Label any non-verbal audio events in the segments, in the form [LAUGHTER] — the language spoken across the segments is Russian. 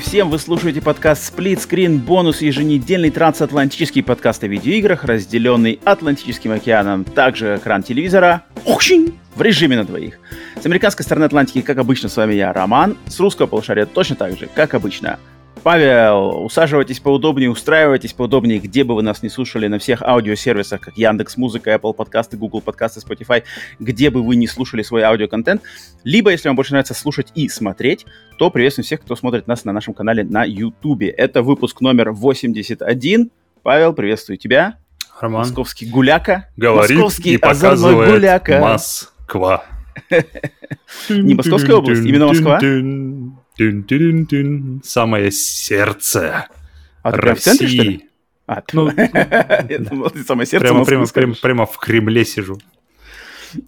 Всем! Вы слушаете подкаст Split Screen бонус еженедельный трансатлантический подкаст о видеоиграх, разделенный Атлантическим океаном, также экран телевизора в режиме на двоих. С американской стороны Атлантики, как обычно, с вами я, Роман. С русского полушария точно так же, как обычно. Павел, усаживайтесь поудобнее, устраивайтесь поудобнее, где бы вы нас не слушали, на всех аудиосервисах, как Яндекс Музыка, Apple подкасты, Google подкасты, Spotify, где бы вы не слушали свой аудиоконтент. Либо, если вам больше нравится слушать и смотреть, то приветствуем всех, кто смотрит нас на нашем канале на YouTube. Это выпуск номер 81. Павел, приветствую тебя. Роман. Московский гуляка. Говорит Московский и показывает гуляка. Москва. [LAUGHS] Не Московская область, именно Москва. Самое сердце А ты прям в центре, что ли? России. А, Ну, [LAUGHS] я думал, ты самое сердце Прямо, прямо, прямо, прямо в Кремле сижу.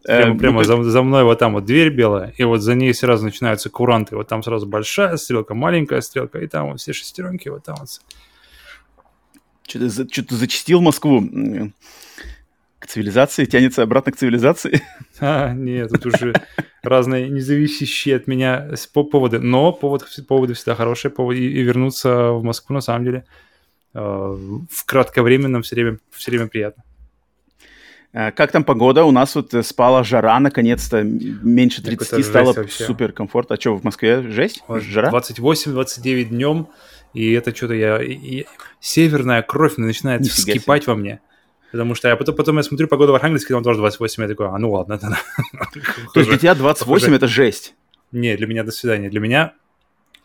Прямо, ну, прямо ты- за, за мной вот там вот дверь белая, и вот за ней сразу начинаются куранты. Вот там сразу большая стрелка, маленькая стрелка, и там вот все шестеренки, вот там вот. Что-то, за- что-то зачастил Москву. К цивилизации, тянется обратно к цивилизации. [LAUGHS] А, нет, тут уже разные независящие от меня поводы. Но повод, поводы всегда хорошие, повод и, и вернуться в Москву на самом деле э, в кратковременном все время, все время приятно. Э, Как там погода? У нас вот спала жара, наконец-то. Меньше Так 30 это стало супер комфорт. А что, в Москве жесть? Жара? 28-29 днем, и это что-то я... и- и северная кровь начинает Нифига себе. вскипать во мне. Потому что я потом, потом я смотрю погоду в Архангельске, там тоже 28, я такой, а ну ладно, это... То есть для тебя 28 похоже. это жесть. Не, для меня до свидания. Для меня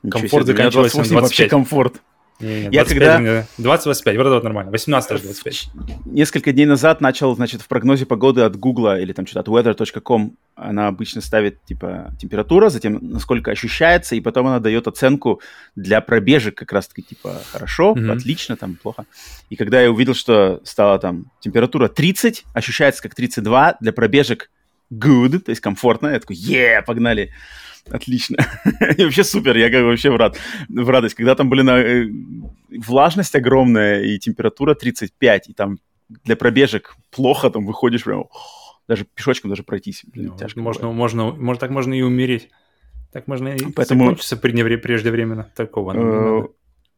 Комфорт заканчивается на 28 вообще 25. комфорт. Не, не, Я 25 когда- мне- 20-25, вот это вот нормально. 18 даже 25. Несколько дней назад начал, значит, в прогнозе погоды от Гугла или там что-то от weather.com она обычно ставит, типа, температура, затем насколько ощущается, и потом она дает оценку для пробежек как раз-таки, типа, хорошо, Мгм. отлично, там, плохо. И когда я увидел, что стала там температура 30, ощущается как 32, для пробежек good, то есть комфортно, я такой, е, погнали. Отлично. [LAUGHS] И вообще супер, я как вообще в, рад, в радость. Когда там, блин, э, влажность огромная и температура 35, и там для пробежек плохо, там выходишь прям, даже пешочком даже пройтись. Блин, Ну, тяжко можно, бывает. можно, может, так можно и умереть. Так можно и Поэтому- закончиться преждевременно. Такого нам.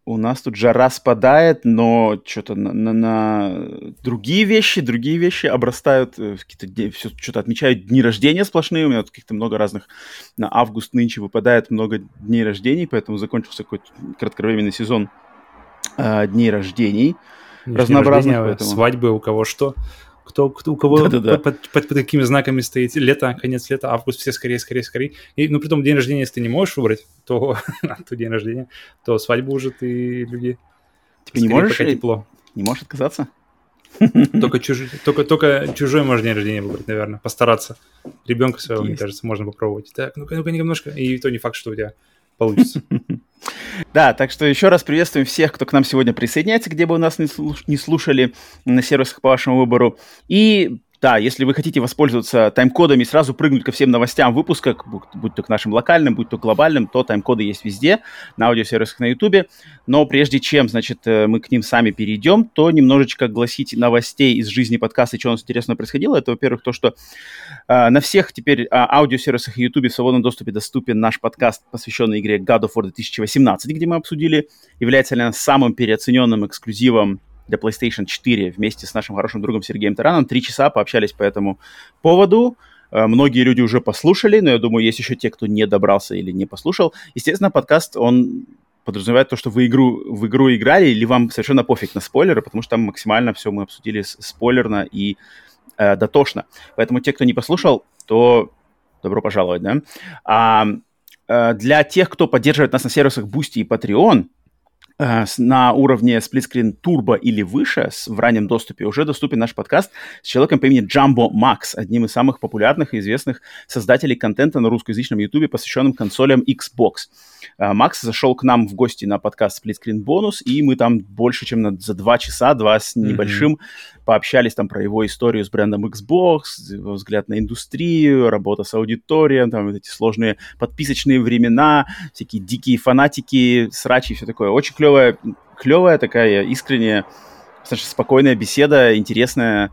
У нас тут жара спадает, но что-то на, на- на другие вещи, другие вещи обрастают, э, какие-то всё что-то отмечают дни рождения сплошные. У меня тут каких-то много разных на август нынче выпадает много дней рождений, поэтому закончился какой-то кратковременный сезон э, дней рождений. Разнообразных, рождения, поэтому. Свадьбы, у кого что. Кто, кто, у кого [LAUGHS] Да-да-да. под, под- под какими знаками стоит лето, конец лета, август, все скорее, скорее, скорее. И, ну, при том, день рождения, если ты не можешь выбрать, то, [LAUGHS] то день рождения, то свадьбу уже ты люди... Ты не скорее, можешь, пока тепло. не можешь отказаться? [LAUGHS] Только, чужой, только, только чужой можно день рождения выбрать, наверное, постараться. Ребенка своего, мне Есть. кажется, можно попробовать. Так, ну-ка, ну-ка, немножко. И то не факт, что у тебя получится. Да, так что еще раз приветствуем всех, кто к нам сегодня присоединяется, где бы вы нас не, слуш- не слушали на сервисах по вашему выбору. И да, если вы хотите воспользоваться тайм-кодами и сразу прыгнуть ко всем новостям выпуска, будь, то к нашим локальным, будь то глобальным, то тайм-коды есть везде, на аудиосервисах на YouTube. Но прежде чем, значит, э, мы к ним сами перейдем, то немножечко огласить новостей из жизни подкаста, что у нас интересного происходило. Это, во-первых, то, что а, на всех теперь а, аудиосервисах и YouTube в свободном доступе доступен наш подкаст, посвященный игре God of War 2018, где мы обсудили, является ли она самым переоцененным эксклюзивом для PlayStation 4 вместе с нашим хорошим другом Сергеем Тараном. Три часа пообщались по этому поводу. Э, Многие люди уже послушали, но я думаю, есть еще те, кто не добрался или не послушал. Естественно, подкаст, он подразумевает то, что вы игру, в игру играли, или вам совершенно пофиг на спойлеры, потому что там максимально все мы обсудили спойлерно и э, дотошно. Поэтому те, кто не послушал, то добро пожаловать, да. А, э, для тех, кто поддерживает нас на сервисах Boosty и Patreon, на уровне Screen Turbo или выше в раннем доступе уже доступен наш подкаст с человеком по имени Jumbo Max, одним из самых популярных и известных создателей контента на русскоязычном YouTube, посвященным консолям Xbox. Э, Макс зашел к нам в гости на подкаст Screen Bonus, и мы там больше, чем на, за два часа, два с небольшим, mm-hmm. пообщались там про его историю с брендом Xbox, его взгляд на индустрию, работа с аудиторией, там вот эти сложные подписочные времена, всякие дикие фанатики, срачи и все такое. Очень клево клевая, клевая такая искренняя, достаточно спокойная беседа, интересная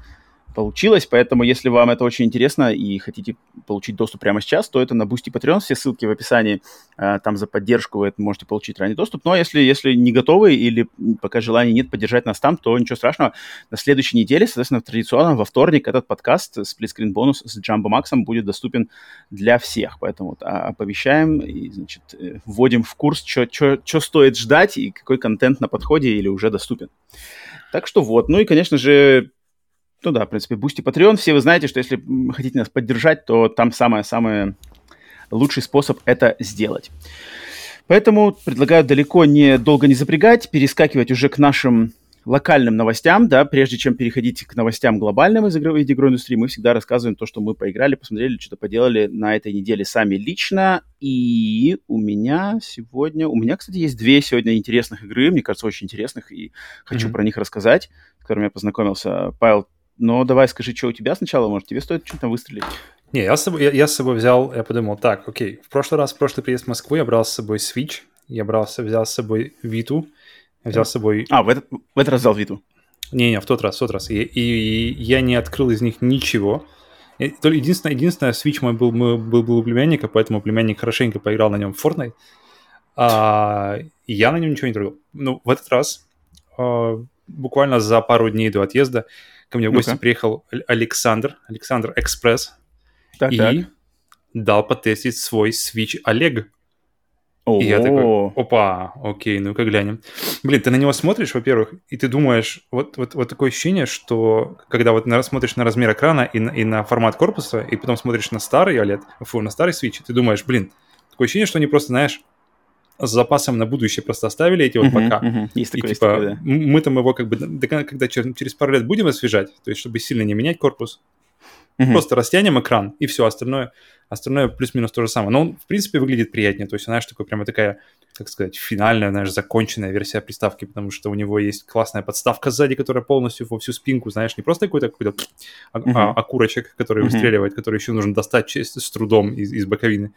получилось, поэтому если вам это очень интересно и хотите получить доступ прямо сейчас, то это на Boosty Patreon, все ссылки в описании, а, там за поддержку вы можете получить ранний доступ, но если, если не готовы или пока желания нет поддержать нас там, то ничего страшного, на следующей неделе, соответственно, традиционно во вторник этот подкаст Screen Bonus с Джамбо Максом будет доступен для всех, поэтому вот, а, оповещаем и, значит, э, вводим в курс, что стоит ждать и какой контент на подходе или уже доступен. Так что вот, ну и, конечно же, ну да, в принципе, Boosty Patreon. Все вы знаете, что если хотите нас поддержать, то там самый-самый лучший способ это сделать. Поэтому предлагаю далеко не долго не запрягать, перескакивать уже к нашим локальным новостям, да, прежде чем переходить к новостям глобальным из игровой, игровой индустрии, мы всегда рассказываем то, что мы поиграли, посмотрели, что-то поделали на этой неделе сами лично. И у меня сегодня, у меня, кстати, есть две сегодня интересных игры, мне кажется, очень интересных, и хочу mm-hmm. про них рассказать, с которыми я познакомился. Павел, но давай скажи, что у тебя сначала, может, тебе стоит что-то выстрелить? Не, я с, собой, я, я с собой взял, я подумал, так, окей, в прошлый раз, в прошлый приезд в Москву я брал с собой Switch, я брал, взял с собой Виту, взял с собой... А, в этот, в этот раз взял Виту? Не-не, в тот раз, в тот раз. И, и, и я не открыл из них ничего. Единственное, единственное, Switch мой был, был, был у племянника, поэтому племянник хорошенько поиграл на нем в Fortnite. А, и я на нем ничего не трогал. Ну, в этот раз, а, буквально за пару дней до отъезда, ко мне в гости ну приехал Александр, Александр Экспресс, так, и так. дал потестить свой Switch Олег. И я такой, опа, окей, ну-ка глянем. Блин, ты на него смотришь, во-первых, и ты думаешь, вот, вот, вот такое ощущение, что когда вот на, смотришь на размер экрана и на, и на формат корпуса, и потом смотришь на старый OLED, фу, на старый Switch, ты думаешь, блин, такое ощущение, что они просто, знаешь, с запасом на будущее просто оставили эти вот uh-huh, пока. Uh-huh. Есть такое, и, типа, такое, да. мы там его как бы, когда через пару лет будем освежать, то есть чтобы сильно не менять корпус, uh-huh. просто растянем экран, и все, остальное, остальное плюс-минус то же самое. Но он, в принципе, выглядит приятнее, то есть, знаешь, такой прямо такая, как сказать, финальная, знаешь, законченная версия приставки, потому что у него есть классная подставка сзади, которая полностью во всю спинку, знаешь, не просто какой-то какой-то uh-huh. а, окурочек, который uh-huh. выстреливает, который еще нужно достать с трудом из, из боковины.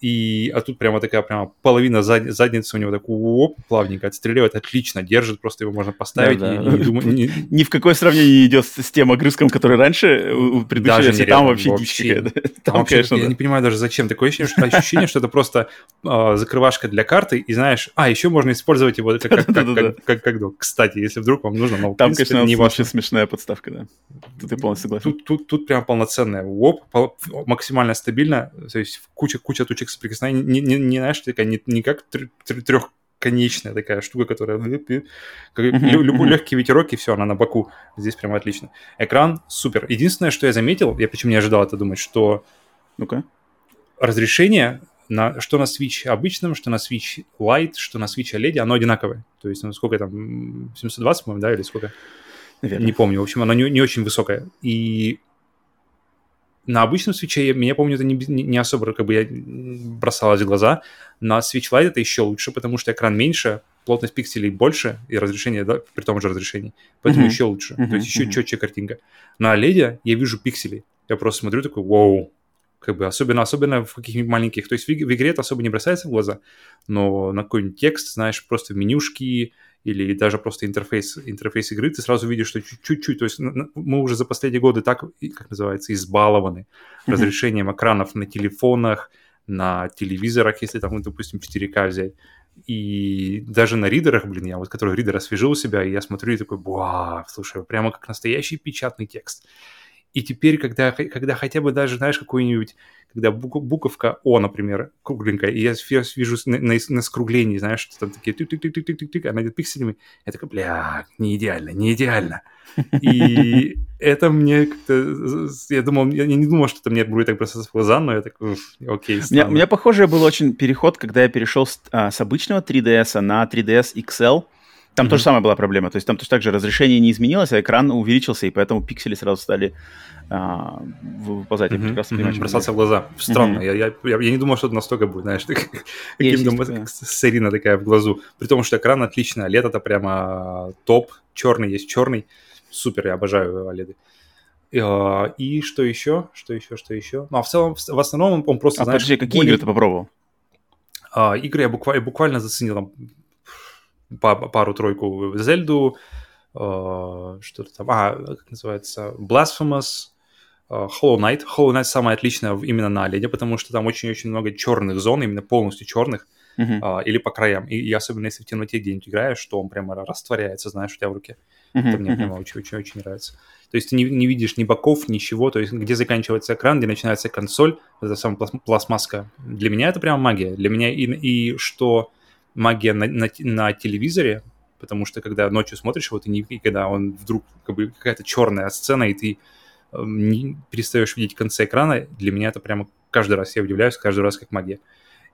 И, а тут прямо такая прямо половина зад, задницы у него так оп, плавненько отстреливает, отлично держит, просто его можно поставить. Да, да. И, и, думаю, не... [LAUGHS] Ни в какое сравнение не идет с, тем огрызком, который раньше у предыдущей даже версии, там вообще, вообще дичь [LAUGHS] Там, вообще, конечно, я да. не понимаю даже зачем. Такое ощущение, что, ощущение, что это просто э, закрывашка для карты, и знаешь, а, еще можно использовать его как, как, как, как, как, как, Кстати, если вдруг вам нужно, но Там, конечно, не вообще смешная подставка, да. Тут я полностью согласен. Тут, тут, тут прям полноценная. Оп, максимально стабильно, то есть куча, куча точек соприкосновения, не, не, не знаешь, такая, не, не как трехконечная такая штука, которая как, любой легкий ветерок, и все, она на боку. Здесь прям отлично. Экран супер. Единственное, что я заметил, я почему не ожидал это думать, что ну-ка. разрешение на, что на Switch обычном, что на Switch Lite, что на Switch OLED, оно одинаковое. То есть, ну, сколько там, 720, по-моему, да, или сколько? Наверное. Не помню. В общем, оно не, не очень высокое. И на обычном свече, я, я помню, это не, не особо как бы я бросалось в глаза. На Switch Lite это еще лучше, потому что экран меньше, плотность пикселей больше и разрешение да, при том же разрешении. Поэтому uh-huh. еще лучше. Uh-huh. То есть еще uh-huh. четче картинка. На OLED я вижу пиксели. Я просто смотрю такой, вау, как бы особенно, особенно в каких-нибудь маленьких. То есть в, в игре это особо не бросается в глаза, но на какой-нибудь текст, знаешь, просто менюшки, или даже просто интерфейс, интерфейс игры, ты сразу видишь, что чуть-чуть, то есть мы уже за последние годы так, как называется, избалованы mm-hmm. разрешением экранов на телефонах, на телевизорах, если там, допустим, 4К взять. И даже на ридерах, блин, я вот, который ридер освежил себя, и я смотрю и такой, вау, слушай, прямо как настоящий печатный текст. И теперь, когда, когда хотя бы даже, знаешь, какой-нибудь, когда буковка О, например, кругленькая, и я вижу на, на, на скруглении, знаешь, что там такие тык-тык-тык-тык-тык, она идет пикселями, я такой, бля, не идеально, не идеально. [LAUGHS] И это мне как-то... Я думал, я не думал, что это мне будет так бросаться в глаза, но я так, окей, у меня, у меня похожий был очень переход, когда я перешел с, а, с обычного 3DS на 3DS XL. Там mm-hmm. тоже самая была проблема. То есть там тоже так же разрешение не изменилось, а экран увеличился, и поэтому пиксели сразу стали а, выползать. Mm-hmm. Я прекрасно понимаю, mm-hmm. Бросаться в глаза. Странно. Mm-hmm. Я, я, я, я не думал, что это настолько будет, знаешь, [LAUGHS] каким-то сырина такая в глазу. При том, что экран отличный, а это прямо топ. Черный есть черный. Супер, я обожаю OLED. А, и что еще? Что еще? Что еще? Ну, а в целом, в основном он просто, а знаешь... подожди, какие более... игры ты попробовал? А, игры я буквально, буквально заценил там пару-тройку Зельду, а, что-то там, а, как называется, Blasphemous, а, Hollow Knight. Hollow Knight самая отличная именно на OLED, потому что там очень-очень много черных зон, именно полностью черных, uh-huh. uh, или по краям. И, и особенно если в темноте где-нибудь играешь, что он прямо растворяется, знаешь, у тебя в руке. Uh-huh. Это мне прямо очень-очень нравится. То есть ты не, не видишь ни боков, ничего, то есть где заканчивается экран, где начинается консоль, это самая пластмасска. Для меня это прямо магия. Для меня и, и что магия на, на, на телевизоре, потому что когда ночью смотришь вот и, когда он вдруг как бы какая-то черная сцена, и ты э, не перестаешь видеть конца экрана, для меня это прямо каждый раз я удивляюсь, каждый раз как магия.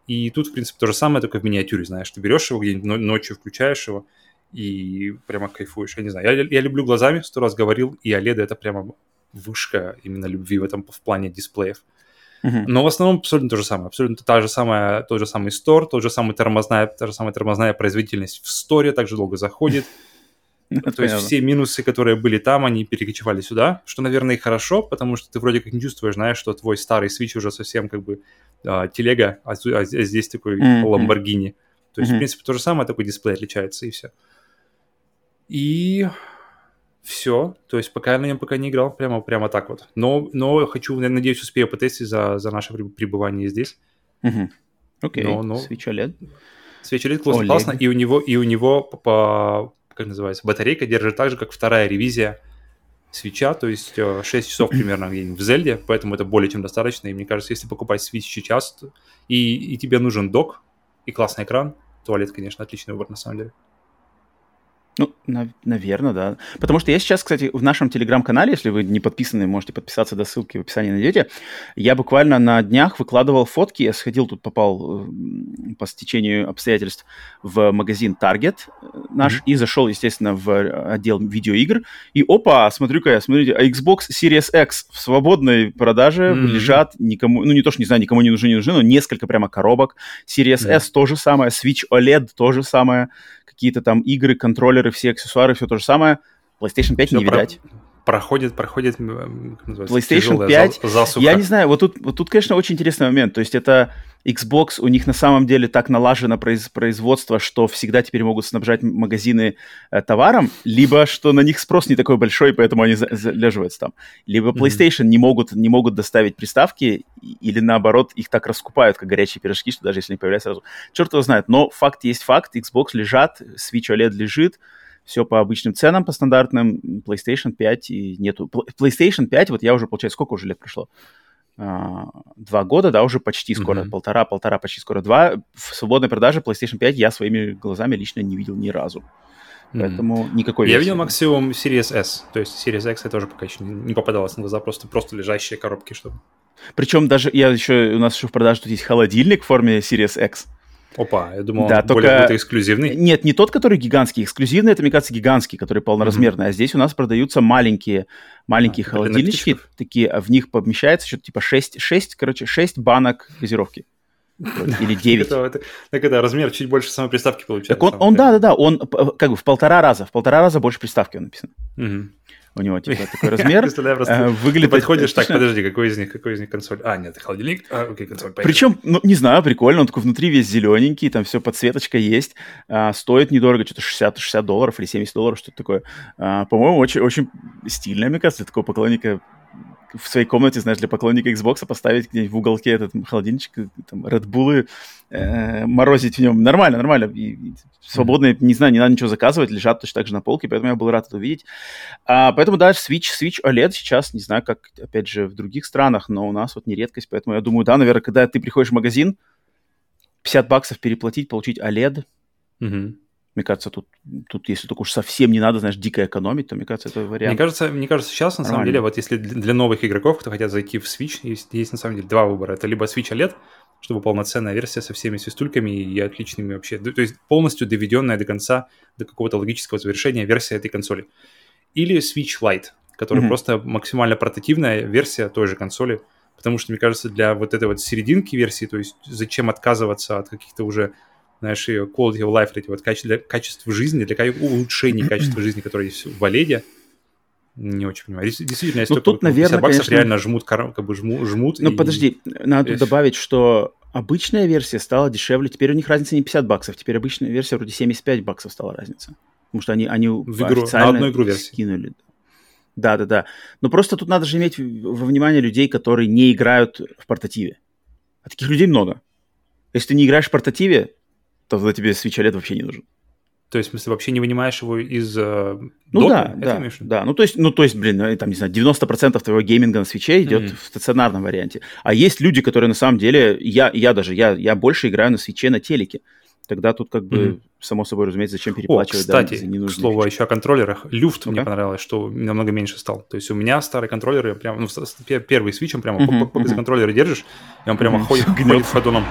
И тут, в принципе, то же самое, только в миниатюре, знаешь, ты берешь его где-нибудь ночью, включаешь его, и прямо кайфуешь. Я не знаю, я, я люблю глазами, сто раз говорил, и OLED это прямо вышка именно любви в этом в плане дисплеев. Uh-huh. Но в основном абсолютно то же самое. Абсолютно та же самая, тот же самый стор, тот же самый тормозная, та же самая тормозная производительность в сторе также долго заходит. [LAUGHS] То есть все минусы, которые были там, они перекочевали сюда, что, наверное, и хорошо, потому что ты вроде как не чувствуешь, знаешь, что твой старый Switch уже совсем как бы а, телега, а, а здесь такой Lamborghini. То есть, в принципе, то же самое, такой дисплей отличается, и все. И все. То есть пока я на нем пока не играл, прямо, прямо так вот. Но, но хочу, я надеюсь, успею потестить за, за наше пребывание здесь. Окей, но, OLED. Switch OLED классно, классно, и у него, и у него по, как называется, батарейка держит так же, как вторая ревизия свеча, то есть 6 э, часов [CLEARS THROAT] примерно в Зельде, поэтому это более чем достаточно. И мне кажется, если покупать Switch сейчас, и, и тебе нужен док и классный экран, туалет, конечно, отличный выбор на самом деле. Ну, на- наверное, да. Потому что я сейчас, кстати, в нашем телеграм-канале, если вы не подписаны, можете подписаться до ссылки в описании найдете. Я буквально на днях выкладывал фотки. Я сходил, тут попал э, по стечению обстоятельств в магазин Target э, наш mm-hmm. и зашел, естественно, в отдел видеоигр. И опа, смотрю-ка я, смотрите, Xbox Series X в свободной продаже mm-hmm. лежат никому, ну не то, что не знаю, никому не нужны, не нужны, но несколько прямо коробок. Series mm-hmm. S то же самое, Switch OLED то же самое какие-то там игры, контроллеры, все аксессуары, все то же самое. PlayStation 5 все не про... видать. Проходит, проходит PlayStation 5. Засуха. Я не знаю, вот тут, вот тут, конечно, очень интересный момент. То есть это Xbox, у них на самом деле так налажено произ, производство, что всегда теперь могут снабжать магазины э, товаром, либо что на них спрос не такой большой, поэтому они за, залеживаются там. Либо PlayStation mm-hmm. не, могут, не могут доставить приставки, или наоборот, их так раскупают, как горячие пирожки, что даже если не появляются сразу. Черт его знает, но факт есть факт, Xbox лежат, Switch OLED лежит, все по обычным ценам, по стандартным, PlayStation 5 и нету. PlayStation 5, вот я уже, получается, сколько уже лет прошло? Два года, да, уже почти скоро, mm-hmm. полтора, полтора, почти скоро два. В свободной продаже PlayStation 5 я своими глазами лично не видел ни разу. Mm-hmm. Поэтому никакой... Я видел максимум Series S, то есть Series X я тоже пока еще не попадалось на глаза, просто, просто лежащие коробки, чтобы... Причем даже я еще, у нас еще в продаже тут есть холодильник в форме Series X. Опа, я думал, да, он только... более какой эксклюзивный. Нет, не тот, который гигантский. Эксклюзивный, это, мне кажется, гигантский, который полноразмерный. Mm-hmm. А здесь у нас продаются маленькие, маленькие а, холодильнички. Такие, а в них помещается что-то типа 6, 6, короче, 6 банок газировки. Или 9. это, это, так это размер чуть больше самой приставки получается. Так он, он да, да, да, он как бы в полтора раза, в полтора раза больше приставки он написан. Угу у него типа [LAUGHS] такой размер. Э, выглядит... подходишь, так, подожди, какой из них, какой из них консоль? А, нет, холодильник, а, окей, консоль, Причем, ну, не знаю, прикольно, он такой внутри весь зелененький, там все подсветочка есть, а, стоит недорого, что-то 60, 60 долларов или 70 долларов, что-то такое. А, по-моему, очень, очень стильно, мне кажется, для такого поклонника в своей комнате, знаешь, для поклонника Xbox поставить где-нибудь в уголке этот холодильничек, там, Red Bull, э, морозить в нем. Нормально, нормально. И, и свободные, mm-hmm. не знаю, не надо ничего заказывать, лежат точно так же на полке, поэтому я был рад это увидеть. А, поэтому, да, Switch, Switch OLED сейчас, не знаю, как, опять же, в других странах, но у нас вот не редкость, поэтому я думаю, да, наверное, когда ты приходишь в магазин, 50 баксов переплатить, получить OLED, mm-hmm Мне кажется, тут, тут если только уж совсем не надо, знаешь, дико экономить, то, мне кажется, это вариант. Мне кажется, мне кажется сейчас, на самом деле, вот если для новых игроков, кто хотят зайти в Switch, есть, есть на самом деле два выбора. Это либо Switch OLED, чтобы полноценная версия со всеми свистульками и отличными вообще, то есть полностью доведенная до конца, до какого-то логического завершения версия этой консоли. Или Switch Lite, который mm-hmm. просто максимально портативная версия той же консоли, потому что, мне кажется, для вот этой вот серединки версии, то есть зачем отказываться от каких-то уже знаешь, ее quality of life, эти вот качества, качества жизни, для улучшения [CLEARS THROAT] качества жизни, которые есть в Валеде, не очень понимаю. Действительно, если ну, тут, наверное, баксов конечно... реально жмут, как бы жмут, жмут. Ну, и... подожди, надо тут добавить, что обычная версия стала дешевле. Теперь у них разница не 50 баксов, теперь обычная версия вроде 75 баксов стала разница. Потому что они, они в игру, официально на одну игру версии. скинули. Да, да, да. Но просто тут надо же иметь во внимание людей, которые не играют в портативе. А таких людей много. Если ты не играешь в портативе, тогда тебе Switch OLED вообще не нужен. То есть, в смысле, вообще не вынимаешь его из э, Ну доты? да, Это да, да. Ну то, есть, ну, то есть, блин, э, там, не знаю, 90% твоего гейминга на свече идет mm-hmm. в стационарном варианте. А есть люди, которые на самом деле, я, я даже, я, я больше играю на свече на телеке. Тогда тут как бы, mm-hmm. само собой разумеется, зачем переплачивать. О, кстати, да, к слову, еще о контроллерах. Люфт okay. мне понравилось, что намного меньше стал. То есть у меня старый контроллер, прям, ну, первый свич, он прямо mm-hmm. mm-hmm. контроллера держишь, и он прямо mm-hmm. ходит, [LAUGHS] ходит ходуном.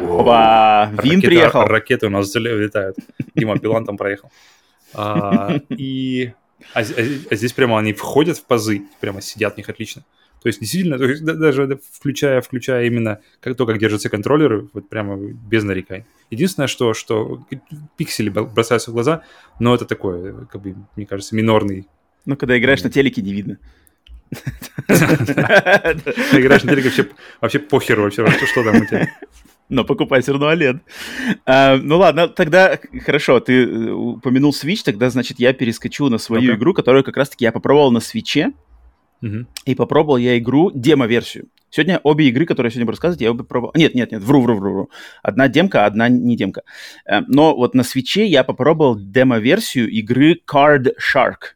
Опа, Вин приехал. Ракеты у нас летают. Дима Билан там проехал. А, и а, а, а здесь прямо они входят в пазы, прямо сидят в них отлично. То есть действительно, то есть, даже включая, включая именно как, то, как держатся контроллеры, вот прямо без нареканий. Единственное, что, что пиксели бросаются в глаза, но это такое, как бы, мне кажется, минорный. Ну, когда играешь на телеке, не видно. [LAUGHS] Играешь на телеке, вообще, вообще похер вообще, что там у тебя но покупай все равно OLED. А, ну ладно, тогда хорошо, ты э, упомянул Switch, тогда, значит, я перескочу на свою okay. игру, которую как раз-таки я попробовал на Switch. Uh-huh. И попробовал я игру, демо-версию. Сегодня обе игры, которые я сегодня буду рассказывать, я обе пробовал. Нет, нет, нет, вру, вру, вру, вру. Одна демка, одна не демка. Э, но вот на свече я попробовал демо-версию игры Card Shark.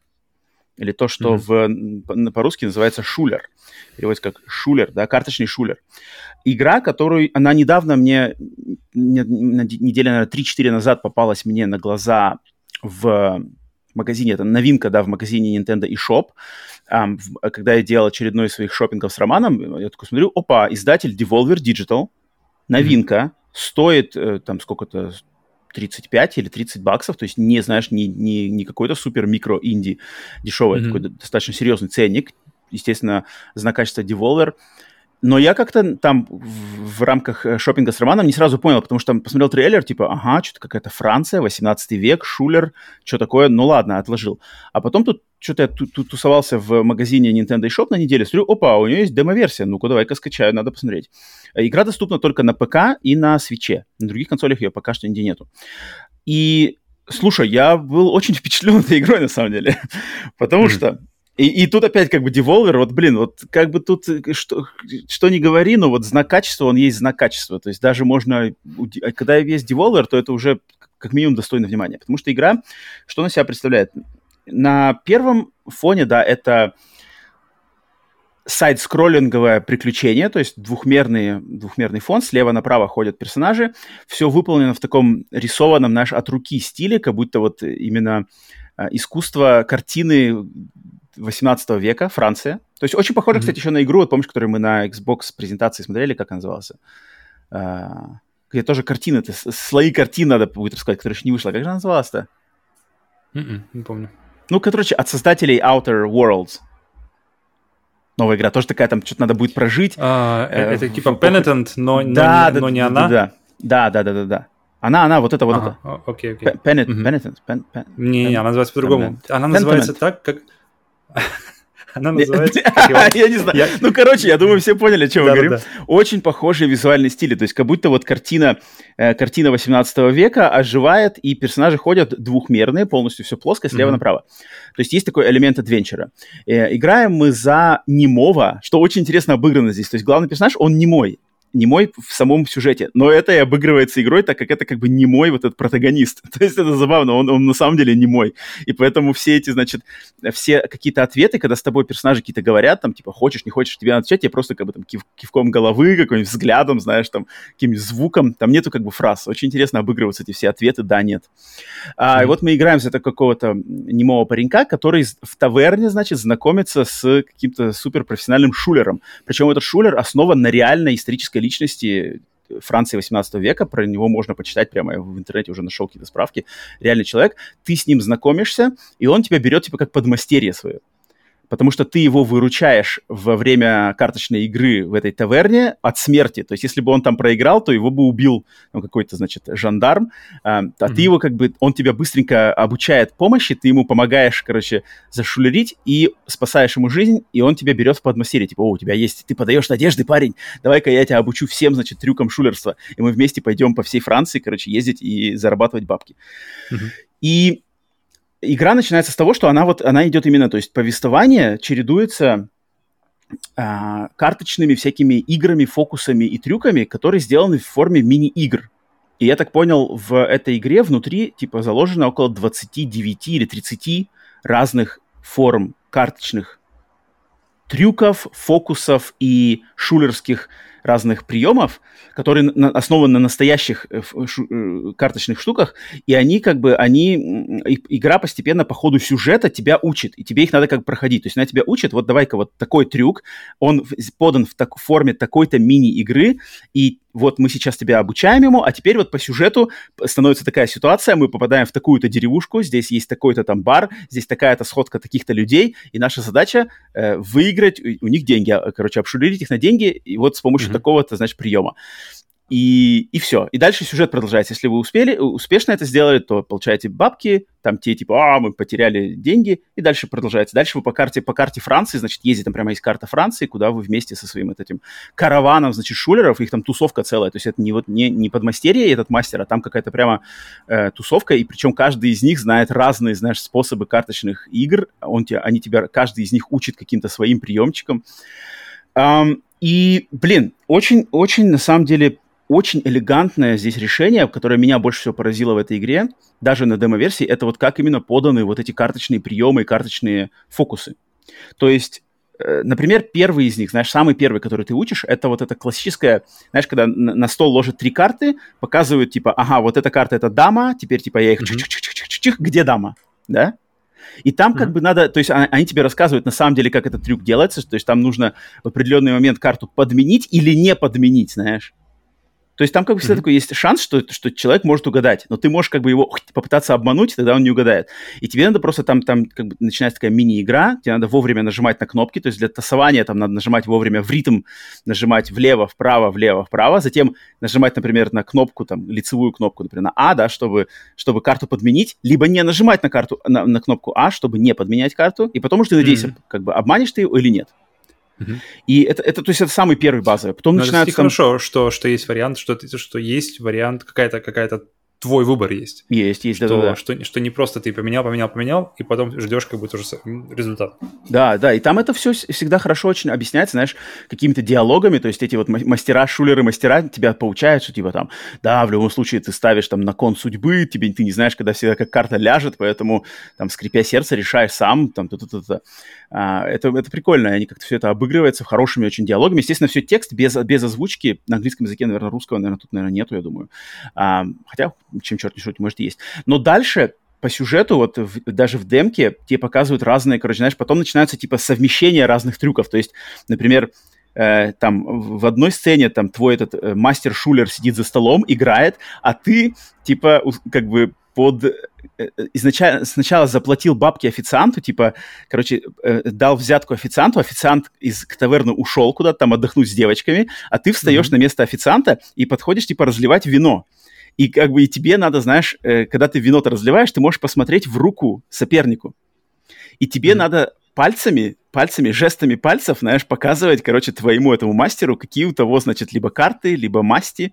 Или то, что mm-hmm. в, по-русски называется шулер. Переводится как шулер, да, карточный шулер игра, которую она недавно мне, неделя, наверное, 3-4 назад попалась мне на глаза в магазине, это новинка, да, в магазине Nintendo eShop, um, в, когда я делал очередной из своих шопингов с Романом, я такой смотрю, опа, издатель Devolver Digital, новинка, mm-hmm. стоит э, там сколько-то, 35 или 30 баксов, то есть не, знаешь, не, не, не какой-то супер микро инди дешевый, mm-hmm. такой достаточно серьезный ценник, естественно, знак качества Devolver, но я как-то там в, в рамках э, шопинга с Романом не сразу понял, потому что там посмотрел трейлер, типа, ага, что-то какая-то Франция, 18 век, Шулер, что такое, ну ладно, отложил. А потом тут что-то я тут тусовался в магазине Nintendo eShop на неделю, смотрю, опа, у нее есть демо-версия, ну-ка давай-ка скачаю, надо посмотреть. Игра доступна только на ПК и на свече, на других консолях ее пока что нигде нету. И Слушай, я был очень [LAUGHS] впечатлен этой игрой, на самом деле, [LAUGHS] потому что и, и тут опять как бы Devolver, вот, блин, вот как бы тут э, что, что не говори, но вот знак качества, он есть знак качества. То есть даже можно, а когда есть Devolver, то это уже как минимум достойно внимания. Потому что игра, что она себя представляет? На первом фоне, да, это сайт-скроллинговое приключение, то есть двухмерный, двухмерный фон, слева направо ходят персонажи, все выполнено в таком рисованном, наш от руки стиле, как будто вот именно э, искусство картины 18 века, Франция. То есть очень похоже, mm-hmm. кстати, еще на игру, вот помнишь, которую мы на Xbox презентации смотрели, как она называлась? А, где тоже картины, это слои картин надо будет рассказать, которая еще не вышла. Как же она называлась-то? Mm-mm, м-м, не помню. Ну, короче, от создателей Outer Worlds. Новая игра, тоже такая, там что-то надо будет прожить. А, э, это типа Penitent, но, но, да, не, да, но не да, она? Да, да, да, да, да, да. Она, она, вот это, вот ага, это. Окей, окей. Penitent, Penitent. Не, она называется по-другому. Она называется так, как... [LAUGHS] Она называется... [LAUGHS] [LAUGHS] Я не знаю. Ну, короче, я думаю, все поняли, о чем мы говорим. Очень похожие визуальные стили. То есть как будто вот картина, э, картина 18 века оживает, и персонажи ходят двухмерные, полностью все плоско, слева направо. То есть есть такой элемент адвенчера. Э, играем мы за немого, что очень интересно обыграно здесь. То есть главный персонаж, он немой. Немой в самом сюжете, но это и обыгрывается игрой, так как это как бы немой вот этот протагонист. [LAUGHS] То есть это забавно, он, он на самом деле немой. И поэтому все эти, значит, все какие-то ответы, когда с тобой персонажи какие-то говорят, там, типа, хочешь, не хочешь, тебе отвечать, тебе просто как бы там кив, кивком головы, каким-нибудь взглядом, знаешь, там, каким-нибудь звуком, там нету как бы фраз. Очень интересно обыгрываться эти все ответы, да, нет. А, mm-hmm. И вот мы играем за какого-то немого паренька, который в таверне, значит, знакомится с каким-то суперпрофессиональным шулером. Причем этот шулер основан на реальной исторической личности Франции 18 века, про него можно почитать прямо, я в интернете уже нашел какие-то справки, реальный человек, ты с ним знакомишься, и он тебя берет, типа, как подмастерье свое потому что ты его выручаешь во время карточной игры в этой таверне от смерти. То есть, если бы он там проиграл, то его бы убил ну, какой-то, значит, жандарм, а, а mm-hmm. ты его как бы, он тебя быстренько обучает помощи, ты ему помогаешь, короче, зашулерить и спасаешь ему жизнь, и он тебя берет в подмастерье, типа, о, у тебя есть, ты подаешь надежды, парень, давай-ка я тебя обучу всем, значит, трюкам шулерства, и мы вместе пойдем по всей Франции, короче, ездить и зарабатывать бабки. Mm-hmm. И игра начинается с того, что она вот, она идет именно, то есть повествование чередуется а, карточными всякими играми, фокусами и трюками, которые сделаны в форме мини-игр. И я так понял, в этой игре внутри, типа, заложено около 29 или 30 разных форм карточных трюков, фокусов и шулерских разных приемов, которые на, основаны на настоящих э, шу, э, карточных штуках, и они как бы, они, игра постепенно по ходу сюжета тебя учит, и тебе их надо как проходить. То есть она тебя учит, вот давай-ка вот такой трюк, он подан в так, форме такой-то мини-игры, и вот мы сейчас тебя обучаем ему, а теперь вот по сюжету становится такая ситуация, мы попадаем в такую-то деревушку, здесь есть такой-то там бар, здесь такая-то сходка таких-то людей, и наша задача э, выиграть у них деньги, а, короче, обшурить их на деньги, и вот с помощью. Такого-то, значит, приема. И, и все. И дальше сюжет продолжается. Если вы успели, успешно это сделали, то получаете бабки, там те типа, а, мы потеряли деньги, и дальше продолжается. Дальше вы по карте, по карте Франции, значит, ездите, там прямо есть карта Франции, куда вы вместе со своим вот этим караваном, значит, шулеров, их там тусовка целая. То есть это не вот не, не подмастерье этот мастер, а там какая-то прямо э, тусовка, и причем каждый из них знает разные, знаешь, способы карточных игр. Он тебя, они тебя, каждый из них учит каким-то своим приемчикам. Um, и, блин, очень-очень, на самом деле, очень элегантное здесь решение, которое меня больше всего поразило в этой игре, даже на демо-версии, это вот как именно поданы вот эти карточные приемы и карточные фокусы. То есть, э, например, первый из них, знаешь, самый первый, который ты учишь, это вот это классическое, знаешь, когда на, стол ложат три карты, показывают, типа, ага, вот эта карта — это дама, теперь, типа, я их mm-hmm. где дама, да? И там mm-hmm. как бы надо, то есть а, они тебе рассказывают на самом деле, как этот трюк делается, то есть там нужно в определенный момент карту подменить или не подменить, знаешь. То есть там как бы всегда mm-hmm. такой есть шанс, что, что человек может угадать, но ты можешь как бы его попытаться обмануть, тогда он не угадает. И тебе надо просто там, там как бы начинается такая мини-игра, тебе надо вовремя нажимать на кнопки, то есть для тасования там надо нажимать вовремя в ритм, нажимать влево, вправо, влево, вправо, затем нажимать, например, на кнопку, там, лицевую кнопку, например, на А, да, чтобы, чтобы карту подменить, либо не нажимать на карту, на, на кнопку А, чтобы не подменять карту, и потом уже ты надеешься, mm-hmm. как бы обманешь ты его или нет. И это, это, то есть это самый первый базовый. Потом Но начинается... Это хорошо, что, что есть вариант, что, что есть вариант, какая-то какая твой выбор есть. Есть, есть, что, да, да, Что, что не просто ты поменял, поменял, поменял, и потом ждешь как бы тоже результат. Да, да, и там это все всегда хорошо очень объясняется, знаешь, какими-то диалогами, то есть эти вот мастера, шулеры, мастера тебя получают, что типа там, да, в любом случае ты ставишь там на кон судьбы, тебе ты не знаешь, когда всегда как карта ляжет, поэтому там, скрипя сердце, решаешь сам, там, т -т -т -т. А, это, это прикольно, они как-то все это обыгрывается хорошими очень диалогами. Естественно, все текст без, без озвучки, на английском языке, наверное, русского, наверное, тут, наверное, нету, я думаю. А, хотя чем черт не шутит, может, есть. Но дальше по сюжету, вот в, даже в демке тебе показывают разные, короче, знаешь, потом начинаются типа совмещения разных трюков. То есть, например, э, там в одной сцене там твой этот э, мастер-шулер сидит за столом, играет, а ты типа как бы под э, изначально сначала заплатил бабки официанту, типа, короче, э, дал взятку официанту, официант из таверны ушел куда-то там отдохнуть с девочками, а ты встаешь mm-hmm. на место официанта и подходишь, типа, разливать вино. И как бы и тебе надо, знаешь, э, когда ты вино-то разливаешь, ты можешь посмотреть в руку сопернику. И тебе mm-hmm. надо пальцами пальцами, жестами пальцев, знаешь, показывать, короче, твоему этому мастеру, какие у того, значит, либо карты, либо масти.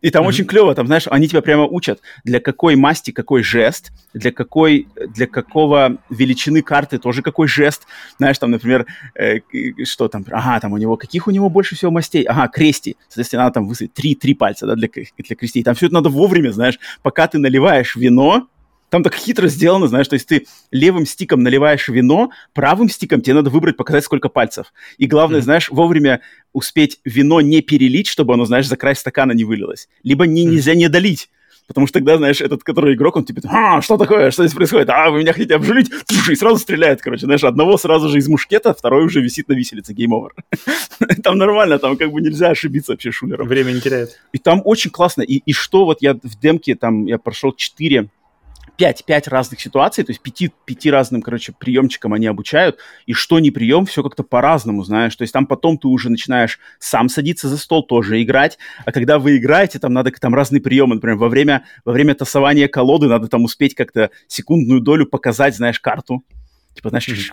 И там mm-hmm. очень клево, там, знаешь, они тебя прямо учат, для какой масти какой жест, для какой, для какого величины карты тоже какой жест. Знаешь, там, например, э, что там, ага, там у него, каких у него больше всего мастей? Ага, крести. Соответственно, надо там высадить три, три пальца, да, для, для крестей. Там все это надо вовремя, знаешь, пока ты наливаешь вино, там так хитро сделано, знаешь, то есть ты левым стиком наливаешь вино, правым стиком тебе надо выбрать, показать, сколько пальцев. И главное, mm-hmm. знаешь, вовремя успеть вино не перелить, чтобы оно, знаешь, за край стакана не вылилось. Либо не, нельзя не долить. Потому что тогда, знаешь, этот, который игрок, он типа, а, что такое, что здесь происходит? А, вы меня хотите обжулить? И сразу стреляет, короче, знаешь, одного сразу же из мушкета, второй уже висит на виселице, game over. [LAUGHS] Там нормально, там как бы нельзя ошибиться вообще шулером. Время не теряет. И там очень классно. И, и что вот я в демке, там, я прошел 4 пять, пять разных ситуаций, то есть пяти, пяти разным, короче, приемчикам они обучают, и что не прием, все как-то по-разному, знаешь, то есть там потом ты уже начинаешь сам садиться за стол, тоже играть, а когда вы играете, там надо там разные приемы, например, во время, во время тасования колоды надо там успеть как-то секундную долю показать, знаешь, карту, типа, знаешь,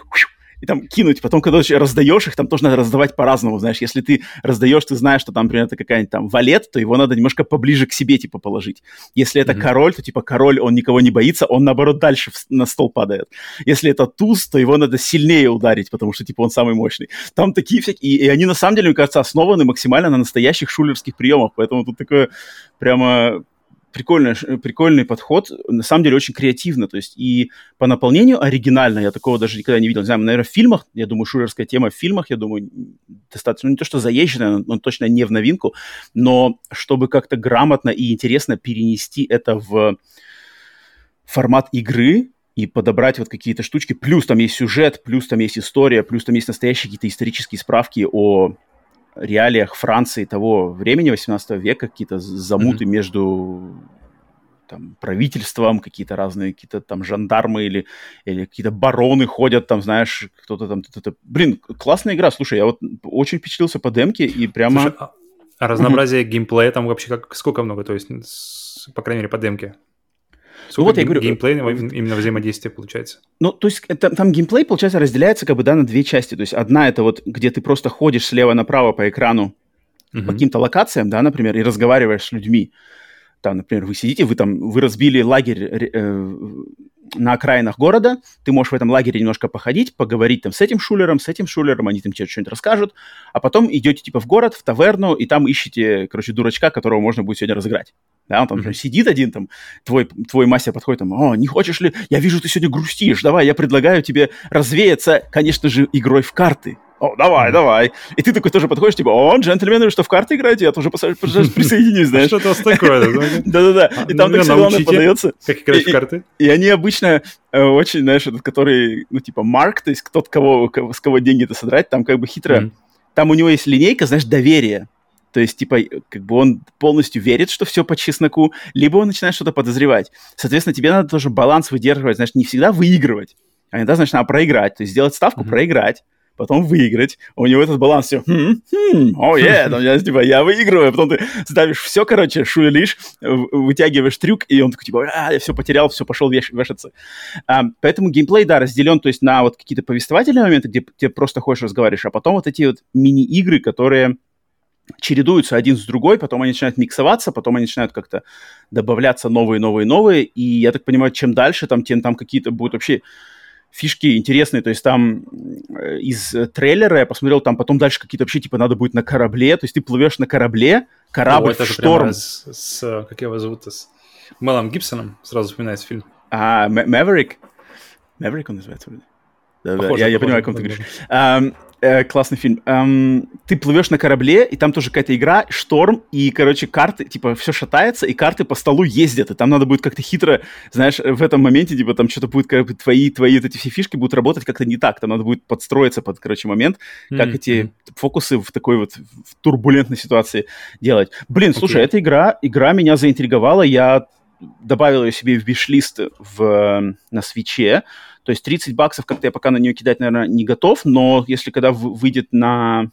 и там кинуть. Потом, когда ты раздаешь их, там тоже надо раздавать по-разному, знаешь. Если ты раздаешь, ты знаешь, что там, например, это какая-нибудь там валет, то его надо немножко поближе к себе, типа, положить. Если это mm-hmm. король, то, типа, король, он никого не боится, он, наоборот, дальше в, на стол падает. Если это туз, то его надо сильнее ударить, потому что, типа, он самый мощный. Там такие всякие... И, и они, на самом деле, мне кажется, основаны максимально на настоящих шулерских приемах, поэтому тут такое прямо прикольный, прикольный подход, на самом деле очень креативно, то есть и по наполнению оригинально, я такого даже никогда не видел, не знаю, наверное, в фильмах, я думаю, шулерская тема в фильмах, я думаю, достаточно, ну, не то, что заезженная, но точно не в новинку, но чтобы как-то грамотно и интересно перенести это в формат игры, и подобрать вот какие-то штучки. Плюс там есть сюжет, плюс там есть история, плюс там есть настоящие какие-то исторические справки о реалиях Франции того времени, 18 века, какие-то замуты mm-hmm. между там, правительством, какие-то разные, какие-то там жандармы или, или какие-то бароны ходят, там, знаешь, кто-то там... Кто-то... Блин, классная игра, слушай, я вот очень впечатлился по демке и прямо... Слушай, а, а разнообразие геймплея там вообще как, сколько много, то есть, по крайней мере, по демке? Сколько ну вот я говорю... Геймплей, именно взаимодействие получается? Ну, то есть это, там геймплей, получается, разделяется как бы, да, на две части. То есть одна это вот, где ты просто ходишь слева направо по экрану uh-huh. по каким-то локациям, да, например, и разговариваешь с людьми. Там, например, вы сидите, вы там, вы разбили лагерь э, на окраинах города, ты можешь в этом лагере немножко походить, поговорить там с этим шулером, с этим шулером, они там тебе что-нибудь расскажут, а потом идете типа в город, в таверну, и там ищете, короче, дурачка, которого можно будет сегодня разыграть. Да, он там mm-hmm. сидит один, там, твой, твой мастер подходит, там, о, не хочешь ли, я вижу, ты сегодня грустишь, давай, я предлагаю тебе развеяться, конечно же, игрой в карты. О, давай, давай. И ты такой тоже подходишь, типа, о, джентльмены, что, в карты играете? Я тоже присоединюсь, знаешь. Что-то такое. [LAUGHS] Да-да-да. И там так все подается. Как играть в карты? И они обычно э, очень, знаешь, этот, который, ну, типа, марк, то есть тот, кого, с кого деньги-то содрать, там как бы хитро. Там у него есть линейка, знаешь, доверия. То есть, типа, как бы он полностью верит, что все по чесноку, либо он начинает что-то подозревать. Соответственно, тебе надо тоже баланс выдерживать, знаешь, не всегда выигрывать, а иногда, значит, надо проиграть. То есть сделать ставку, mm-hmm. проиграть, потом выиграть. У него этот баланс все, хм, хм, о, [LAUGHS] я, типа, я выигрываю, потом ты ставишь все, короче, шуелишь, вытягиваешь трюк, и он такой, типа, а, я все потерял, все, пошел веш- вешаться. А, поэтому геймплей, да, разделен, то есть на вот какие-то повествовательные моменты, где ты просто ходишь, разговариваешь, а потом вот эти вот мини-игры, которые чередуются один с другой, потом они начинают миксоваться, потом они начинают как-то добавляться новые, новые, новые, и я так понимаю, чем дальше, там, тем там какие-то будут вообще фишки интересные, то есть там э, из трейлера я посмотрел, там потом дальше какие-то вообще, типа, надо будет на корабле, то есть ты плывешь на корабле, корабль О, в шторм. С, с, как его зовут, с Мелом Гибсоном, сразу вспоминается фильм. А, Мэверик? Мэверик он называется вроде? Да, да, я, я понимаю, о ком ты говоришь. Um, Э, классный фильм. Эм, ты плывешь на корабле, и там тоже какая-то игра, шторм, и, короче, карты, типа, все шатается, и карты по столу ездят, и там надо будет как-то хитро, знаешь, в этом моменте, типа, там что-то будет, как бы, твои, твои вот эти все фишки будут работать как-то не так, там надо будет подстроиться под, короче, момент, как mm-hmm. эти фокусы в такой вот в турбулентной ситуации делать. Блин, okay. слушай, эта игра, игра меня заинтриговала, я добавил ее себе в бишлист в, на свече, то есть 30 баксов как-то я пока на нее кидать, наверное, не готов, но если когда выйдет на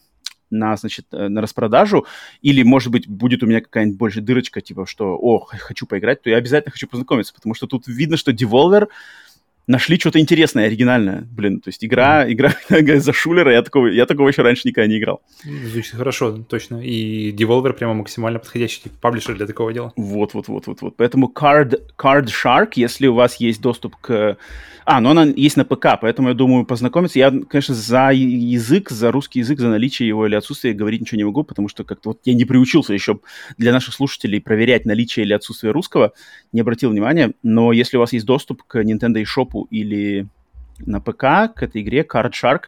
на, значит, э, на распродажу, или, может быть, будет у меня какая-нибудь больше дырочка, типа, что, о, хочу поиграть, то я обязательно хочу познакомиться, потому что тут видно, что Devolver нашли что-то интересное, оригинальное. Блин, то есть игра, игра [LAUGHS] за шулера, я такого, я такого еще раньше никогда не играл. Звучит хорошо, точно. И Devolver прямо максимально подходящий типа, паблишер для такого дела. Вот, вот, вот, вот, вот. Поэтому Card, Card Shark, если у вас есть доступ к... А, но она есть на ПК, поэтому я думаю познакомиться. Я, конечно, за язык, за русский язык, за наличие его или отсутствие говорить ничего не могу, потому что как-то вот я не приучился еще для наших слушателей проверять наличие или отсутствие русского, не обратил внимания. Но если у вас есть доступ к Nintendo eShop или на ПК к этой игре Card Shark.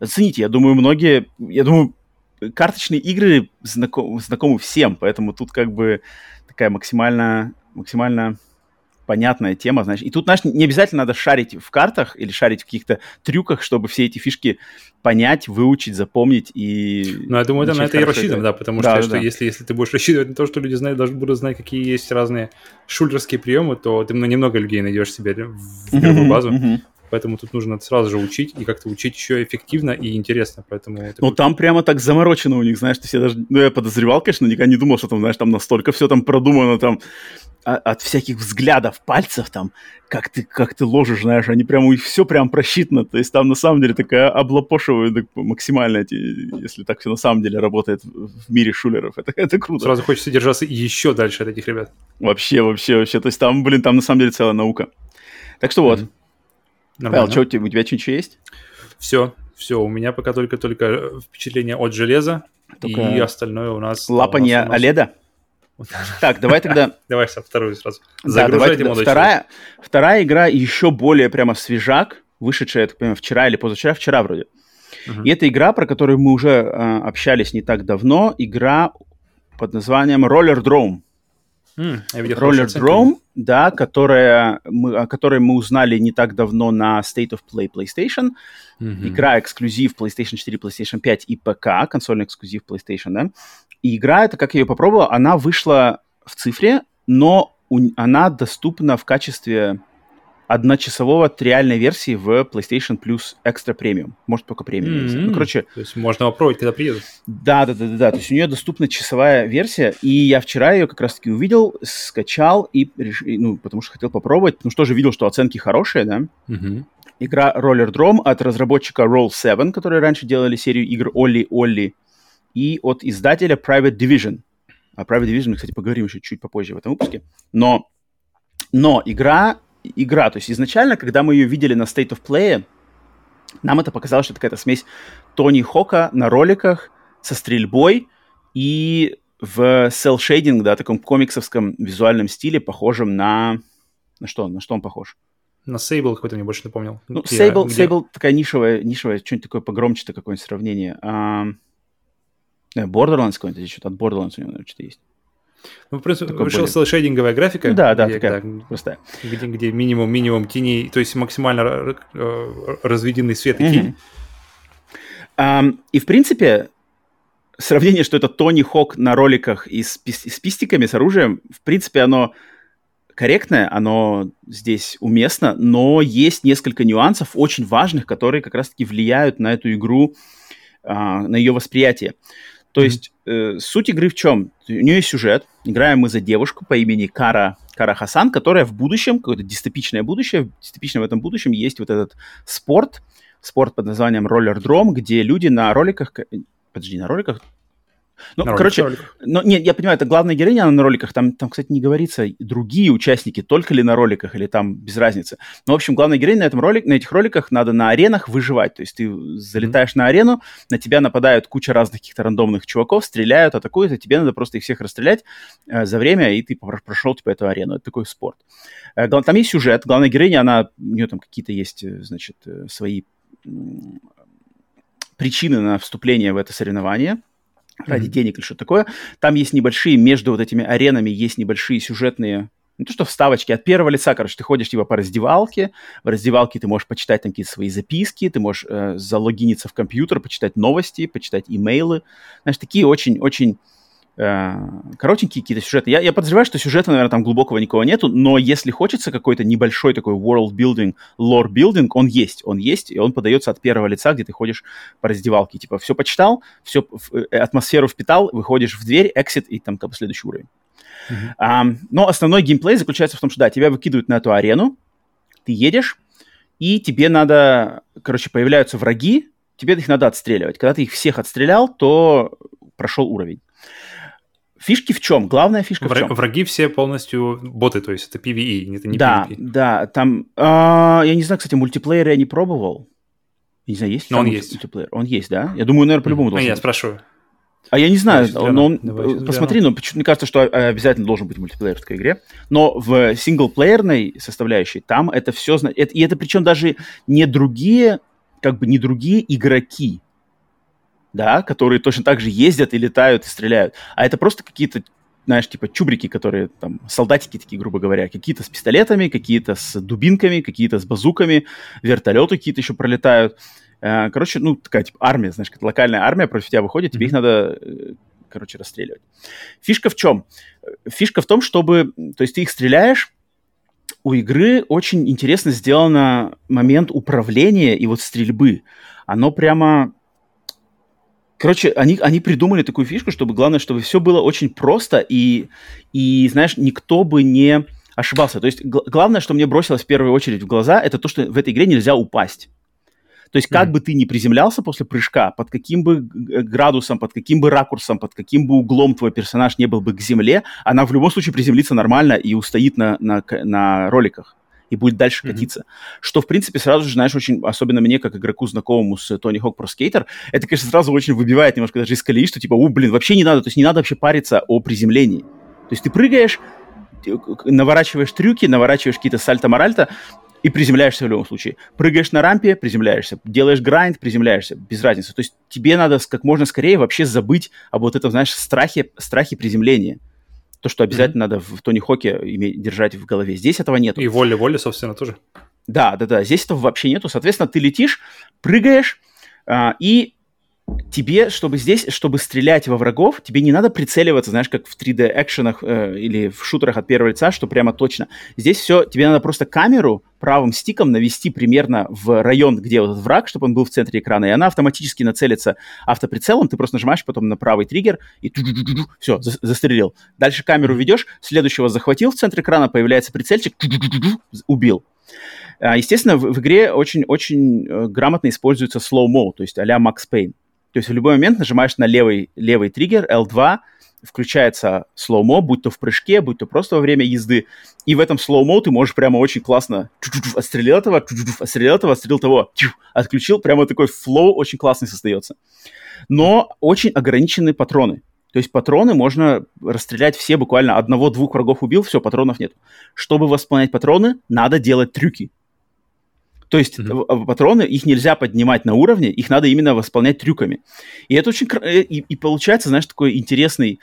Оцените, я думаю, многие, я думаю, карточные игры знаком, знакомы всем, поэтому тут как бы такая максимально, максимально понятная тема, знаешь. И тут, знаешь, не обязательно надо шарить в картах или шарить в каких-то трюках, чтобы все эти фишки понять, выучить, запомнить и... Ну, я думаю, это на это и рассчитано, да, потому да, что, да, что Если, если ты будешь рассчитывать на то, что люди знают, даже будут знать, какие есть разные шулерские приемы, то ты на немного людей найдешь себе в первую базу. Поэтому тут нужно сразу же учить и как-то учить еще эффективно и интересно. Поэтому ну, там прямо так заморочено у них, знаешь, ты все даже... Ну, я подозревал, конечно, никогда не думал, что там, знаешь, там настолько все там продумано, там а, от всяких взглядов пальцев, там, как ты, как ты ложишь, знаешь, они прямо, все прям просчитано, то есть там на самом деле такая облапошивая максимально, если так все на самом деле работает в мире шулеров, это, это круто. Сразу хочется держаться еще дальше от этих ребят. Вообще, вообще, вообще, то есть там, блин, там на самом деле целая наука. Так что вот, mm-hmm. Павел, что у тебя, у тебя что-нибудь есть? Все, все, у меня пока только-только впечатление от железа, только и остальное у нас... Лапанье у нас, Оледа? [LAUGHS] Так, давай тогда... [LAUGHS] Давай вторую сразу. Да, давай вторая, вторая игра еще более прямо свежак, вышедшая, я так понимаю, вчера или позавчера, вчера вроде. И это игра, про которую мы уже э, общались не так давно, игра под названием Roller Drome. Roller Drome, да, которая мы, о которой мы узнали не так давно на State of Play PlayStation. Mm-hmm. Игра эксклюзив PlayStation 4, PlayStation 5 и ПК, консольный эксклюзив PlayStation, да. И игра, это как я ее попробовал, она вышла в цифре, но у, она доступна в качестве одночасового триальной версии в PlayStation Plus Extra Premium. Может, только премиум. Mm-hmm. Ну, короче... То есть можно попробовать, когда приедут. Да, да, да, да, да. То есть у нее доступна часовая версия, и я вчера ее как раз-таки увидел, скачал, и решил, ну, потому что хотел попробовать, потому что тоже видел, что оценки хорошие, да. Mm-hmm. Игра Roller Drome от разработчика Roll 7, которые раньше делали серию игр Олли Олли, и от издателя Private Division. О Private Division мы, кстати, поговорим еще чуть попозже в этом выпуске. Но, но игра игра. То есть изначально, когда мы ее видели на State of Play, нам это показалось, что это какая-то смесь Тони Хока на роликах со стрельбой и в cel shading, да, таком комиксовском визуальном стиле, похожем на... На что? На что он похож? На Sable какой-то мне больше напомнил. Ну, Sable, где... Sable такая нишевая, нишевая, что-нибудь такое погромче-то какое-нибудь сравнение. А, Borderlands какой-нибудь, что-то от Borderlands у него, что-то есть. Ну, в принципе, вышла более... шейдинговая графика. Да, да, где, такая да, простая. Где, где минимум, минимум теней, то есть максимально э, разведенный свет и тень. Um, и, в принципе, сравнение, что это Тони Хок на роликах и с, с пистиками, с оружием, в принципе, оно корректное, оно здесь уместно, но есть несколько нюансов очень важных, которые как раз-таки влияют на эту игру, а, на ее восприятие. То mm-hmm. есть э, суть игры в чем? У нее есть сюжет. Играем мы за девушку по имени Кара, Кара Хасан, которая в будущем, какое-то дистопичное будущее, дистопично в этом будущем есть вот этот спорт, спорт под названием роллер-дром, где люди на роликах, подожди, на роликах, ну, на короче, роликах. ну, нет, я понимаю, это главная героиня, она на роликах, там, там, кстати, не говорится, другие участники, только ли на роликах, или там без разницы. Но, в общем, главная героиня на, этом ролик, на этих роликах надо на аренах выживать, то есть ты залетаешь mm-hmm. на арену, на тебя нападают куча разных каких-то рандомных чуваков, стреляют, атакуют, а тебе надо просто их всех расстрелять э, за время, и ты прошел, типа, эту арену. Это такой спорт. Э, там есть сюжет, главная героиня, она, у нее там какие-то есть, э, значит, э, свои причины на вступление в это соревнование – ради mm-hmm. денег или что такое. Там есть небольшие, между вот этими аренами есть небольшие сюжетные не то что вставочки, от первого лица, короче, ты ходишь типа по раздевалке, в раздевалке ты можешь почитать там какие-то свои записки, ты можешь э, залогиниться в компьютер, почитать новости, почитать имейлы. Знаешь, такие очень-очень коротенькие какие-то сюжеты. Я, я подозреваю, что сюжета, наверное, там глубокого никого нету, но если хочется какой-то небольшой такой world building, lore building, он есть, он есть, и он подается от первого лица, где ты ходишь по раздевалке. Типа, все почитал, все, э, атмосферу впитал, выходишь в дверь, exit и там как бы следующий уровень. Uh-huh. Um, но основной геймплей заключается в том, что, да, тебя выкидывают на эту арену, ты едешь, и тебе надо, короче, появляются враги, тебе их надо отстреливать. Когда ты их всех отстрелял, то прошел уровень. Фишки в чем? Главная фишка Вра- в чем? Враги все полностью боты, то есть это PvE, это не да, PvP. да, там, а, я не знаю, кстати, мультиплеер я не пробовал. Я не знаю, есть ли Но он есть. мультиплеер? Он есть, да? Я думаю, наверное, по-любому А должен я быть. спрашиваю. А я не знаю, но он, сейчас посмотри, но почему- мне кажется, что а, обязательно должен быть мультиплеер в такой игре. Но в синглплеерной составляющей там это все, и это причем даже не другие, как бы не другие игроки, да, которые точно так же ездят и летают и стреляют, а это просто какие-то знаешь, типа чубрики, которые там, солдатики такие, грубо говоря, какие-то с пистолетами, какие-то с дубинками, какие-то с базуками, вертолеты какие-то еще пролетают. Э, Короче, ну, такая, типа, армия, знаешь, как локальная армия против тебя выходит, тебе их надо, э, короче, расстреливать. Фишка в чем? Фишка в том, чтобы, то есть ты их стреляешь, у игры очень интересно сделано момент управления и вот стрельбы. Оно прямо... Короче, они, они придумали такую фишку, чтобы главное, чтобы все было очень просто и, и, знаешь, никто бы не ошибался. То есть гл- главное, что мне бросилось в первую очередь в глаза, это то, что в этой игре нельзя упасть. То есть как Мгм. бы ты ни приземлялся после прыжка, под каким бы градусом, под каким бы ракурсом, под каким бы углом твой персонаж не был бы к земле, она в любом случае приземлится нормально и устоит на, на, на роликах и будет дальше Мгм. катиться. Что, в принципе, сразу же, знаешь, очень, особенно мне, как игроку, знакомому с Тони Хок Pro Skater, это, конечно, сразу очень выбивает немножко даже из колеи, что типа, у, блин, вообще не надо, то есть не надо вообще париться о приземлении. То есть ты прыгаешь, к- наворачиваешь трюки, наворачиваешь какие-то сальто-моральто, и приземляешься в любом случае. Прыгаешь на рампе, приземляешься. Делаешь грайнд, приземляешься. Без разницы. То есть тебе надо как можно скорее вообще забыть об вот этом, знаешь, страхе, страхе приземления. То, что обязательно надо в Тони Хоке иметь, держать в голове. Здесь этого нет. И воля-воля, собственно, тоже. Да, да, да. Здесь этого вообще нету. Соответственно, ты летишь, прыгаешь, а, и тебе, чтобы здесь, чтобы стрелять во врагов, тебе не надо прицеливаться, знаешь, как в 3D-экшенах э, или в шутерах от первого лица, что прямо точно. Здесь все, тебе надо просто камеру правым стиком навести примерно в район, где вот этот враг, чтобы он был в центре экрана, и она автоматически нацелится автоприцелом, ты просто нажимаешь потом на правый триггер и все, застрелил. Дальше камеру ведешь, следующего захватил в центре экрана, появляется прицельчик, убил. А, Естественно, в, в игре очень-очень э, грамотно используется slow-mo, то есть а-ля Max Payne. То есть в любой момент нажимаешь на левый, левый триггер L2, включается slow-mo, будь то в прыжке, будь то просто во время езды. И в этом slow-mo ты можешь прямо очень классно отстрелил этого, отстрелил этого, отстрелил того, отключил. Прямо такой флоу очень классный создается. Но очень ограничены патроны. То есть патроны можно расстрелять все, буквально одного-двух врагов убил, все, патронов нет. Чтобы восполнять патроны, надо делать трюки. То есть mm-hmm. патроны, их нельзя поднимать на уровне, их надо именно восполнять трюками. И это очень... И, и получается, знаешь, такой интересный,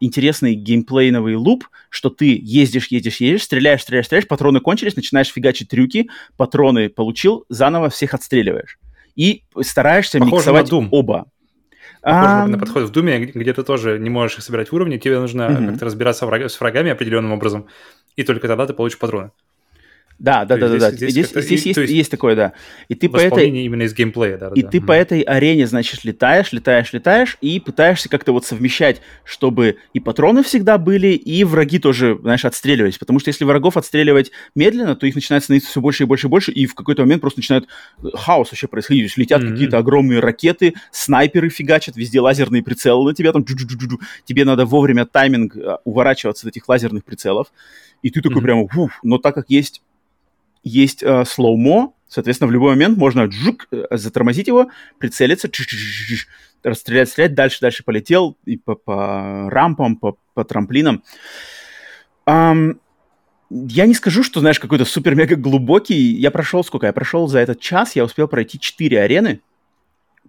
интересный геймплейновый луп, что ты ездишь, ездишь, ездишь, стреляешь, стреляешь, стреляешь, патроны кончились, начинаешь фигачить трюки, патроны получил, заново всех отстреливаешь. И стараешься Похоже миксовать на Doom. оба. Похоже а... на подход в Думе, где ты тоже не можешь собирать в уровне, тебе нужно mm-hmm. как-то разбираться враг... с врагами определенным образом, и только тогда ты получишь патроны. Да, да, да, да, да. Здесь, здесь, здесь есть, есть, есть такое, да. И ты по этой именно из геймплея, да. И да. ты mm-hmm. по этой арене, значит, летаешь, летаешь, летаешь и пытаешься как-то вот совмещать, чтобы и патроны всегда были, и враги тоже, знаешь, отстреливались. Потому что если врагов отстреливать медленно, то их начинает становиться все больше и больше и больше, и в какой-то момент просто начинает хаос вообще происходить. То есть летят mm-hmm. какие-то огромные ракеты, снайперы фигачат, везде лазерные прицелы на тебя там. Тебе надо вовремя тайминг уворачиваться от этих лазерных прицелов. И ты такой mm-hmm. прямо, уф, но так как есть есть э, соответственно, в любой момент можно джук, э, затормозить его, прицелиться, расстрелять, стрелять, дальше, дальше полетел и по, по рампам, по, по трамплинам. Um, я не скажу, что, знаешь, какой-то супер-мега глубокий. Я прошел сколько? Я прошел за этот час, я успел пройти 4 арены.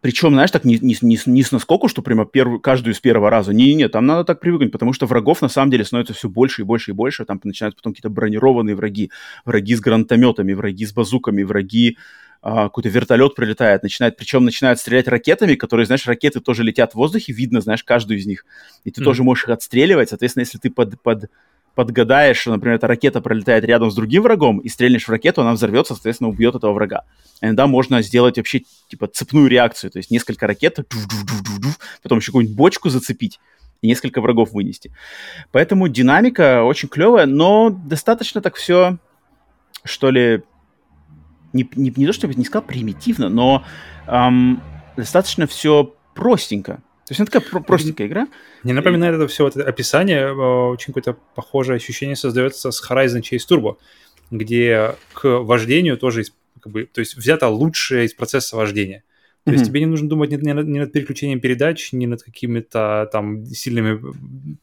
Причем, знаешь, так не, не, не, не с наскоку, что прямо первую, каждую с первого раза. Не-не-не, там надо так привыкнуть, потому что врагов на самом деле становится все больше и больше и больше. Там начинаются потом какие-то бронированные враги, враги с гранатометами, враги с базуками, враги а, какой-то вертолет прилетает, начинает, причем начинают стрелять ракетами, которые, знаешь, ракеты тоже летят в воздухе, видно, знаешь, каждую из них. И ты mm-hmm. тоже можешь их отстреливать. Соответственно, если ты под, под, подгадаешь, что, например, эта ракета пролетает рядом с другим врагом, и стрельнешь в ракету, она взорвется, соответственно, убьет этого врага. Иногда можно сделать вообще, типа, цепную реакцию, то есть несколько ракет, потом еще какую-нибудь бочку зацепить и несколько врагов вынести. Поэтому динамика очень клевая, но достаточно так все, что ли, не, не, не то чтобы не сказал примитивно, но эм, достаточно все простенько. То есть она такая простенькая игра. Мне напоминает это все вот это описание, э, очень какое-то похожее ощущение создается с Horizon Chase Turbo, где к вождению тоже, как бы, то есть взято лучшее из процесса вождения. То mm-hmm. есть тебе не нужно думать ни, ни, над, ни над переключением передач, ни над какими-то там сильными,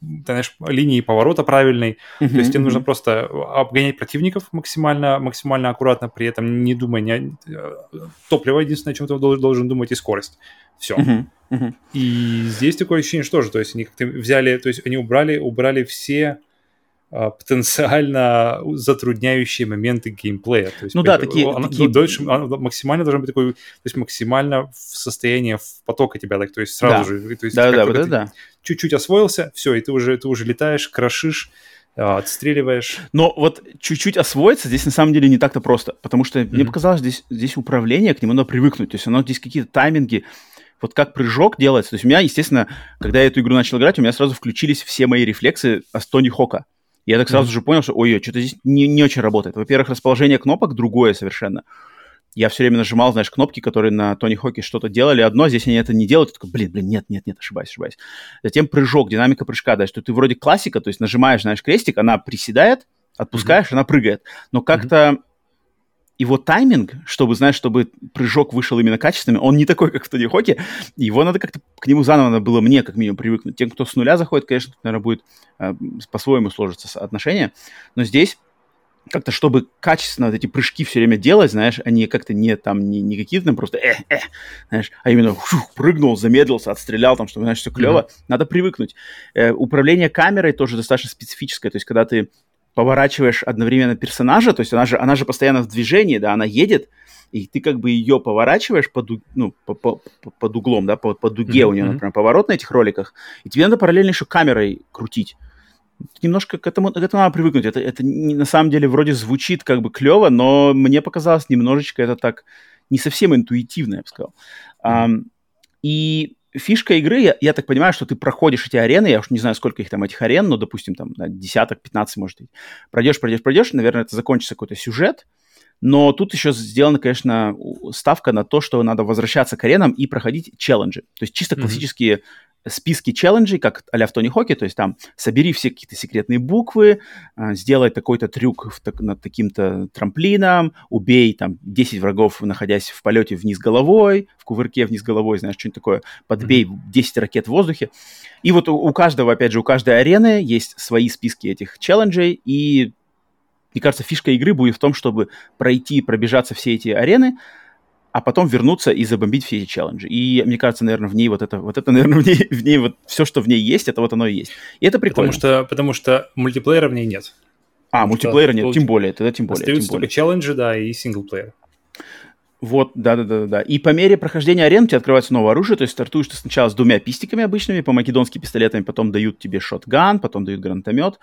ты знаешь, линией поворота правильной. Mm-hmm. То есть тебе mm-hmm. нужно просто обгонять противников максимально, максимально аккуратно, при этом не думая ни о... Топливо единственное, о чем ты должен, должен думать, и скорость. Все. Mm-hmm. И здесь такое ощущение, что же, то есть они как-то взяли, то есть они убрали, убрали все а, потенциально затрудняющие моменты геймплея. То есть, ну да, такие... Она, такие... Дольше, она максимально должен быть такой, то есть максимально в состоянии в потока тебя, так, то есть сразу да. же. То есть да, да, да, да. Чуть-чуть освоился, все, и ты уже, ты уже летаешь, крошишь, а, отстреливаешь. Но вот чуть-чуть освоиться здесь на самом деле не так-то просто, потому что mm-hmm. мне показалось, здесь, здесь управление, к нему надо привыкнуть. То есть оно здесь какие-то тайминги, вот как прыжок делается. То есть у меня, естественно, когда я эту игру начал играть, у меня сразу включились все мои рефлексы с Тони Хока. Я так сразу mm-hmm. же понял, что ой, что-то здесь не, не очень работает. Во-первых, расположение кнопок другое совершенно. Я все время нажимал, знаешь, кнопки, которые на Тони Хоке что-то делали одно, здесь они это не делают. Я такой, блин, блин, нет, нет, нет, ошибаюсь, ошибаюсь. Затем прыжок, динамика прыжка, да, что ты вроде классика, то есть нажимаешь, знаешь, крестик, она приседает, отпускаешь, mm-hmm. она прыгает. Но как-то mm-hmm его тайминг, чтобы, знаешь, чтобы прыжок вышел именно качественным, он не такой, как в Тони Хоке. Его надо как-то, к нему заново надо было мне, как минимум, привыкнуть. Тем, кто с нуля заходит, конечно, наверное, будет э, по-своему сложиться отношения. Но здесь как-то, чтобы качественно вот эти прыжки все время делать, знаешь, они как-то не там, не, не какие-то там просто э, э, знаешь, а именно фух, прыгнул, замедлился, отстрелял там, чтобы, знаешь, все клево. Mm-hmm. Надо привыкнуть. Э, управление камерой тоже достаточно специфическое, то есть когда ты поворачиваешь одновременно персонажа, то есть она же, она же постоянно в движении, да, она едет, и ты как бы ее поворачиваешь под, ну, по, по, по, углом, да, по, по дуге mm-hmm. у нее, например, поворот на этих роликах, и тебе надо параллельно еще камерой крутить. Немножко к этому, к этому надо привыкнуть. Это, это не, на самом деле вроде звучит как бы клево, но мне показалось немножечко это так не совсем интуитивно, я бы сказал. Mm-hmm. Um, и фишка игры, я, я так понимаю, что ты проходишь эти арены, я уж не знаю, сколько их там, этих арен, но, допустим, там, десяток, 15, может быть. Пройдешь, пройдешь, пройдешь, наверное, это закончится какой-то сюжет, но тут еще сделана, конечно, ставка на то, что надо возвращаться к аренам и проходить челленджи. То есть чисто классические mm-hmm списки челленджей, как а в Тони Хоке, то есть там собери все какие-то секретные буквы, а, сделай такой-то трюк так, над таким-то трамплином, убей там 10 врагов, находясь в полете вниз головой, в кувырке вниз головой, знаешь, что-нибудь такое, подбей 10 ракет в воздухе. И вот у, у каждого, опять же, у каждой арены есть свои списки этих челленджей, и мне кажется, фишка игры будет в том, чтобы пройти, пробежаться все эти арены, а потом вернуться и забомбить все эти челленджи. И мне кажется, наверное, в ней вот это, вот это, наверное, [LAUGHS] в ней, в ней вот все, что в ней есть, это вот оно и есть. И это прикольно. Потому что, потому что мультиплеера в ней нет. А, мультиплеера нет, тем более, тогда тем более. Остаются тем более. только челленджи, да, и синглплеер. Вот, да-да-да-да. И по мере прохождения арен у тебя открывается новое оружие, то есть стартуешь ты сначала с двумя пистиками обычными, по-македонски пистолетами, потом дают тебе шотган, потом дают гранатомет.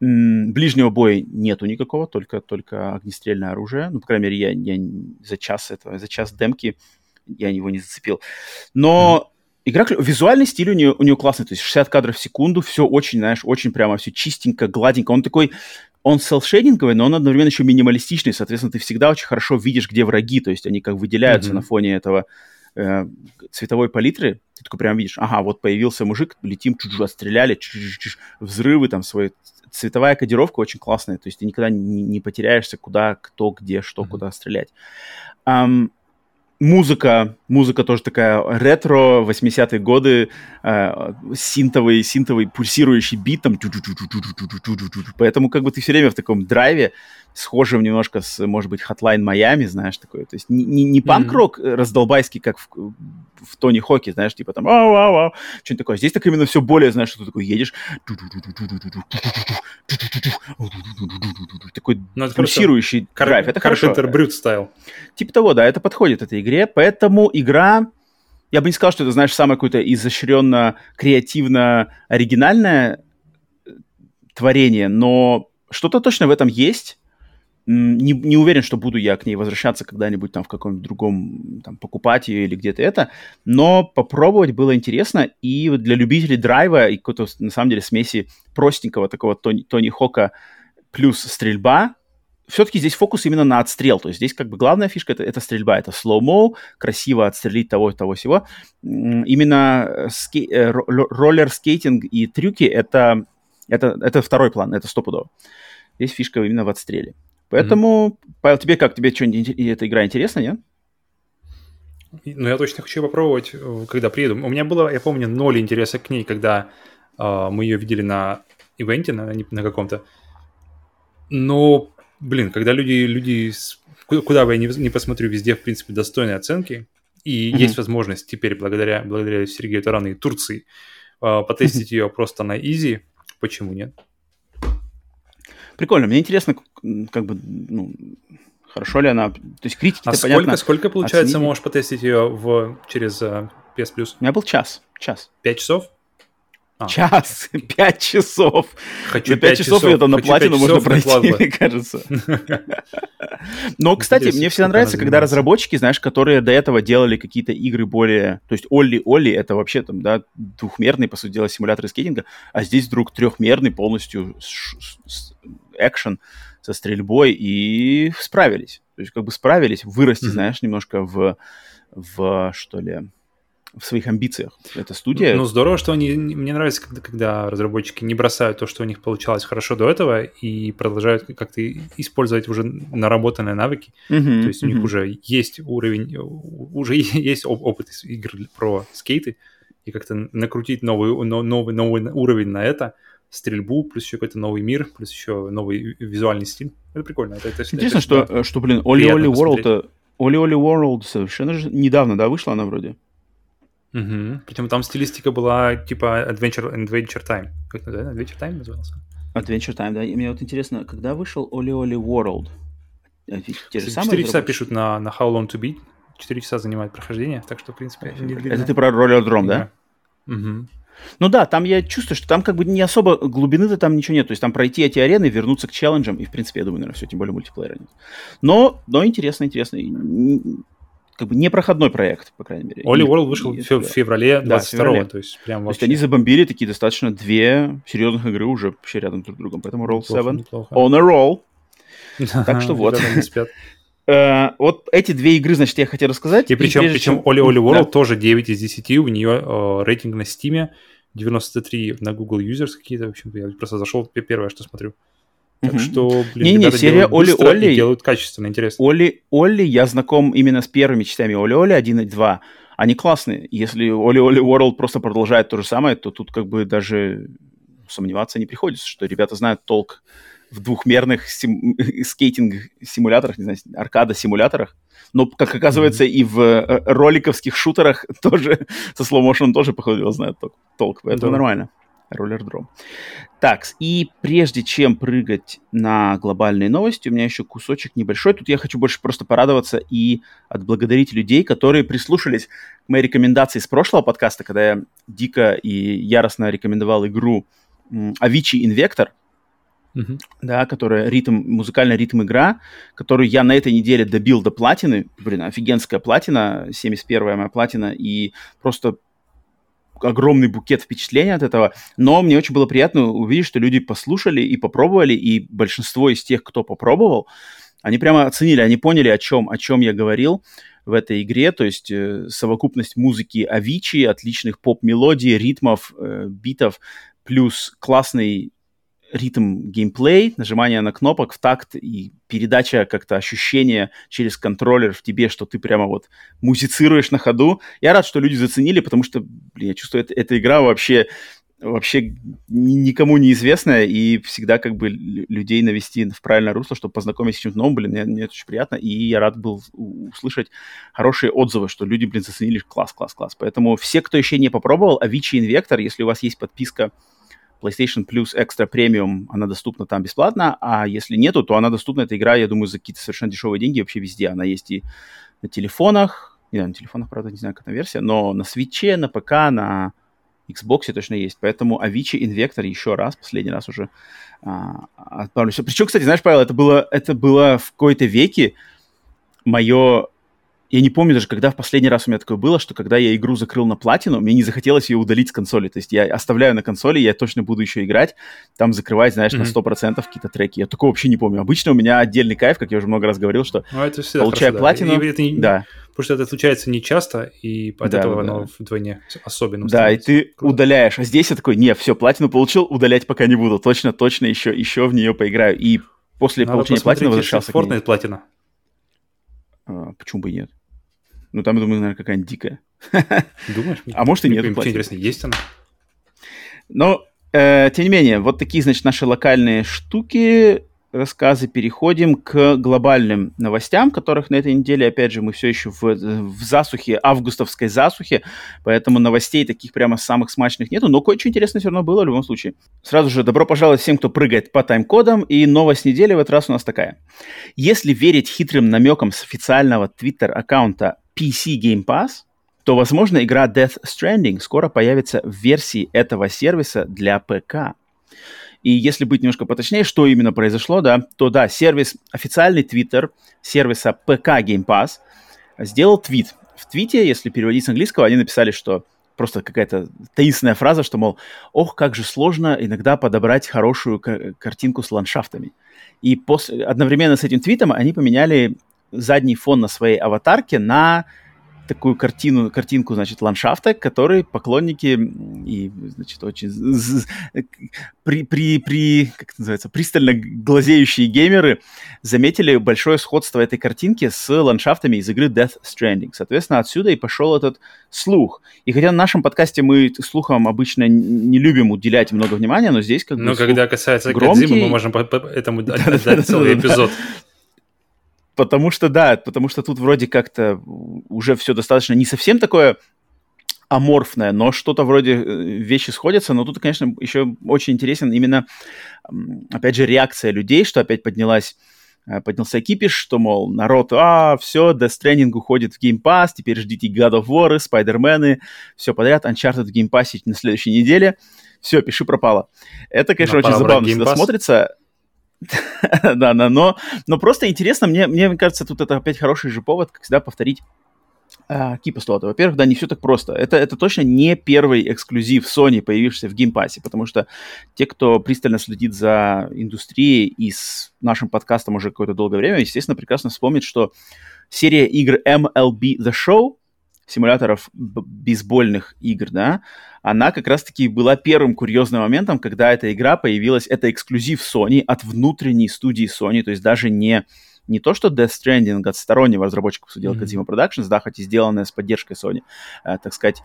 Ближнего боя нету никакого, только, только огнестрельное оружие. Ну, по крайней мере, я, я за час этого, за час демки я его не зацепил. Но mm. игра, визуальный стиль у нее, у нее классный, то есть 60 кадров в секунду, все очень, знаешь, очень прямо, все чистенько, гладенько. Он такой, он селшейдинговый, но он одновременно еще минималистичный, соответственно, ты всегда очень хорошо видишь, где враги, то есть они как выделяются mm-hmm. на фоне этого э, цветовой палитры. Ты такой прям видишь, ага, вот появился мужик, летим, чуть-чуть отстреляли, чуть-чуть, взрывы там свои цветовая кодировка очень классная, то есть ты никогда не, не потеряешься, куда, кто, где, что, mm-hmm. куда стрелять. Um, музыка, музыка тоже такая ретро, 80-е годы, э, синтовый, синтовый пульсирующий бит, там, поэтому как бы ты все время в таком драйве, схожим немножко с, может быть, Hotline Miami, знаешь, такое, то есть не, не, не панк-рок mm-hmm. раздолбайский, как в, в Тони Хоке, знаешь, типа там, ау, ау, ау, что-нибудь такое. Здесь так именно все более, знаешь, что ты такой едешь, такой пульсирующий драйв, это хорошо. Brute стайл. Типа того, да, это подходит этой игре, поэтому игра я бы не сказал, что это, знаешь, самое какое-то изощренно, креативно, оригинальное творение, но что-то точно в этом есть не, не уверен, что буду я к ней возвращаться когда-нибудь там в каком-нибудь другом, там, покупать ее или где-то это, но попробовать было интересно, и вот для любителей драйва и какой-то, на самом деле, смеси простенького такого Тони, Тони Хока плюс стрельба, все-таки здесь фокус именно на отстрел. То есть здесь как бы главная фишка это, это стрельба, это slow-mo, красиво отстрелить того, того всего. Именно ски, э, роллер-скейтинг и трюки это, это, это второй план, это стопудово. Здесь фишка именно в отстреле. Поэтому, mm-hmm. Павел, тебе как? Тебе что-нибудь эта игра интересна, нет? Ну, я точно хочу попробовать, э, когда приеду. У меня было, я помню, ноль интереса к ней, когда э, мы ее видели на ивенте, на, на каком-то. Но, блин, когда люди, люди куда бы я ни, ни посмотрю, везде, в принципе, достойные оценки, и mm-hmm. есть возможность теперь, благодаря, благодаря Сергею Тарану и Турции, э, потестить [LAUGHS] mm-hmm. ее просто на изи, почему нет? Прикольно, мне интересно, как бы, ну, Хорошо ли она? То есть критики А сколько, понятно, сколько, получается, оценили? можешь потестить ее в, через uh, PS Plus? У меня был час. Час. Пять часов? А. Час, [LAUGHS] пять часов. Хочу За пять часов, часов это на платину можно пройти, [LAUGHS] мне кажется. [LAUGHS] Но, кстати, мне всегда нравится, когда разработчики, знаешь, которые до этого делали какие-то игры более... То есть Олли Олли это вообще там, да, двухмерный, по сути дела, симулятор скейтинга, а здесь вдруг трехмерный полностью экшен со стрельбой и справились. То есть как бы справились, вырасти, mm-hmm. знаешь, немножко в, в, что ли, в своих амбициях. Это студия. Ну, здорово, что они... Мне нравится, когда, когда разработчики не бросают то, что у них получалось хорошо до этого, и продолжают как-то использовать уже наработанные навыки. Mm-hmm, то есть mm-hmm. у них уже есть уровень, уже есть опыт игр про скейты, и как-то накрутить новый, новый, новый уровень на это – стрельбу, плюс еще какой-то новый мир, плюс еще новый визуальный стиль. Это прикольно. Это, это, Интересно, это, что, да, что, блин, Оли Оли World, Оли Оли World совершенно же недавно, да, вышла она вроде? Угу. Причем там стилистика была типа Adventure, Adventure Time. Как называется? Adventure Time назывался? Adventure Time, да. И мне вот интересно, когда вышел Оли Оли World? Э, те же 4 часа пишут на, на How Long To Beat. 4 часа занимает прохождение, так что, в принципе... Это ты про роллер-дром, да? Угу. Ну да, там я чувствую, что там как бы не особо глубины-то там ничего нет. То есть там пройти эти арены, вернуться к челленджам, и в принципе, я думаю, наверное, все, тем более мультиплеера нет. Но, но интересно, интересно. Как бы непроходной проект, по крайней мере. Оли World вышел в феврале 22 да, то есть прям вообще... То есть они забомбили такие достаточно две серьезных игры уже вообще рядом друг с другом. Поэтому Roll 7 неплохо. on a roll. [LAUGHS] Так что вот. Uh, вот эти две игры, значит, я хотел рассказать. И причем, прежде причем чем... Оли Оли World да. тоже 9 из 10, у нее uh, рейтинг на Steam 93 на Google Users какие-то, в общем-то, я просто зашел, первое, что смотрю. Так mm-hmm. что, блин, не, не, серия Оли Оли делают качественно, интересно. Оли Оли, я знаком именно с первыми частями Оли Оли 1 и 2. Они классные. Если Оли Оли World просто продолжает то же самое, то тут как бы даже сомневаться не приходится, что ребята знают толк в двухмерных сим- [LAUGHS] скейтинг-симуляторах, не знаю, аркада-симуляторах. Но, как оказывается, mm-hmm. и в э, роликовских шутерах [LAUGHS] тоже со слоу тоже, походу, знают толк. толк поэтому да. нормально. Роллер дром. Так, и прежде чем прыгать на глобальные новости, у меня еще кусочек небольшой. Тут я хочу больше просто порадоваться и отблагодарить людей, которые прислушались к моей рекомендации с прошлого подкаста, когда я дико и яростно рекомендовал игру Avicii Invector uh-huh. да, которая ритм, музыкальная ритм игра, которую я на этой неделе добил до платины. Блин, офигенская платина, 71-я моя платина, и просто огромный букет впечатлений от этого, но мне очень было приятно увидеть, что люди послушали и попробовали, и большинство из тех, кто попробовал, они прямо оценили, они поняли, о чем, о чем я говорил в этой игре, то есть э, совокупность музыки Авичи, отличных поп-мелодий, ритмов, э, битов, плюс классный ритм геймплей, нажимание на кнопок в такт и передача как-то ощущения через контроллер в тебе, что ты прямо вот музицируешь на ходу. Я рад, что люди заценили, потому что, блин, я чувствую, это, эта игра вообще вообще никому неизвестная, и всегда как бы людей навести в правильное русло, чтобы познакомиться с чем-то новым, блин, мне, мне это очень приятно, и я рад был услышать хорошие отзывы, что люди, блин, заценили класс, класс, класс. Поэтому все, кто еще не попробовал, Avicii Invector, если у вас есть подписка PlayStation Plus Extra Premium, она доступна там бесплатно, а если нету, то она доступна, эта игра, я думаю, за какие-то совершенно дешевые деньги вообще везде. Она есть и на телефонах, не на телефонах, правда, не знаю, какая версия, но на свитче, на ПК, на Xbox точно есть. Поэтому Avicii Invector еще раз, последний раз уже а, отправлю. Причем, кстати, знаешь, Павел, это было, это было в какой-то веке мое я не помню даже, когда в последний раз у меня такое было, что когда я игру закрыл на платину, мне не захотелось ее удалить с консоли. То есть я оставляю на консоли, я точно буду еще играть, там закрывать, знаешь, mm-hmm. на 100% какие-то треки. Я такого вообще не помню. Обычно у меня отдельный кайф, как я уже много раз говорил, что ну, это получая хорошо, платину... Да. И это не... да. Потому что это случается не часто, и от да, этого да, оно да. вдвойне особенно Да, и ты Круто. удаляешь. А здесь я такой, не, все, платину получил, удалять пока не буду. Точно, точно еще, еще в нее поиграю. И после Надо получения платины возвращался к ней. платина. А, почему бы и нет? Ну, там, я думаю, наверное, какая-нибудь дикая. [LAUGHS] Думаешь? А может и нет. Интересно, есть она? Но, э, тем не менее, вот такие, значит, наши локальные штуки, рассказы. Переходим к глобальным новостям, которых на этой неделе, опять же, мы все еще в, в засухе, августовской засухе, поэтому новостей таких прямо самых смачных нету, но кое-что интересное все равно было в любом случае. Сразу же добро пожаловать всем, кто прыгает по тайм-кодам, и новость недели в этот раз у нас такая. Если верить хитрым намекам с официального твиттер-аккаунта PC Game Pass, то, возможно, игра Death Stranding скоро появится в версии этого сервиса для ПК. И если быть немножко поточнее, что именно произошло, да, то да, сервис, официальный твиттер сервиса ПК Game Pass сделал твит. В твите, если переводить с английского, они написали, что просто какая-то таинственная фраза, что, мол, ох, как же сложно иногда подобрать хорошую картинку с ландшафтами. И после, одновременно с этим твитом они поменяли задний фон на своей аватарке на такую картину, картинку, значит, ландшафта, который поклонники и, значит, очень при, при, при, как это называется, пристально глазеющие геймеры заметили большое сходство этой картинки с ландшафтами из игры Death Stranding. Соответственно, отсюда и пошел этот слух. И хотя в нашем подкасте мы слухам обычно не любим уделять много внимания, но здесь как бы Но когда касается громкий... Кодзимы, мы можем по, по этому [LAUGHS] отдать целый эпизод. Потому что, да, потому что тут вроде как-то уже все достаточно не совсем такое аморфное, но что-то вроде э, вещи сходятся, но тут, конечно, еще очень интересен именно, опять же, реакция людей, что опять поднялась э, поднялся кипиш, что, мол, народ, а, все, Death Stranding уходит в Game Pass, теперь ждите God of War, Spider-Man, все подряд, Uncharted в Game Pass на следующей неделе, все, пиши пропало. Это, конечно, но очень забавно всегда смотрится. [LAUGHS] да, да, но, но просто интересно, мне, мне кажется, тут это опять хороший же повод, как всегда, повторить Uh, Кипа слота. Во-первых, да, не все так просто. Это, это точно не первый эксклюзив Sony, появившийся в геймпассе, потому что те, кто пристально следит за индустрией и с нашим подкастом уже какое-то долгое время, естественно, прекрасно вспомнит, что серия игр MLB The Show, симуляторов бейсбольных игр, да, она как раз-таки была первым курьезным моментом, когда эта игра появилась, это эксклюзив Sony от внутренней студии Sony, то есть даже не, не то, что Death Stranding от стороннего разработчика студии mm-hmm. Kojima Productions, да, хоть и сделанная с поддержкой Sony, э, так сказать,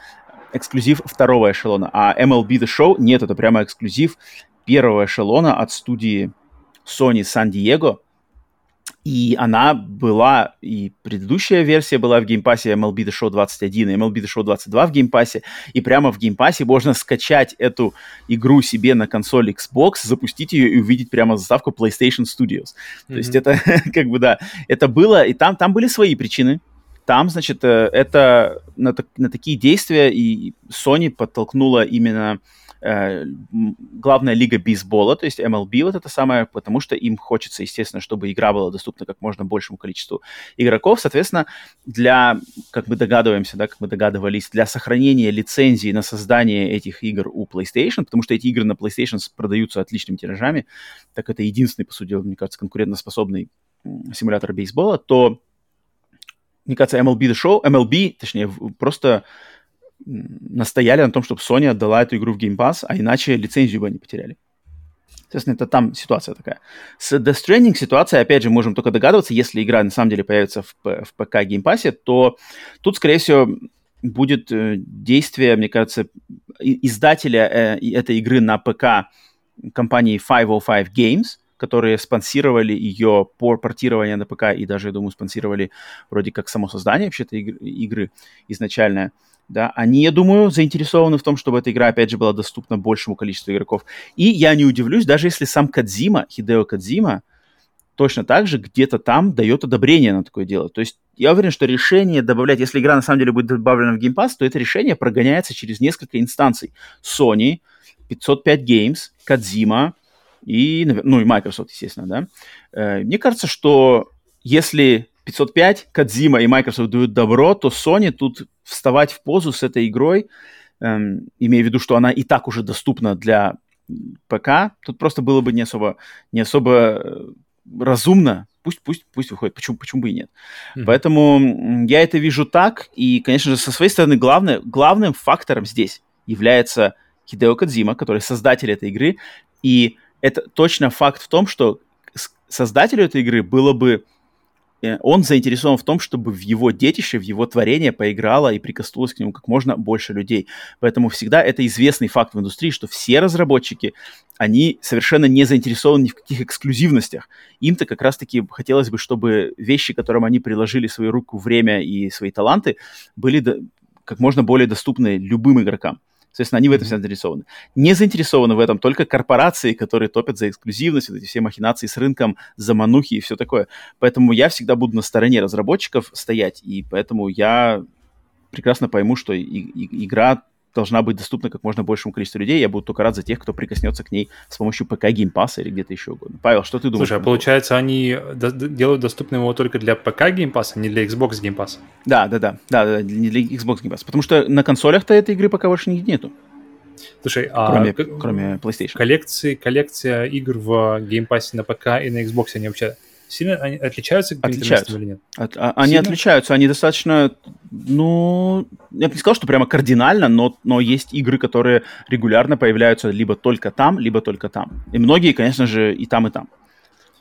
эксклюзив второго эшелона, а MLB The Show, нет, это прямо эксклюзив первого эшелона от студии Sony San-Diego, и она была, и предыдущая версия была в геймпассе MLB The Show 21 и MLB The Show 22 в геймпассе, и прямо в геймпассе можно скачать эту игру себе на консоль Xbox, запустить ее и увидеть прямо заставку PlayStation Studios. Mm-hmm. То есть это, [LAUGHS] как бы, да, это было, и там, там были свои причины, там, значит, э, это на, на такие действия и Sony подтолкнула именно Э, главная лига бейсбола, то есть MLB вот это самое, потому что им хочется, естественно, чтобы игра была доступна как можно большему количеству игроков. Соответственно, для, как мы догадываемся, да, как мы догадывались, для сохранения лицензии на создание этих игр у PlayStation, потому что эти игры на PlayStation продаются отличными тиражами, так это единственный, по сути, мне кажется, конкурентоспособный симулятор бейсбола, то, мне кажется, MLB The Show, MLB, точнее, просто настояли на том, чтобы Sony отдала эту игру в Game Pass, а иначе лицензию бы они потеряли. Соответственно, это там ситуация такая. С Death Stranding ситуация, опять же, можем только догадываться, если игра на самом деле появится в, в ПК Pass, то тут, скорее всего, будет э, действие, мне кажется, издателя э, этой игры на ПК компании 505 Games, которые спонсировали ее по портированию на ПК и даже, я думаю, спонсировали вроде как само создание вообще-то игры, игры изначальное да, они, я думаю, заинтересованы в том, чтобы эта игра, опять же, была доступна большему количеству игроков. И я не удивлюсь, даже если сам Кадзима, Хидео Кадзима, точно так же где-то там дает одобрение на такое дело. То есть я уверен, что решение добавлять, если игра на самом деле будет добавлена в Game Pass, то это решение прогоняется через несколько инстанций. Sony, 505 Games, Кадзима и, ну и Microsoft, естественно, да. Э, мне кажется, что если 505, Кадзима и Microsoft дают добро, то Sony тут вставать в позу с этой игрой, эм, имея в виду, что она и так уже доступна для ПК, тут просто было бы не особо, не особо э, разумно. Пусть, пусть, пусть выходит. Почему, почему бы и нет? Mm-hmm. Поэтому я это вижу так. И, конечно же, со своей стороны, главное, главным фактором здесь является Хидео Кадзима, который создатель этой игры. И это точно факт в том, что создателю этой игры было бы он заинтересован в том, чтобы в его детище, в его творение поиграло и прикоснулось к нему как можно больше людей. Поэтому всегда это известный факт в индустрии, что все разработчики, они совершенно не заинтересованы ни в каких эксклюзивностях. Им-то как раз-таки хотелось бы, чтобы вещи, которым они приложили свою руку, время и свои таланты, были как можно более доступны любым игрокам. Соответственно, они в этом все заинтересованы. Не заинтересованы в этом только корпорации, которые топят за эксклюзивность, вот эти все махинации с рынком, заманухи и все такое. Поэтому я всегда буду на стороне разработчиков стоять, и поэтому я прекрасно пойму, что и, и, игра должна быть доступна как можно большему количеству людей. Я буду только рад за тех, кто прикоснется к ней с помощью ПК геймпаса или где-то еще угодно. Павел, что ты думаешь? Слушай, а получается, они делают доступным его только для ПК геймпаса, не для Xbox геймпаса? Да, да, да, да, да, не для Xbox геймпаса. Потому что на консолях-то этой игры пока больше нету. Слушай, кроме, а кроме PlayStation. Коллекции, коллекция игр в геймпассе на ПК и на Xbox, они вообще Сильно они отличаются отличаются. или нет? От, а, они Сильно? отличаются, они достаточно, ну, я бы не сказал, что прямо кардинально, но, но есть игры, которые регулярно появляются либо только там, либо только там. И многие, конечно же, и там, и там.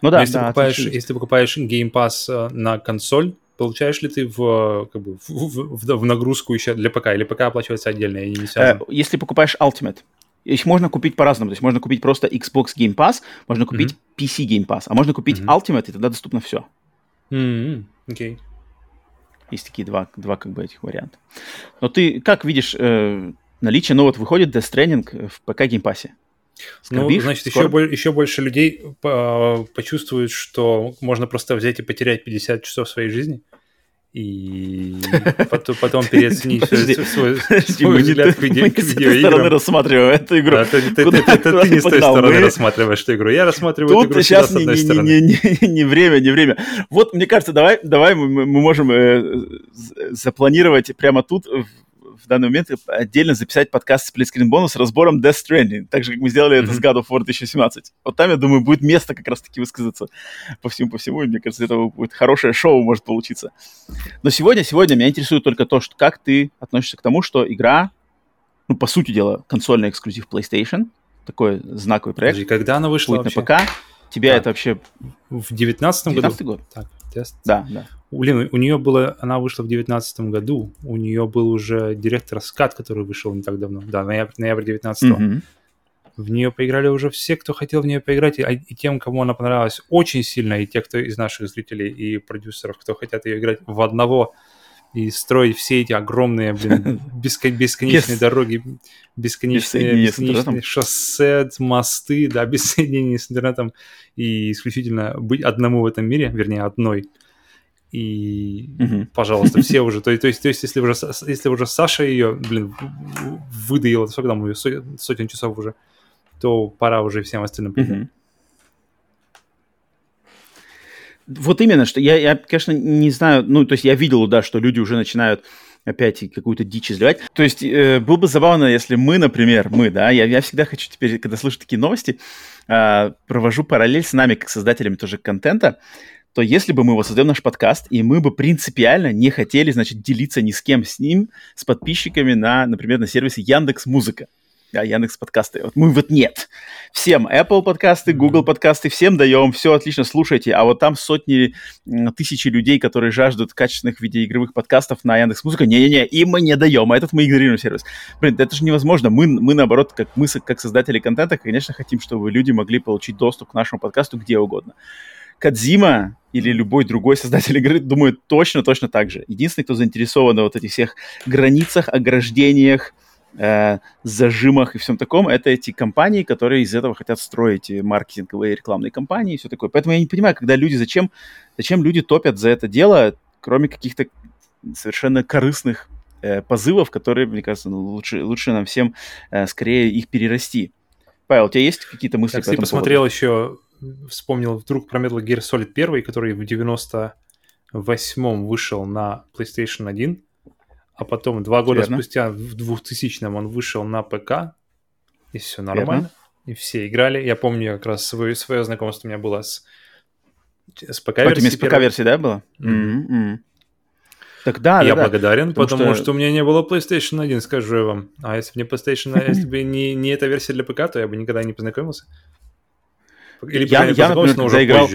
Ну да, если, да, покупаешь, если ты покупаешь Game Pass э, на консоль, получаешь ли ты в, как бы, в, в, в нагрузку еще для ПК, или ПК оплачивается отдельно, и не связано? Э, если покупаешь Ultimate, их можно купить по-разному. То есть можно купить просто Xbox Game Pass, можно купить mm-hmm. PC Game Pass, а можно купить mm-hmm. Ultimate, и тогда доступно все. Mm-hmm. Okay. Есть такие два, два как бы этих варианта. Но ты как видишь э, наличие, ну вот выходит Death Stranding в ПК Game Pass? Скорбишь? Ну, значит, еще, еще больше людей почувствуют, что можно просто взять и потерять 50 часов своей жизни и [LAUGHS] потом, потом переоценить свой, свой взгляд к, видео, к видеоиграм. рассматриваем эту игру. Да, ты, ты, ты, ты, ты не с той стороны рассматриваешь эту игру. Я рассматриваю Тут эту игру сейчас с одной не, стороны. Не, не время, не время. Вот, мне кажется, давай, давай мы, мы можем э, запланировать прямо тут в данный момент отдельно записать подкаст Screen Bonus с разбором Death Stranding, так же, как мы сделали mm-hmm. это с God of War 2017. Вот там, я думаю, будет место как раз-таки высказаться по всему, по всему, и мне кажется, это будет хорошее шоу может получиться. Но сегодня, сегодня меня интересует только то, что как ты относишься к тому, что игра, ну, по сути дела, консольный эксклюзив PlayStation, такой знаковый проект. Подожди, когда она вышла будет вообще? на ПК. Тебя так. это вообще... В 19 году? 19 год. Так, тест. Да, да. Блин, у нее было, она вышла в 2019 году, у нее был уже директор скат, который вышел не так давно, да, ноябрь, ноябрь 19 mm-hmm. В нее поиграли уже все, кто хотел в нее поиграть, и, и тем, кому она понравилась очень сильно, и те, кто из наших зрителей и продюсеров, кто хотят ее играть в одного и строить все эти огромные, блин, [LAUGHS] беско- бесконечные yes. дороги, бесконечные, бесконечные шоссе, мосты, да, [LAUGHS] без соединения с интернетом, и исключительно быть одному в этом мире, вернее, одной – и, угу. пожалуйста, все [LAUGHS] уже. То, то, есть, то есть, если уже, если уже Саша ее, блин, выдаила, сколько там ее, сотен, сотен часов уже, то пора уже всем остальным. Угу. Вот именно, что я, я, конечно, не знаю, ну, то есть я видел, да, что люди уже начинают опять какую-то дичь изливать. То есть э, было бы забавно, если мы, например, мы, да, я, я всегда хочу теперь, когда слышу такие новости, э, провожу параллель с нами, как создателями тоже контента, то если бы мы создаем наш подкаст, и мы бы принципиально не хотели, значит, делиться ни с кем с ним, с подписчиками на, например, на сервисе Яндекс Музыка, да, Яндекс подкасты. Вот мы вот нет. Всем Apple подкасты, Google подкасты, всем даем, все отлично, слушайте. А вот там сотни, тысячи людей, которые жаждут качественных видеоигровых подкастов на Яндекс Музыка, не-не-не, им мы не даем, а этот мы игнорируем сервис. Блин, это же невозможно. Мы, мы наоборот, как мы, как создатели контента, конечно, хотим, чтобы люди могли получить доступ к нашему подкасту где угодно. Кадзима или любой другой создатель игры думает точно-точно так же. Единственный, кто заинтересован в вот этих всех границах, ограждениях, э, зажимах и всем таком, это эти компании, которые из этого хотят строить маркетинговые рекламные кампании и все такое. Поэтому я не понимаю, когда люди, зачем, зачем люди топят за это дело, кроме каких-то совершенно корыстных э, позывов, которые, мне кажется, ну, лучше, лучше нам всем э, скорее их перерасти. Павел, у тебя есть какие-то мысли так, по этому посмотрел поводу? еще вспомнил вдруг про Metal Gear Solid 1, который в 90 восьмом вышел на PlayStation 1, а потом два года Верно. спустя, в 2000 он вышел на ПК, и все нормально. Верно. И все играли. Я помню как раз свое, свое знакомство у меня было с, с ПК-версией. с ПК-версии, да, было? Mm-hmm. Mm-hmm. Так да, Я да, благодарен, потому, потому что... что у меня не было PlayStation 1, скажу я вам. А если бы не PlayStation, если [LAUGHS] бы не, не эта версия для ПК, то я бы никогда не познакомился. Или я, я, например, но уже играл.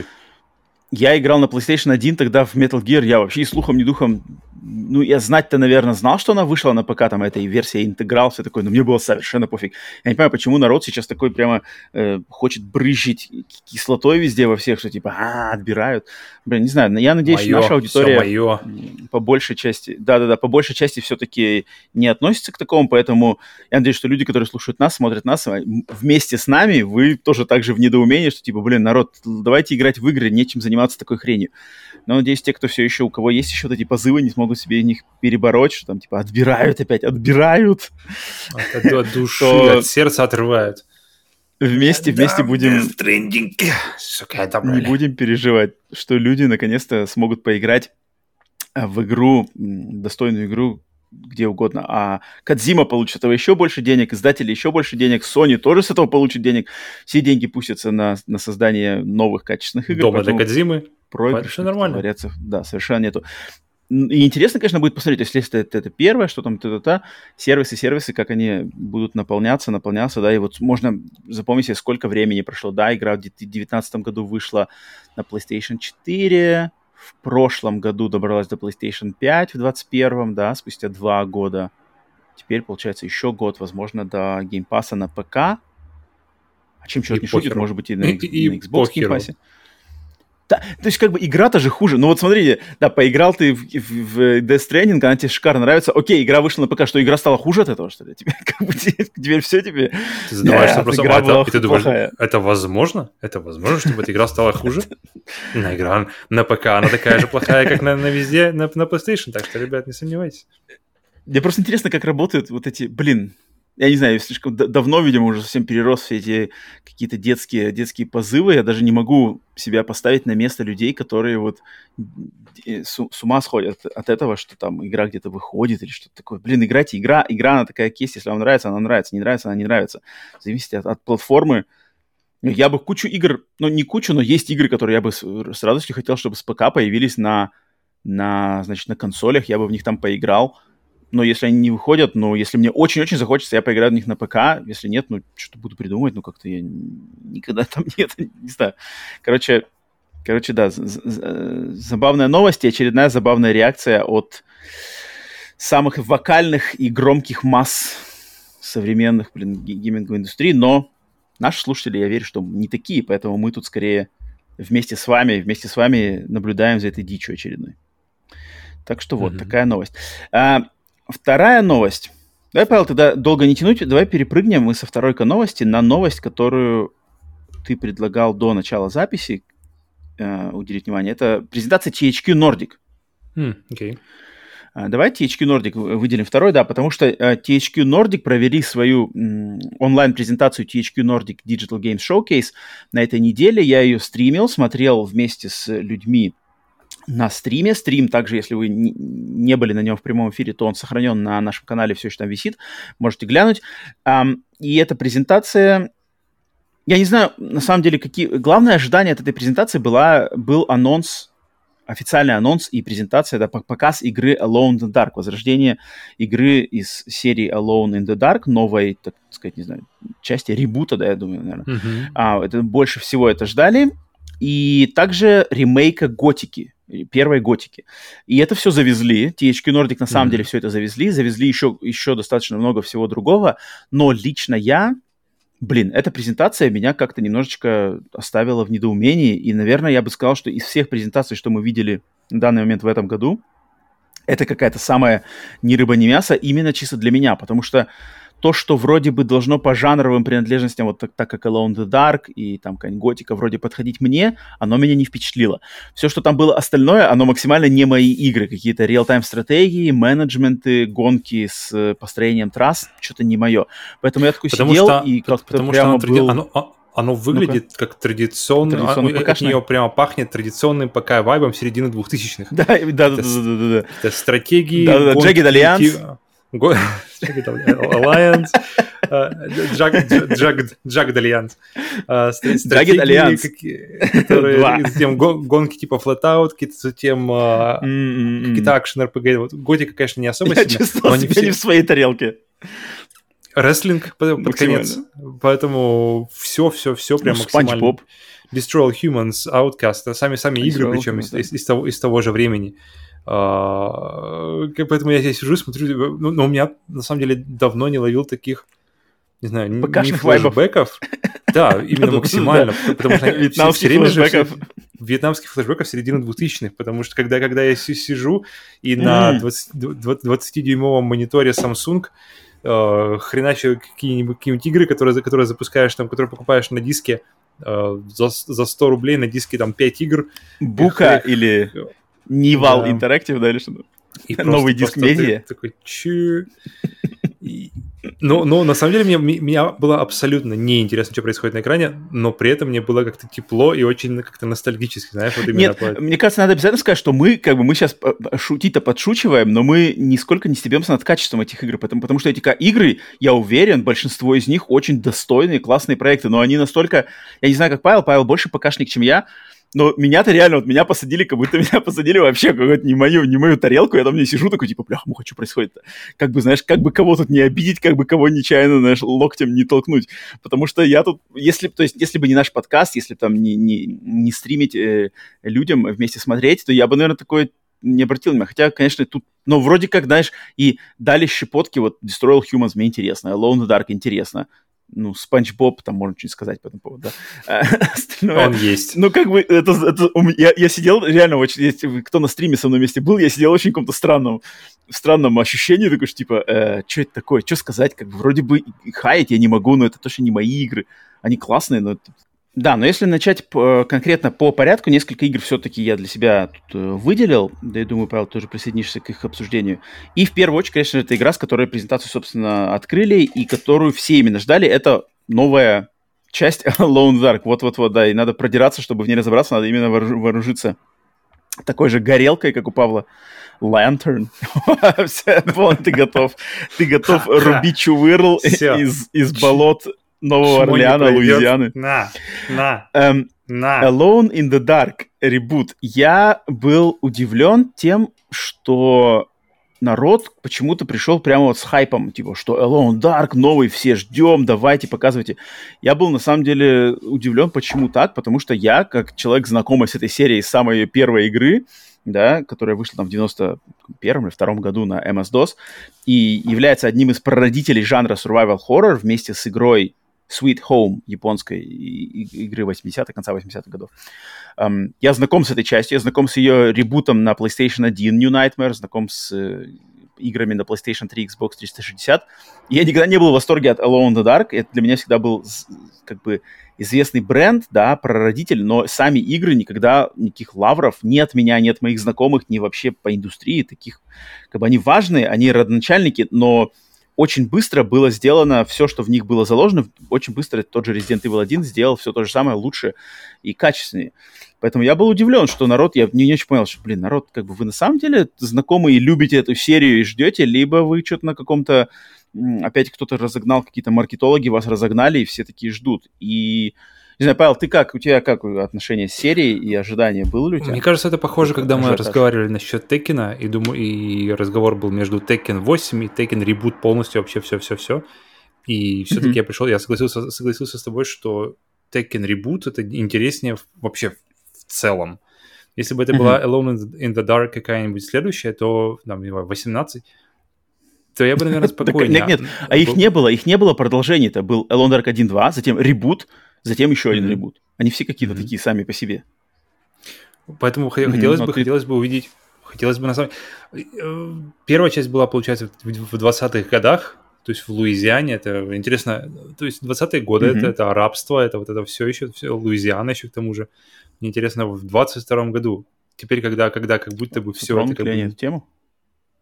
Я играл на PlayStation 1 тогда в Metal Gear, я вообще и слухом, ни духом ну, я знать-то, наверное, знал, что она вышла на ПК, там, этой версии интеграл, все такое, но мне было совершенно пофиг. Я не понимаю, почему народ сейчас такой прямо э, хочет брызжить кислотой везде во всех, что типа, а, отбирают. Блин, не знаю, я надеюсь, моё, наша аудитория моё. по большей части, да-да-да, по большей части все-таки не относится к такому, поэтому я надеюсь, что люди, которые слушают нас, смотрят нас, а, вместе с нами, вы тоже так же в недоумении, что типа, блин, народ, давайте играть в игры, нечем заниматься такой хренью. Но надеюсь, те, кто все еще, у кого есть еще вот эти позывы, не смогут себе них перебороть, что там типа отбирают опять, отбирают. От, от души, от сердца отрывают. Вместе, вместе будем... Сука, не будем переживать, что люди наконец-то смогут поиграть а, в игру, достойную игру, где угодно. А Кадзима получит этого еще больше денег, издатели еще больше денег, Sony тоже с этого получит денег. Все деньги пустятся на, на создание новых качественных игр. Дома для Кадзимы проигрыш. Все нормально. Вариаций, да, совершенно нету. И интересно, конечно, будет посмотреть, если это, это, первое, что там, то то сервисы, сервисы, как они будут наполняться, наполняться, да, и вот можно запомнить себе, сколько времени прошло, да, игра в 2019 году вышла на PlayStation 4, в прошлом году добралась до PlayStation 5 в 2021, да, спустя два года. Теперь, получается, еще год, возможно, до Game Pass на ПК. А чем черт не шутит, может быть, и на, и, и на Xbox Pass. Да, то есть как бы игра-то же хуже. Ну вот смотрите, да, поиграл ты в, в, в Death Stranding, она тебе шикарно нравится. Окей, игра вышла на ПК, что игра стала хуже от этого, что ли? [LAUGHS] Тебе, как бы, теперь все тебе... Ты задаваешься вопросом, игра а, была и ты думаешь, это возможно? Это возможно, чтобы эта игра стала хуже? [LAUGHS] На игра на ПК, она такая же плохая, как на, на везде, на, на PlayStation, так что, ребят, не сомневайтесь. Мне просто интересно, как работают вот эти, блин, я не знаю, слишком давно, видимо, уже совсем перерос все эти какие-то детские, детские позывы. Я даже не могу себя поставить на место людей, которые вот с, с ума сходят от этого, что там игра где-то выходит или что-то такое. Блин, играйте, игра, игра, она такая есть, если вам нравится, она нравится, не нравится, она не нравится. Зависит от, от платформы. Я бы кучу игр, ну не кучу, но есть игры, которые я бы с, с радостью хотел, чтобы с ПК появились на, на, значит, на консолях, я бы в них там поиграл но если они не выходят, но если мне очень-очень захочется, я поиграю в них на ПК. Если нет, ну, что-то буду придумывать, ну, как-то я никогда там [LAUGHS] нет, не знаю. Короче, короче, да, забавная новость и очередная забавная реакция от самых вокальных и громких масс современных, блин, гейминговой индустрии, но наши слушатели, я верю, что не такие, поэтому мы тут скорее вместе с вами, вместе с вами наблюдаем за этой дичью очередной. Так что вот, mm-hmm. такая новость. А, Вторая новость. Давай, Павел, тогда долго не тянуть, давай перепрыгнем мы со второй-ка новости на новость, которую ты предлагал до начала записи э, уделить внимание. Это презентация THQ Nordic. Mm, okay. Давай THQ Nordic выделим второй, да, потому что э, THQ Nordic провели свою онлайн-презентацию THQ Nordic Digital Games Showcase на этой неделе. Я ее стримил, смотрел вместе с людьми на стриме. Стрим также, если вы не были на нем в прямом эфире, то он сохранен на нашем канале, все еще там висит. Можете глянуть. И эта презентация... Я не знаю, на самом деле, какие... Главное ожидание от этой презентации была, был анонс, официальный анонс и презентация, это показ игры Alone in the Dark, возрождение игры из серии Alone in the Dark, новой, так сказать, не знаю, части ребута, да, я думаю, наверное. Mm-hmm. А, это, больше всего это ждали. И также ремейка Готики, первой готики. И это все завезли. THQ Nordic на самом mm-hmm. деле все это завезли. Завезли еще, еще достаточно много всего другого. Но лично я, блин, эта презентация меня как-то немножечко оставила в недоумении. И, наверное, я бы сказал, что из всех презентаций, что мы видели на данный момент в этом году, это какая-то самая ни рыба, ни мясо именно чисто для меня. Потому что то, что вроде бы должно по жанровым принадлежностям, вот так, так как Alone the Dark и там какая-нибудь готика вроде подходить мне, оно меня не впечатлило. Все, что там было остальное, оно максимально не мои игры. Какие-то реал-тайм стратегии, менеджменты, гонки с построением трасс, что-то не мое. Поэтому я такой потому сидел что, и как-то потому прямо что оно, был... оно, оно выглядит как традиционный, Традиционно а, от нее прямо пахнет традиционным ПК вайбом середины 2000-х. [LAUGHS] Да, да, да, да, да, да, да. Это стратегии... Да-да-да, гонки, Jagged Alliance. Го- [LAUGHS] Alliance. [LAUGHS] Jagged- Jagged- Jagged Alliance. Стра- стратегии, Alliance. какие- которые- затем го- гонки типа Flatout, затем М-м-м. какие-то акшен RPG. Вот Готика, конечно, не особо Я чувствовал себя не в своей тарелке. Рестлинг под, конец. Поэтому все, все, все прям Ну, максимально. Спанч Боб. Destroy All Humans, Outcast, сами сами игры, причем из того же времени. А, поэтому я здесь сижу, смотрю, ну, но у меня на самом деле давно не ловил таких, не знаю, вайбов. флешбеков. [LAUGHS] Да, именно максимально, потому что все- Вьетнамских время все- вьетнамских флешбеков середины 2000-х, потому что когда, когда я си- сижу и на Мгм. 20 дв- 20-дюймовом мониторе Samsung э, хреначу какие-нибудь, какие-нибудь игры, которые, которые запускаешь, там, которые покупаешь на диске э, за, за 100 рублей, на диске там 5 игр, Бука или Нивал Да. Interactive, да, или что-то? и [LAUGHS] Новый диск медиа. такой? И- Но, но на самом деле мне, меня было абсолютно неинтересно, что происходит на экране, но при этом мне было как-то тепло и очень как-то ностальгически, знаешь, вот именно Нет, по- мне кажется, надо обязательно сказать, что мы, как бы, мы сейчас шутить-то подшучиваем, но мы нисколько не стебемся над качеством этих игр, потому, потому что эти игры, я уверен, большинство из них очень достойные, классные проекты, но они настолько, я не знаю, как Павел, Павел больше ПКшник, чем я, но меня-то реально, вот меня посадили, как будто [LAUGHS] меня посадили вообще какую-то не мою, не мою тарелку, я там не сижу такой, типа, бля, муха, что происходит-то? Как бы, знаешь, как бы кого тут не обидеть, как бы кого нечаянно, знаешь, локтем не толкнуть. Потому что я тут, если, то есть, если бы не наш подкаст, если бы там не, не, не стримить э, людям вместе смотреть, то я бы, наверное, такой не обратил внимания. Хотя, конечно, тут, но вроде как, знаешь, и дали щепотки, вот Destroy All Humans мне интересно, Alone in the Dark интересно, ну, Спанч Боб, там можно что-нибудь сказать по этому поводу, да. А [LAUGHS] остальное- он есть. ну, как бы, это, это я, я сидел реально очень, если кто на стриме со мной вместе был, я сидел очень в каком-то странном, странном ощущении, такой, что, типа, что это такое, что сказать, как бы, вроде бы хаять я не могу, но это точно не мои игры, они классные, но... Да, но если начать п- конкретно по порядку, несколько игр все-таки я для себя тут э, выделил, да, я думаю, Павел, тоже присоединишься к их обсуждению. И в первую очередь, конечно, это игра, с которой презентацию, собственно, открыли, и которую все именно ждали, это новая часть [LAUGHS] Lone Dark. Вот-вот-вот, да, и надо продираться, чтобы в ней разобраться, надо именно вооруж- вооружиться такой же горелкой, как у Павла. Lantern. [LAUGHS] Всё, Вон, ты готов. Ты готов рубить чувырл из, из болот Нового не Орлеана. Луизианы. На, на, Эм, на. Alone in the Dark ребут. Я был удивлен тем, что народ почему-то пришел прямо вот с хайпом, типа, что Alone Dark новый, все ждем, давайте, показывайте. Я был на самом деле удивлен, почему так, потому что я, как человек, знакомый с этой серией с самой первой игры, да, которая вышла там в 91 или втором году на MS-DOS, и является одним из прародителей жанра survival horror вместе с игрой Sweet Home японской игры 80-х, конца 80-х годов. Эм, я знаком с этой частью, я знаком с ее ребутом на PlayStation 1 New Nightmare, знаком с э, играми на PlayStation 3, Xbox 360. И я никогда не был в восторге от Alone in the Dark. Это для меня всегда был как бы известный бренд, да, прародитель, но сами игры никогда никаких лавров ни от меня, ни от моих знакомых, ни вообще по индустрии таких, как бы они важные, они родоначальники, но очень быстро было сделано все, что в них было заложено. Очень быстро тот же Resident Evil 1 сделал все то же самое лучше и качественнее. Поэтому я был удивлен, что народ, я не, не очень понял, что, блин, народ, как бы вы на самом деле знакомы и любите эту серию и ждете, либо вы что-то на каком-то, опять кто-то разогнал, какие-то маркетологи вас разогнали, и все такие ждут. И, не знаю, Павел, ты как, у тебя как отношение с серией и ожидания было ли у тебя? Мне кажется, это похоже, когда мы Ажиотаж. разговаривали насчет Текина, и думаю, и разговор был между Tekken 8 и Tekken Reboot полностью вообще все-все-все. И все-таки Мгм. я пришел, я согласился, согласился с тобой, что Tekken Reboot это интереснее вообще в целом. Если бы это была Alone in the, Dark какая-нибудь следующая, то, там, не знаю, 18, то я бы, наверное, [LAUGHS] Так, спокойнее. нет, нет, А их не было, их не было продолжений. Это был Alone Dark 1.2, затем ребут, затем еще один ребут. Они все какие-то такие сами по себе. Поэтому хотелось бы, хотелось бы увидеть, хотелось бы на самом э, Первая часть была, получается, в в 20-х годах, то есть в Луизиане, это интересно, то есть 20-е годы, это, это рабство, это вот это все еще, все, Луизиана еще к тому же. Мне интересно, в 22-м году, теперь, когда, когда как будто бы все это как бы... эту тему?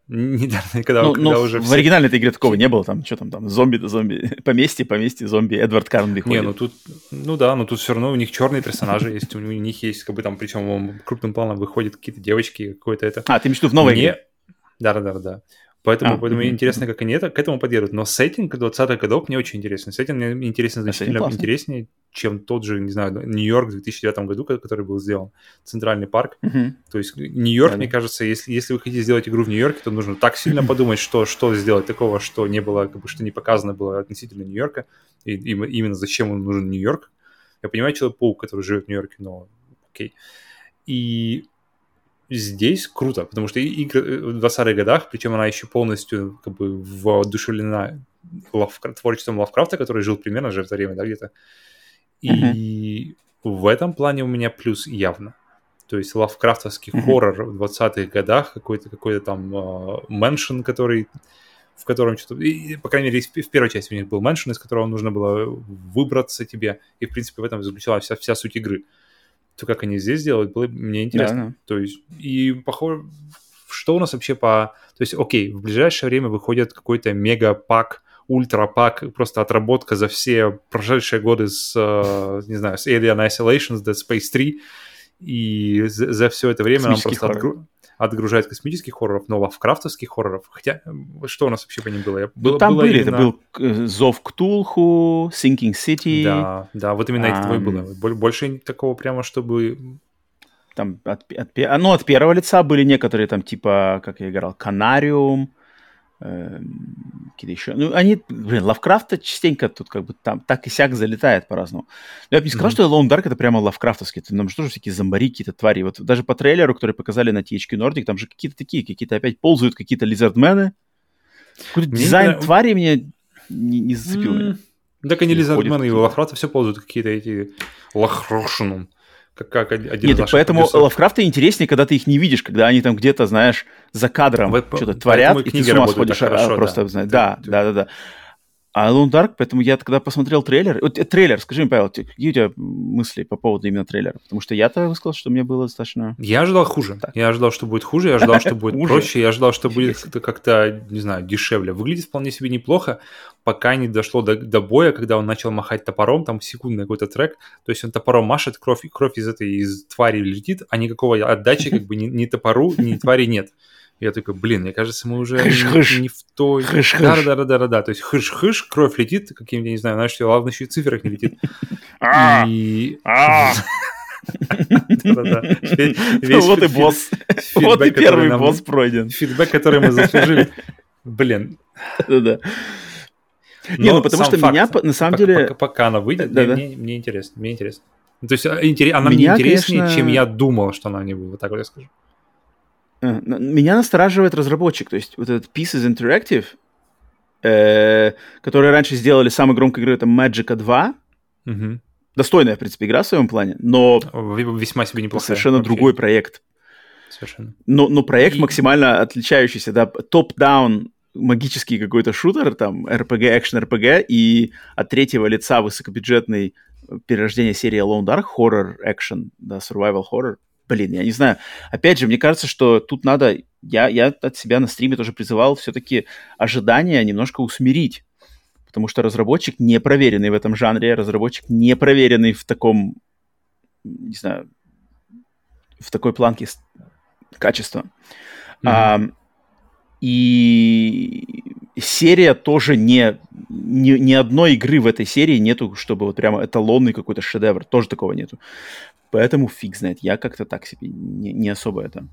Недавно, когда, Ну, когда ну, уже в все- оригинальной этой игре такого не было, там, что там, там, зомби, зомби, [LAUGHS] поместье, поместье, зомби, Эдвард Карнби Не, ходит. ну тут, ну да, но тут все равно у них черные персонажи есть, у них есть, как бы там, причем крупным планом выходят какие-то девочки, какое-то это. А, ты имеешь в виду в новой игре? Да, да, да, да. Поэтому, А, поэтому мгм, интересно, как они это, к этому подъедут. Но сеттинг 20-х годов мне очень интересен. Сеттинг мне интересен сеттинг значительно классный. интереснее, чем тот же, не знаю, Нью-Йорк в 2009 году, ко- который был сделан, Центральный парк. Мгм. То есть Нью-Йорк, Да-да. мне кажется, если, если вы хотите сделать игру в Нью-Йорке, то нужно так сильно подумать, что, что сделать такого, что не было, как бы, что не показано было относительно Нью-Йорка, и, и именно зачем ему нужен Нью-Йорк. Я понимаю Человек-паук, который живет в Нью-Йорке, но окей. И здесь круто, потому что и- игры э, в 20-х годах, причем она еще полностью как бы воодушевлена Лавкра- творчеством Лавкрафта, который жил примерно же в это время, да, где-то. И в этом плане у меня плюс явно. То есть лавкрафтовский Мгм. хоррор в 20-х годах, какой-то какой там мэншн, который в котором что-то... и, По крайней мере, в первой части у них был мэншн, из которого нужно было выбраться тебе. И, в принципе, в этом заключалась вся, вся суть игры. То, как они здесь делают, было мне интересно. Да, да. То есть, и похоже, что у нас вообще по... То есть, окей, в ближайшее время выходит какой-то мега-пак, ультра-пак, просто отработка за все прошедшие годы с, э, не знаю, с Alien Isolation, с Dead Space 3, и за, за все это время нам просто отгру- отгружают космических хорроров, но лавкрафтовских хорроров, хотя, э, что у нас вообще по ним было? Я- Ну, было- там было были, именно- это был э, Зов Ктулху, Sinking City, Да, да, вот именно это Ам. было. Боль- Больше такого прямо, чтобы... там от, от, а, ну, от первого лица были некоторые там, типа, как я играл, Канариум, какие-то еще. Ну, они, блин, Лавкрафта частенько тут как бы там так и сяк залетает по-разному. Но я бы не сказал, Мгм. что Lone Dark это прямо лавкрафтовский. Там же тоже всякие зомбари, какие-то твари. Вот даже по трейлеру, который показали на THQ Nordic, там же какие-то такие, какие-то опять ползают какие-то лизардмены. Какой-то дизайн нрав- твари меня не, не зацепил. М, Так они Лизардмены и. Лавкрафта все ползают какие-то эти лахрошинум. Как, как один Нет, из поэтому продюсеров. Лавкрафты интереснее, когда ты их не видишь, когда они там где-то, знаешь, за кадром Вот что-то творят, и ты с ума сходишь, а, хорошо, просто, да. Ты- да, ты- да, да, да. А Dark, поэтому я тогда посмотрел трейлер. Вот э, трейлер, скажи мне, Павел, какие у тебя мысли по поводу именно трейлера? Потому что я-то высказал, что мне было достаточно... Я ожидал хуже. Так. Я ожидал, что будет хуже, я ожидал, что будет [LAUGHS] проще, я ожидал, что будет как-то, как-то, не знаю, дешевле. Выглядит вполне себе неплохо, пока не дошло до, до боя, когда он начал махать топором, там секундный какой-то трек, то есть он топором машет, кровь, кровь из этой, из твари летит, а никакого отдачи как бы ни, ни топору, ни твари нет. Я такой, блин, мне кажется, мы уже Хыш-хыш. не, не в той... Хыш-хыш. Да, да, да, да, да, да. То есть хыш-хыш, кровь летит каким-то, я не знаю, знаешь, что главное, еще и циферок не летит. А! И... А! Вот и босс. фидбэк, Вот и первый босс пройден. Фидбэк, который мы заслужили. Блин. Да-да. Не, Но ну потому что меня, на самом деле... Пока, она выйдет, мне, интересно. Мне интересно. То есть а, она мне интереснее, чем я думал, что она не будет. Вот так вот я скажу. Э, Меня настораживает разработчик, то есть вот этот Pieces Interactive, э, которые раньше сделали самой громкой игрой, это Magica 2, Мгм. достойная, в принципе, игра в своем плане, но Весьма себе неплохо. совершенно другой проект. Совершенно. Но, но проект И- максимально отличающийся, да, топ-даун магический какой-то шутер, там, RPG, экшен RPG, и от третьего лица высокобюджетный перерождение серии Lone Dark, хоррор, экшен, да, survival horror. Блин, я не знаю. Опять же, мне кажется, что тут надо... Я, я от себя на стриме тоже призывал все-таки ожидания немножко усмирить. Потому что разработчик не проверенный в этом жанре, разработчик не проверенный в таком, не знаю, в такой планке качества. Мгм. А, и серия тоже не, ни, ни одной игры в этой серии нету, чтобы вот прямо эталонный какой-то шедевр. Тоже такого нету. Поэтому фиг знает. Я как-то так себе не, не особо это.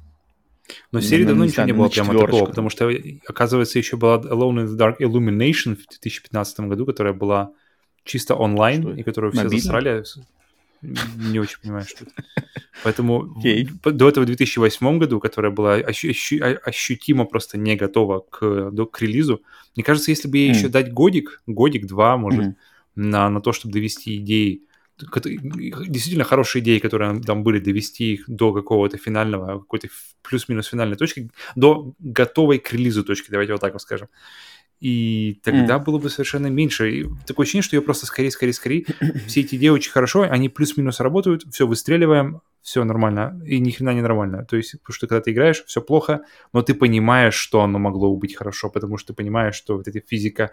Но в серии ну, давно не ничего не на было прямо такого, потому что, оказывается, еще была Alone in the Dark Illumination в 2015 году, которая была чисто Что онлайн, это? и которую все Мобильно? засрали. Не очень понимаю, что это. Поэтому в- до этого в 2008 году, которая была ощу- ощу- а- ощутимо просто не готова к, до, к релизу, мне кажется, если бы ей Мгм. еще дать годик, годик-два, может, Мгм. на, на то, чтобы довести идеи, действительно хорошие идеи, которые там были, довести их до какого-то финального, какой-то плюс-минус финальной точки, до готовой к релизу точки, давайте вот так вот скажем. И тогда было бы совершенно меньше. И такое ощущение, что ее просто скорее, скорее, скорее. Все эти идеи очень хорошо, они плюс-минус работают, все выстреливаем, все нормально, и ни хрена не нормально. То есть, потому что когда ты играешь, все плохо, но ты понимаешь, что оно могло быть хорошо, потому что ты понимаешь, что вот эта физика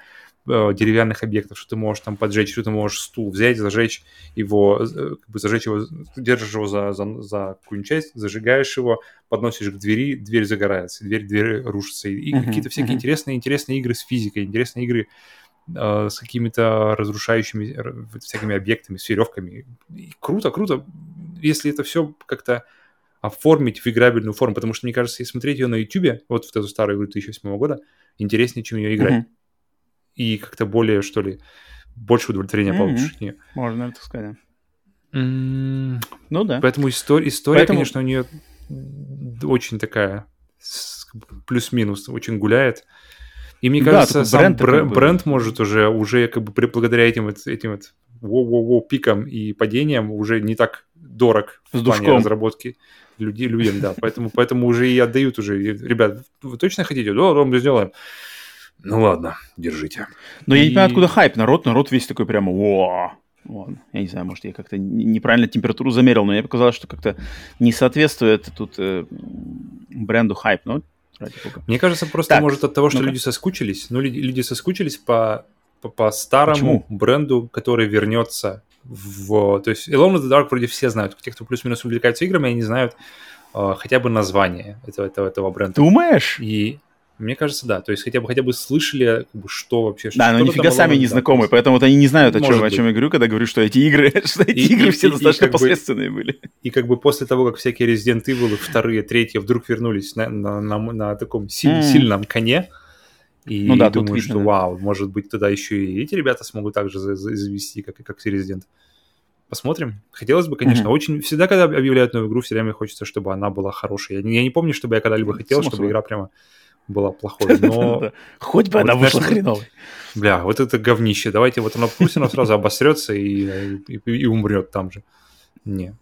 э, деревянных объектов, что ты можешь там поджечь, что ты можешь стул взять, зажечь его, э, как бы зажечь его, держишь его за, за, за какую-нибудь часть, зажигаешь его, подносишь к двери, дверь загорается, дверь, дверь рушится. И uh-huh, какие-то всякие uh-huh. интересные, интересные игры с физикой, интересные игры э, с какими-то разрушающими всякими объектами, с веревками. И круто, круто если это все как-то оформить в играбельную форму, потому что, мне кажется, если смотреть ее на YouTube, вот в эту старую игру 2008 года, интереснее, чем ее играть. Mm-hmm. И как-то более, что ли, больше удовлетворения mm-hmm. получишь от нее. Можно это сказать. Mm-hmm. Ну да. Поэтому история, история Поэтому... конечно, у нее очень такая плюс-минус, очень гуляет. И мне да, кажется, сам бренд, бренд, бренд может уже, уже как бы благодаря этим, этим вот воу-воу-воу пикам и падениям уже не так дорог С в плане разработки люди, людям, да. Поэтому, поэтому уже и отдают уже. Ребят, вы точно хотите? Да, мы сделаем. Ну ладно, держите. Но и... я не понимаю, откуда хайп. Народ, народ весь такой прямо, о, вот. Я не знаю, может, я как-то неправильно температуру замерил, но мне показалось, что как-то не соответствует тут э, бренду хайп. Ну, ради бога. Мне кажется, просто так, может от того, что ну люди соскучились. Ну, люди, люди соскучились по, по, по старому Почему? бренду, который вернется в... То есть Alone in the Dark вроде все знают. Те, кто плюс-минус увлекаются играми, они знают э, хотя бы название этого, этого, этого бренда. Думаешь? И мне кажется, да. То есть хотя бы хотя бы слышали, как бы, что вообще... Да, что но нифига сами не знакомы, поэтому вот они не знают, о чем, о чем я говорю, когда говорю, что эти игры, [LAUGHS] что эти и, игры и, все и, достаточно и, посредственные бы, были. И как бы после того, как всякие Resident Evil, вторые, третьи вдруг вернулись на, на, на, на таком силь, mm. сильном коне, и ну, да, думаю, видно, что да. вау, может быть, тогда еще и эти ребята смогут также завести, как, как Resident. Посмотрим. Хотелось бы, конечно, mm-hmm. очень... Всегда, когда объявляют новую игру, все время хочется, чтобы она была хорошей. Я не, я не помню, чтобы я когда-либо хотел, Само чтобы собой. игра прямо была [LAUGHS] плохой, но... Хоть бы она вышла хреновой. Бля, вот это говнище. Давайте вот оно пусть сразу обосрется и, и, умрет там же. Не.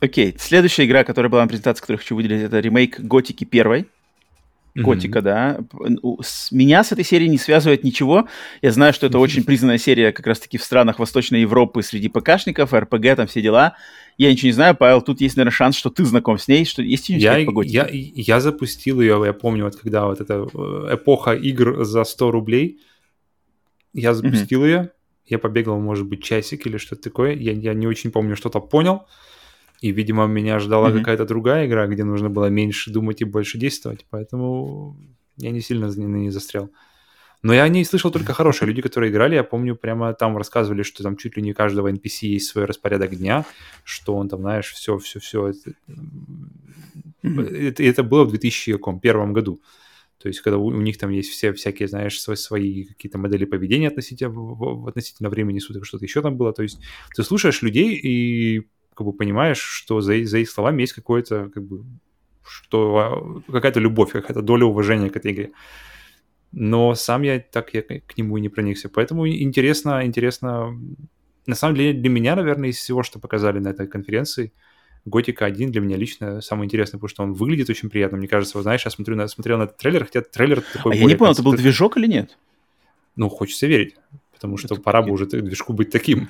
Окей, следующая игра, которая была на презентации, которую хочу выделить, это ремейк Готики первой. Котика, mm-hmm. да. С, меня с этой серией не связывает ничего. Я знаю, что это mm-hmm. [LAUGHS] очень признанная серия как раз-таки в странах Восточной Европы среди ПКшников, РПГ, там все дела. Я ничего не знаю, Павел, тут есть, наверное, шанс, что ты знаком с ней, что есть я, Я, я запустил ее, я помню, вот когда вот эта э, эпоха игр за 100 рублей, я запустил mm-hmm. ее, я побегал, может быть, часик или что-то такое, я, я не очень помню, что-то понял, и, видимо, меня ждала mm-hmm. какая-то другая игра, где нужно было меньше думать и больше действовать. Поэтому я не сильно на ней застрял. Но я о ней слышал только хорошие. Люди, которые играли, я помню, прямо там рассказывали, что там чуть ли не у каждого NPC есть свой распорядок дня, что он там, знаешь, все, все, все. Это, mm-hmm. это, это было в 2001 году. То есть, когда у, у них там есть все всякие, знаешь, свои, свои какие-то модели поведения относительно, относительно времени суток, что-то еще там было. То есть, ты слушаешь людей и как бы понимаешь, что за, за их словами есть какое-то, как бы, что какая-то любовь, какая-то доля уважения к этой игре. Но сам я так я к нему и не проникся. Поэтому интересно, интересно. На самом деле, для меня, наверное, из всего, что показали на этой конференции, Готика 1 для меня лично самый интересный, потому что он выглядит очень приятно. Мне кажется, вот, знаешь, я смотрю на, смотрел на этот трейлер, хотя трейлер такой... А я не понял, это был движок или нет? Ну, хочется верить, потому что это... пора бы уже движку быть таким.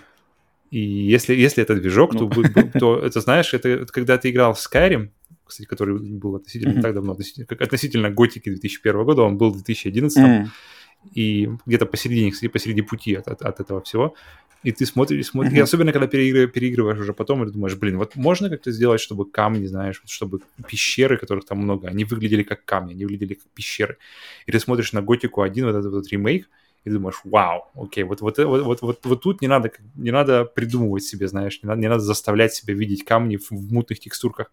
И если, если это движок, ну. то, то это, знаешь, это когда ты играл в Skyrim, кстати, который был относительно mm-hmm. так давно, относительно, как относительно Готики 2001 года, он был в 2011, mm-hmm. и где-то посередине, кстати, посреди пути от, от, от этого всего. И ты смотришь, смотришь, mm-hmm. и особенно когда переигрываешь, переигрываешь уже потом, и ты думаешь, блин, вот можно как-то сделать, чтобы камни, знаешь, чтобы пещеры, которых там много, они выглядели как камни, они выглядели как пещеры. И ты смотришь на Готику 1, вот этот вот ремейк, и думаешь, вау, окей, вот, вот, вот, вот, вот, вот тут не надо, не надо придумывать себе, знаешь, не надо, не надо заставлять себя видеть камни в, в мутных текстурках.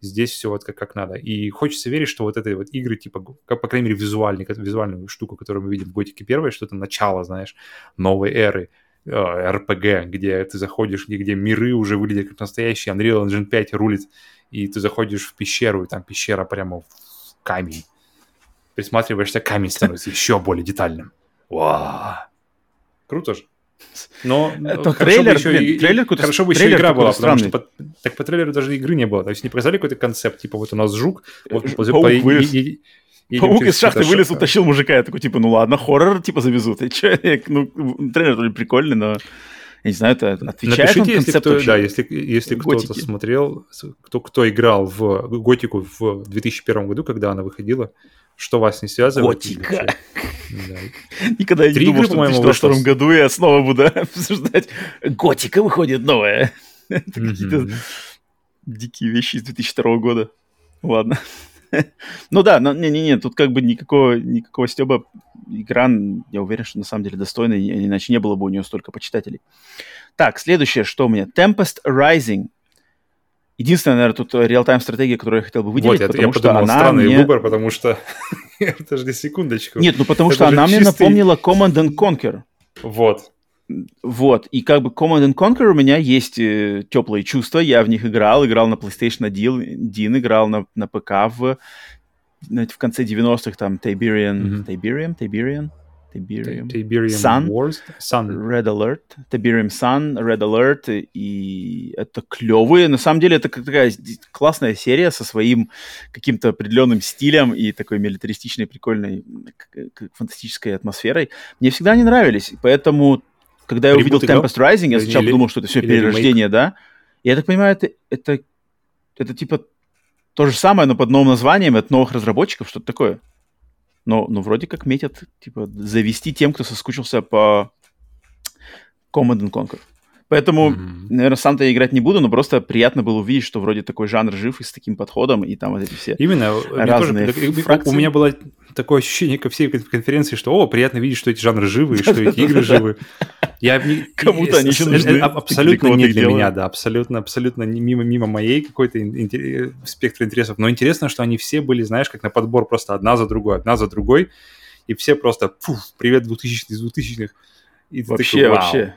Здесь все вот как, как надо. И хочется верить, что вот этой вот игры, типа, как, по крайней мере, визуальный, визуальную штуку, которую мы видим в Готике первой, что-то начало, знаешь, новой эры, э, где ты заходишь, где, где миры уже выглядят как настоящие, Unreal Engine 5 рулит, и ты заходишь в пещеру, и там пещера прямо в камень. Присматриваешься, камень становится еще более детальным. Вау. Круто же. [LAUGHS] Но это трейлер, бы еще, блин, и, трейлер хорошо бы еще трейлер игра была, потому что по, так по трейлеру даже игры не было. То есть не показали какой-то концепт, типа вот у нас жук, вот Паук по, вылез. И, и, Паук из шахты вылез, утащил мужика. Я такой, типа, ну ладно, хоррор, типа, завезут. И че, ну, трейлер прикольный, но Я не знаю, это отвечает Напишите, если кто, да, если, если кто-то смотрел, кто, кто играл в Готику в 2001 году, когда она выходила, что вас не связывает? Готика. Да. [LAUGHS] Никогда не думал, что в 2022 году я снова буду [LAUGHS] обсуждать. Готика выходит новая. [LAUGHS] какие-то дикие вещи из 2002 года. Ладно. ну да, не-не-не, тут как бы никакого, никакого стеба. Игра, я уверен, что на самом деле достойная, иначе не было бы у нее столько почитателей. Так, следующее, что у меня? Tempest Rising. Единственная, наверное, тут реал-тайм стратегия, которую я хотел бы выделить, вот, потому я что подумал, она странный мне... выбор, потому что... [LAUGHS] Подожди секундочку. Нет, ну потому что она мне напомнила Command and Conquer. Вот. Вот, и как бы Command and Conquer у меня есть э, теплые чувства, я в них играл, играл на PlayStation 1, играл на, на ПК в, в конце 90-х, там, Tiberian, mm-hmm. Tiberium, Tiberian, Tiberium, Tiberium Sun, Wars, Sun, Red Alert, Tiberium Sun, Red Alert, и это клевые, на самом деле это такая классная серия со своим каким-то определенным стилем и такой милитаристичной, прикольной, фантастической атмосферой. Мне всегда они нравились, поэтому когда я увидел Tempest Rising, я сначала подумал, что это все перерождение, да? И я так понимаю, это, это, это типа то же самое, но под новым названием, от новых разработчиков, что-то такое. Но, но вроде как метят, типа, завести тем, кто соскучился по Command and Conquer. Поэтому, mm-hmm. наверное, сам-то я играть не буду, но просто приятно было увидеть, что вроде такой жанр жив и с таким подходом, и там вот эти все Именно. разные тоже, У меня было такое ощущение ко всей конференции, что, о, приятно видеть, что эти жанры живы, что эти игры живы. Я [LAUGHS] Кому-то они еще нужны. Абсолютно не для меня, да, абсолютно, абсолютно мимо, мимо моей какой-то спектра интересов. Но интересно, что они все были, знаешь, как на подбор просто одна за другой, одна за другой, и все просто, фу, привет 2000 из 2000-х. вообще, вообще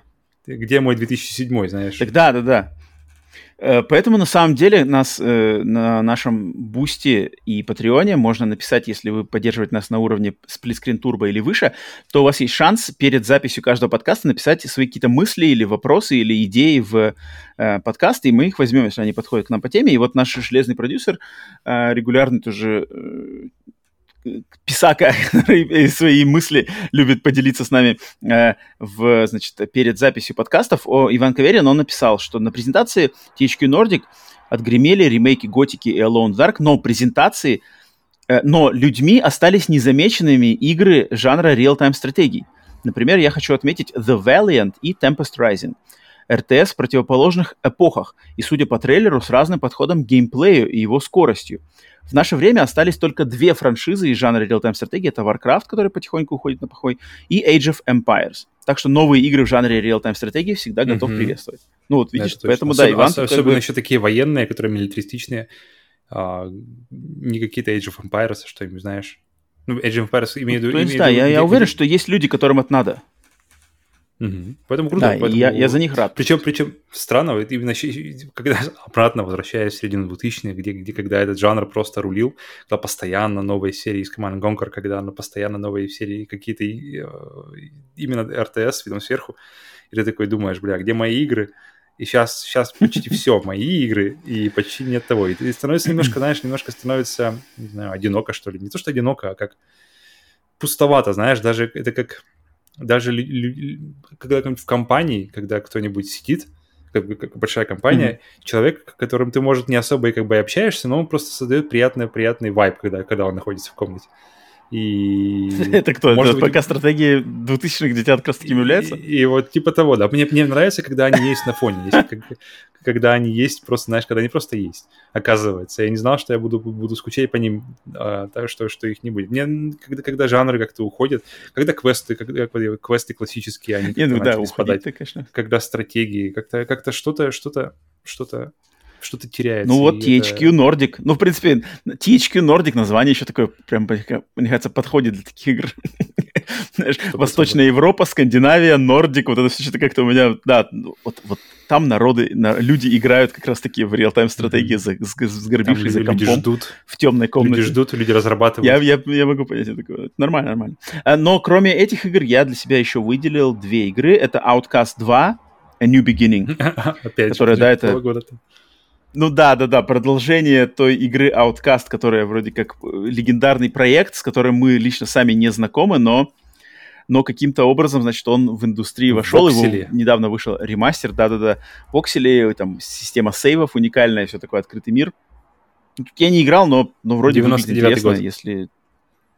где мой 2007, знаешь? Так да, да, да. Э, поэтому на самом деле нас э, на нашем бусте и патреоне можно написать, если вы поддерживаете нас на уровне сплитскрин турбо или выше, то у вас есть шанс перед записью каждого подкаста написать свои какие-то мысли или вопросы или идеи в э, подкаст, и мы их возьмем, если они подходят к нам по теме. И вот наш железный продюсер э, регулярный тоже э, писака, [LAUGHS] который свои мысли любит поделиться с нами э, в, значит, перед записью подкастов, о Иван Каверин, он написал, что на презентации THQ Nordic отгремели ремейки Готики и Alone Dark, но презентации, э, но людьми остались незамеченными игры жанра real-time стратегий. Например, я хочу отметить The Valiant и Tempest Rising. РТС в противоположных эпохах и, судя по трейлеру, с разным подходом к геймплею и его скоростью. В наше время остались только две франшизы из жанра real-time стратегии. Это Warcraft, который потихоньку уходит на похой, и Age of Empires. Так что новые игры в жанре real-time стратегии всегда готов mm-hmm. приветствовать. Ну вот видишь, Это поэтому точно. да, Иван... Особенно как бы... еще такие военные, которые милитаристичные, а, не какие-то Age of Empires, а что-нибудь, знаешь. Ну, Age of Empires имею в виду... Ну, да, я, я уверен, что есть люди, которым это надо. Угу. Поэтому круто. Да, поэтому... я, я за них рад. Причем, причем странно, именно когда [LAUGHS] обратно возвращаясь в середину 2000-х, где, где когда этот жанр просто рулил, когда постоянно новые серии из Command Conquer, когда на постоянно новые серии какие-то э, именно РТС видом сверху, и ты такой думаешь, бля, где мои игры? И сейчас, сейчас почти [LAUGHS] все мои игры, и почти нет того. И ты становится [CLEARS THROAT] немножко, знаешь, немножко становится, не знаю, одиноко, что ли. Не то, что одиноко, а как пустовато, знаешь, даже это как даже когда в компании, когда кто-нибудь сидит, как, как большая компания, mm-hmm. человек, которым ты, может, не особо и как бы общаешься, но он просто создает приятный, приятный вайб, когда, когда он находится в комнате. И... [LAUGHS] Это кто? Может это быть... пока стратегии 2000-х детят как раз таким является? И, и вот типа того, да. Мне, мне нравится, когда они есть на фоне. Есть, как, когда они есть, просто, знаешь, когда они просто есть, оказывается. Я не знал, что я буду, буду скучать по ним, а, так что, что их не будет. Мне, когда, когда жанры как-то уходят, когда квесты, когда квесты классические, они как-то ну, да, спадать, конечно. когда стратегии, как-то как что-то, что-то, что-то что-то теряется. Ну вот THQ это... Nordic. Ну, в принципе, THQ Nordic название еще такое, прям, мне кажется, подходит для таких игр. [LAUGHS] Знаешь, Восточная Европа, Скандинавия, Нордик, вот это все что-то как-то у меня, да, вот, вот там народы, на, люди играют как раз-таки в реал-тайм стратегии, mm-hmm. сгорбившись за компом ждут, в темной комнате. Люди ждут, люди разрабатывают. Я, я, я могу понять, это такое. нормально, нормально. А, но кроме этих игр я для себя еще выделил две игры. Это Outcast 2, A New Beginning, [LAUGHS] Опять которая, да, это... Ну да, да, да, продолжение той игры Outcast, которая вроде как э, легендарный проект, с которым мы лично сами не знакомы, но но каким-то образом, значит, он в индустрию вошел, его недавно вышел ремастер, да-да-да, воксели, там система сейвов уникальная, все такое, открытый мир. Я не играл, но, но вроде выглядит интересно, год. если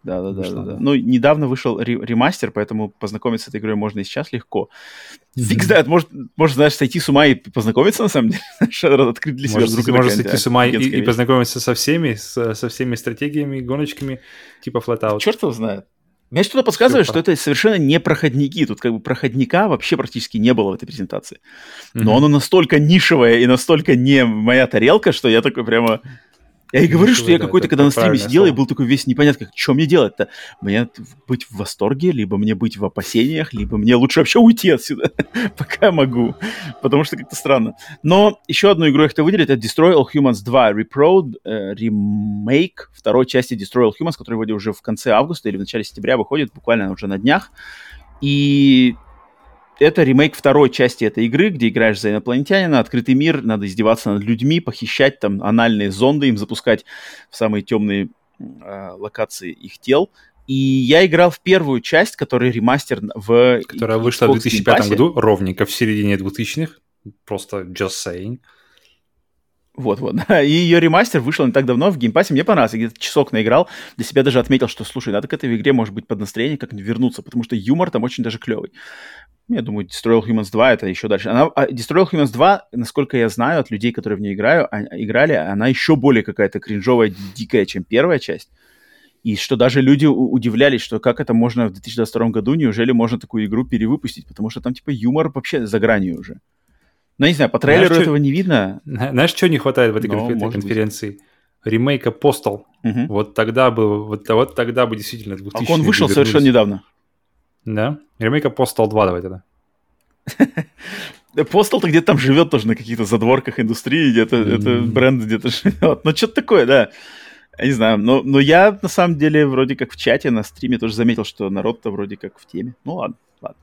да, да, да, да, да. Ну, недавно вышел ремастер, поэтому познакомиться с этой игрой можно и сейчас легко. Фиг знает, может, может, знаешь, сойти с ума и познакомиться, на самом деле. [LAUGHS] Открыть для себя может, может сойти с ума и, и познакомиться со всеми, с, со всеми стратегиями, гоночками, типа Flatout. Черт его знает. Мне что-то подсказывает, что это совершенно не проходники. Тут как бы проходника вообще практически не было в этой презентации. Но mm-hmm. оно настолько нишевое и настолько не моя тарелка, что я такой прямо... Я и говорю, что я какой-то, когда на стриме сидел, и был такой весь непонятно, как, что мне делать-то? Мне быть в восторге, либо мне быть в опасениях, либо мне лучше вообще уйти отсюда, [LAUGHS] пока могу, потому что как-то странно. Но еще одну игру я хотел выделить, это Destroy All Humans 2 Reprod, э, ремейк второй части Destroy All Humans, который вроде уже в конце августа или в начале сентября выходит, буквально уже на днях. И это ремейк второй части этой игры, где играешь за инопланетянина, открытый мир, надо издеваться над людьми, похищать там анальные зонды, им запускать в самые темные э, локации их тел. И я играл в первую часть, которая ремастер в... Которая вышла в 2005 году, ровненько в середине 2000-х. Просто just saying. Вот-вот. [LAUGHS] И ее ремастер вышел не так давно в геймпассе. Мне понравился. Я где-то часок наиграл. Для себя даже отметил, что, слушай, надо к этой игре, может быть, под настроение как-нибудь вернуться, потому что юмор там очень даже клевый. Я думаю, Destroy All Humans 2 это еще дальше. Она, а Destroy All Humans 2, насколько я знаю от людей, которые в ней играю, а, играли, она еще более какая-то кринжовая, дикая, чем первая часть. И что даже люди удивлялись, что как это можно в 2022 году, неужели можно такую игру перевыпустить, потому что там типа юмор вообще за гранью уже. Ну, не знаю, по трейлеру знаешь, этого что, не видно. Знаешь, что не хватает в этой, Но, этой конференции? Быть. Ремейка Postal. Угу. Вот тогда бы, вот, вот тогда бы действительно 2000 А он вышел совершенно недавно. Да? Ремейка Postal 2 давай тогда. [LAUGHS] Postal-то где-то там живет тоже на каких-то задворках индустрии, где-то mm-hmm. это бренд где-то [LAUGHS] живет. Ну, что-то такое, да. Я не знаю, но, но я на самом деле вроде как в чате на стриме тоже заметил, что народ-то вроде как в теме. Ну ладно, ладно.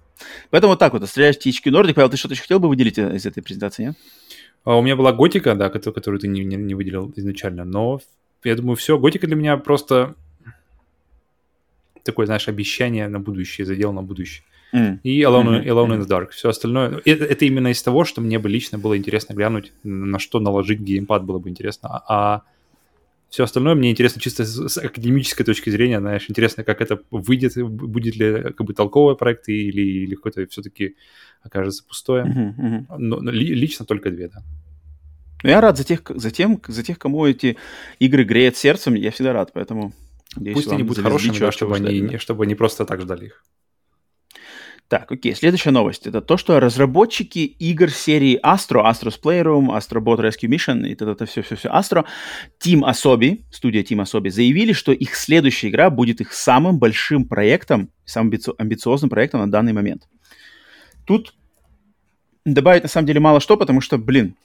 Поэтому вот так вот, стреляешь птички Нордик. Павел, ты что-то еще хотел бы выделить из этой презентации, нет? А у меня была Готика, да, которую, которую ты не, не, не выделил изначально, но я думаю, все, Готика для меня просто такое, знаешь, обещание на будущее, задел на будущее. Mm. И Alone, mm-hmm. Alone in the Dark. Все остальное... Это, это именно из того, что мне бы лично было интересно глянуть, на что наложить геймпад было бы интересно. А, а все остальное мне интересно чисто с, с академической точки зрения, знаешь, интересно, как это выйдет, будет ли как бы толковый проект или, или какой-то все-таки окажется пустое. Mm-hmm. Mm-hmm. Но, но ли, лично только две, да. Ну, я рад за тех, за, тем, за тех, кому эти игры греют сердцем, я всегда рад, поэтому... Пусть они будут хорошими, да, чтобы, они, чтобы они просто так ждали их. Так, окей, следующая новость. Это то, что разработчики игр серии Astro, Astro's Playroom, Astrobot Rescue Mission и это все-все-все Astro, Team Asobi, студия Team Asobi, заявили, что их следующая игра будет их самым большим проектом, самым амбициозным проектом на данный момент. Тут добавить на самом деле мало что, потому что, блин,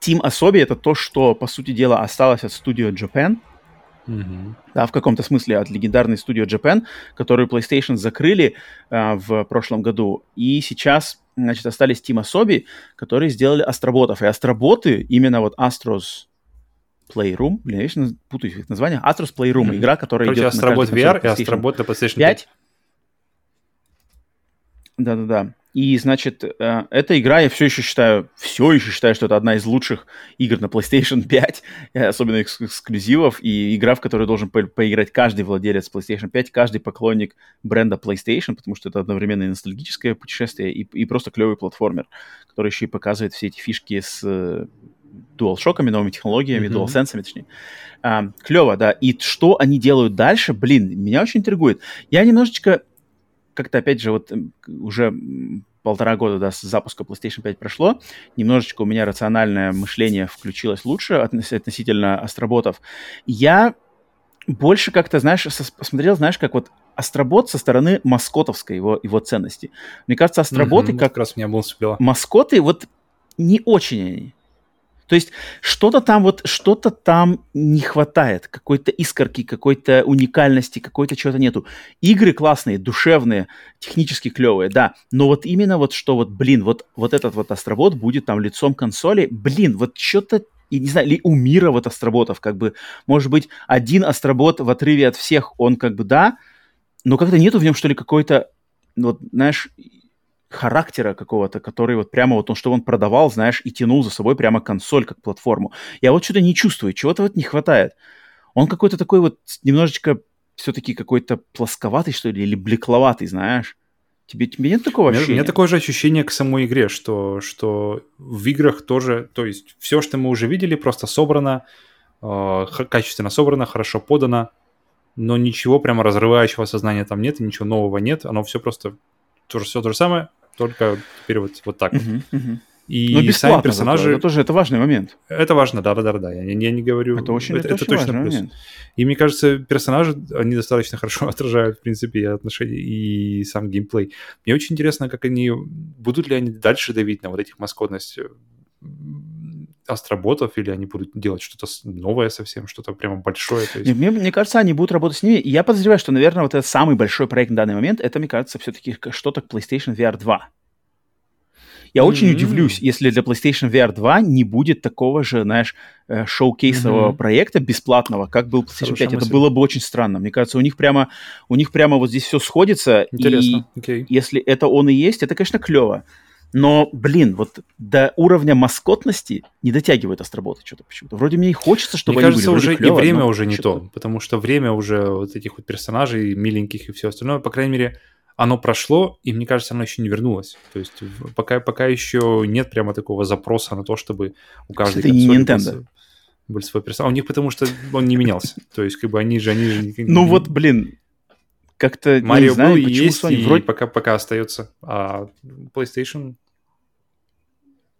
Team Asobi это то, что, по сути дела, осталось от студии Japan – Mm-hmm. Да, в каком-то смысле от легендарной студии Japan, которую PlayStation закрыли э, в прошлом году. И сейчас, значит, остались Team Asobi, которые сделали Астроботов. И Астроботы, именно вот Astros Playroom, блин, я вечно путаю их название. Astros Playroom, mm-hmm. игра, которая Короче, идет Астробот VR и Астробот на PlayStation 5. 5. Да-да-да. И, значит, э, эта игра, я все еще считаю, все еще считаю, что это одна из лучших игр на PlayStation [LAUGHS] 5, особенно экск- эксклюзивов, и игра, в которую должен по- поиграть каждый владелец PlayStation 5, каждый поклонник бренда PlayStation, потому что это одновременно и ностальгическое путешествие, и, и просто клевый платформер, который еще и показывает все эти фишки с э, DualShock, новыми технологиями, mm-hmm. DualSense, точнее. А, клево, да. И что они делают дальше, блин, меня очень интригует. Я немножечко как-то, опять же, вот уже полтора года да, с запуска PlayStation 5 прошло, немножечко у меня рациональное мышление включилось лучше относительно астроботов. Я больше как-то, знаешь, посмотрел, знаешь, как вот астробот со стороны маскотовской его, его ценности. Мне кажется, астроботы mm-hmm, как, как раз меня был маскоты, вот не очень они. То есть что-то там вот, что-то там не хватает, какой-то искорки, какой-то уникальности, какой-то чего-то нету. Игры классные, душевные, технически клевые, да, но вот именно вот что вот, блин, вот, вот этот вот астробот будет там лицом консоли, блин, вот что-то и не знаю, ли у мира вот астроботов, как бы, может быть, один астробот в отрыве от всех, он как бы, да, но как-то нету в нем, что ли, какой-то, вот, знаешь, характера какого-то, который вот прямо вот он, что он продавал, знаешь, и тянул за собой прямо консоль как платформу. Я вот что-то не чувствую, чего-то вот не хватает. Он какой-то такой вот немножечко все-таки какой-то плосковатый, что ли, или блекловатый, знаешь. Тебе, тебе нет такого ощущения? У меня такое же ощущение к самой игре, что, что в играх тоже, то есть все, что мы уже видели, просто собрано, э, качественно собрано, хорошо подано, но ничего прямо разрывающего сознания там нет, ничего нового нет, оно все просто то же, все то же самое, только теперь вот, вот так uh-huh. Uh-huh. И Но сами персонажи... Это тоже это важный момент. Это важно, да-да-да. Я, я не говорю... Это очень, это, это, это точно плюс. Момент. И мне кажется, персонажи, они достаточно [LAUGHS] хорошо отражают, в принципе, и отношения, и сам геймплей. Мне очень интересно, как они... Будут ли они дальше давить на вот этих маскотность астроботов, или они будут делать что-то новое совсем, что-то прямо большое. То есть... мне, мне кажется, они будут работать с ними. И я подозреваю, что, наверное, вот этот самый большой проект на данный момент, это, мне кажется, все-таки что-то к PlayStation VR 2. Я mm-hmm. очень удивлюсь, если для PlayStation VR 2 не будет такого же, знаешь, э, шоу-кейсового mm-hmm. проекта бесплатного, как был PlayStation Хорошая 5. Мысль. Это было бы очень странно. Мне кажется, у них прямо, у них прямо вот здесь все сходится. Интересно. И okay. если это он и есть, это, конечно, клево. Но, блин, вот до уровня маскотности не дотягивает Астроботы что-то почему-то. Вроде мне и хочется, чтобы мне они кажется, были уже клево, и время уже не то, потому что время уже вот этих вот персонажей миленьких и все остальное, по крайней мере, оно прошло, и мне кажется, оно еще не вернулось. То есть пока, пока еще нет прямо такого запроса на то, чтобы у каждой Это не Nintendo. был свой персонаж. А у них потому что он не менялся. То есть как бы они же... Они же ну вот, блин, как-то Марио не знаю, был и есть, и вроде... пока, пока остается. А PlayStation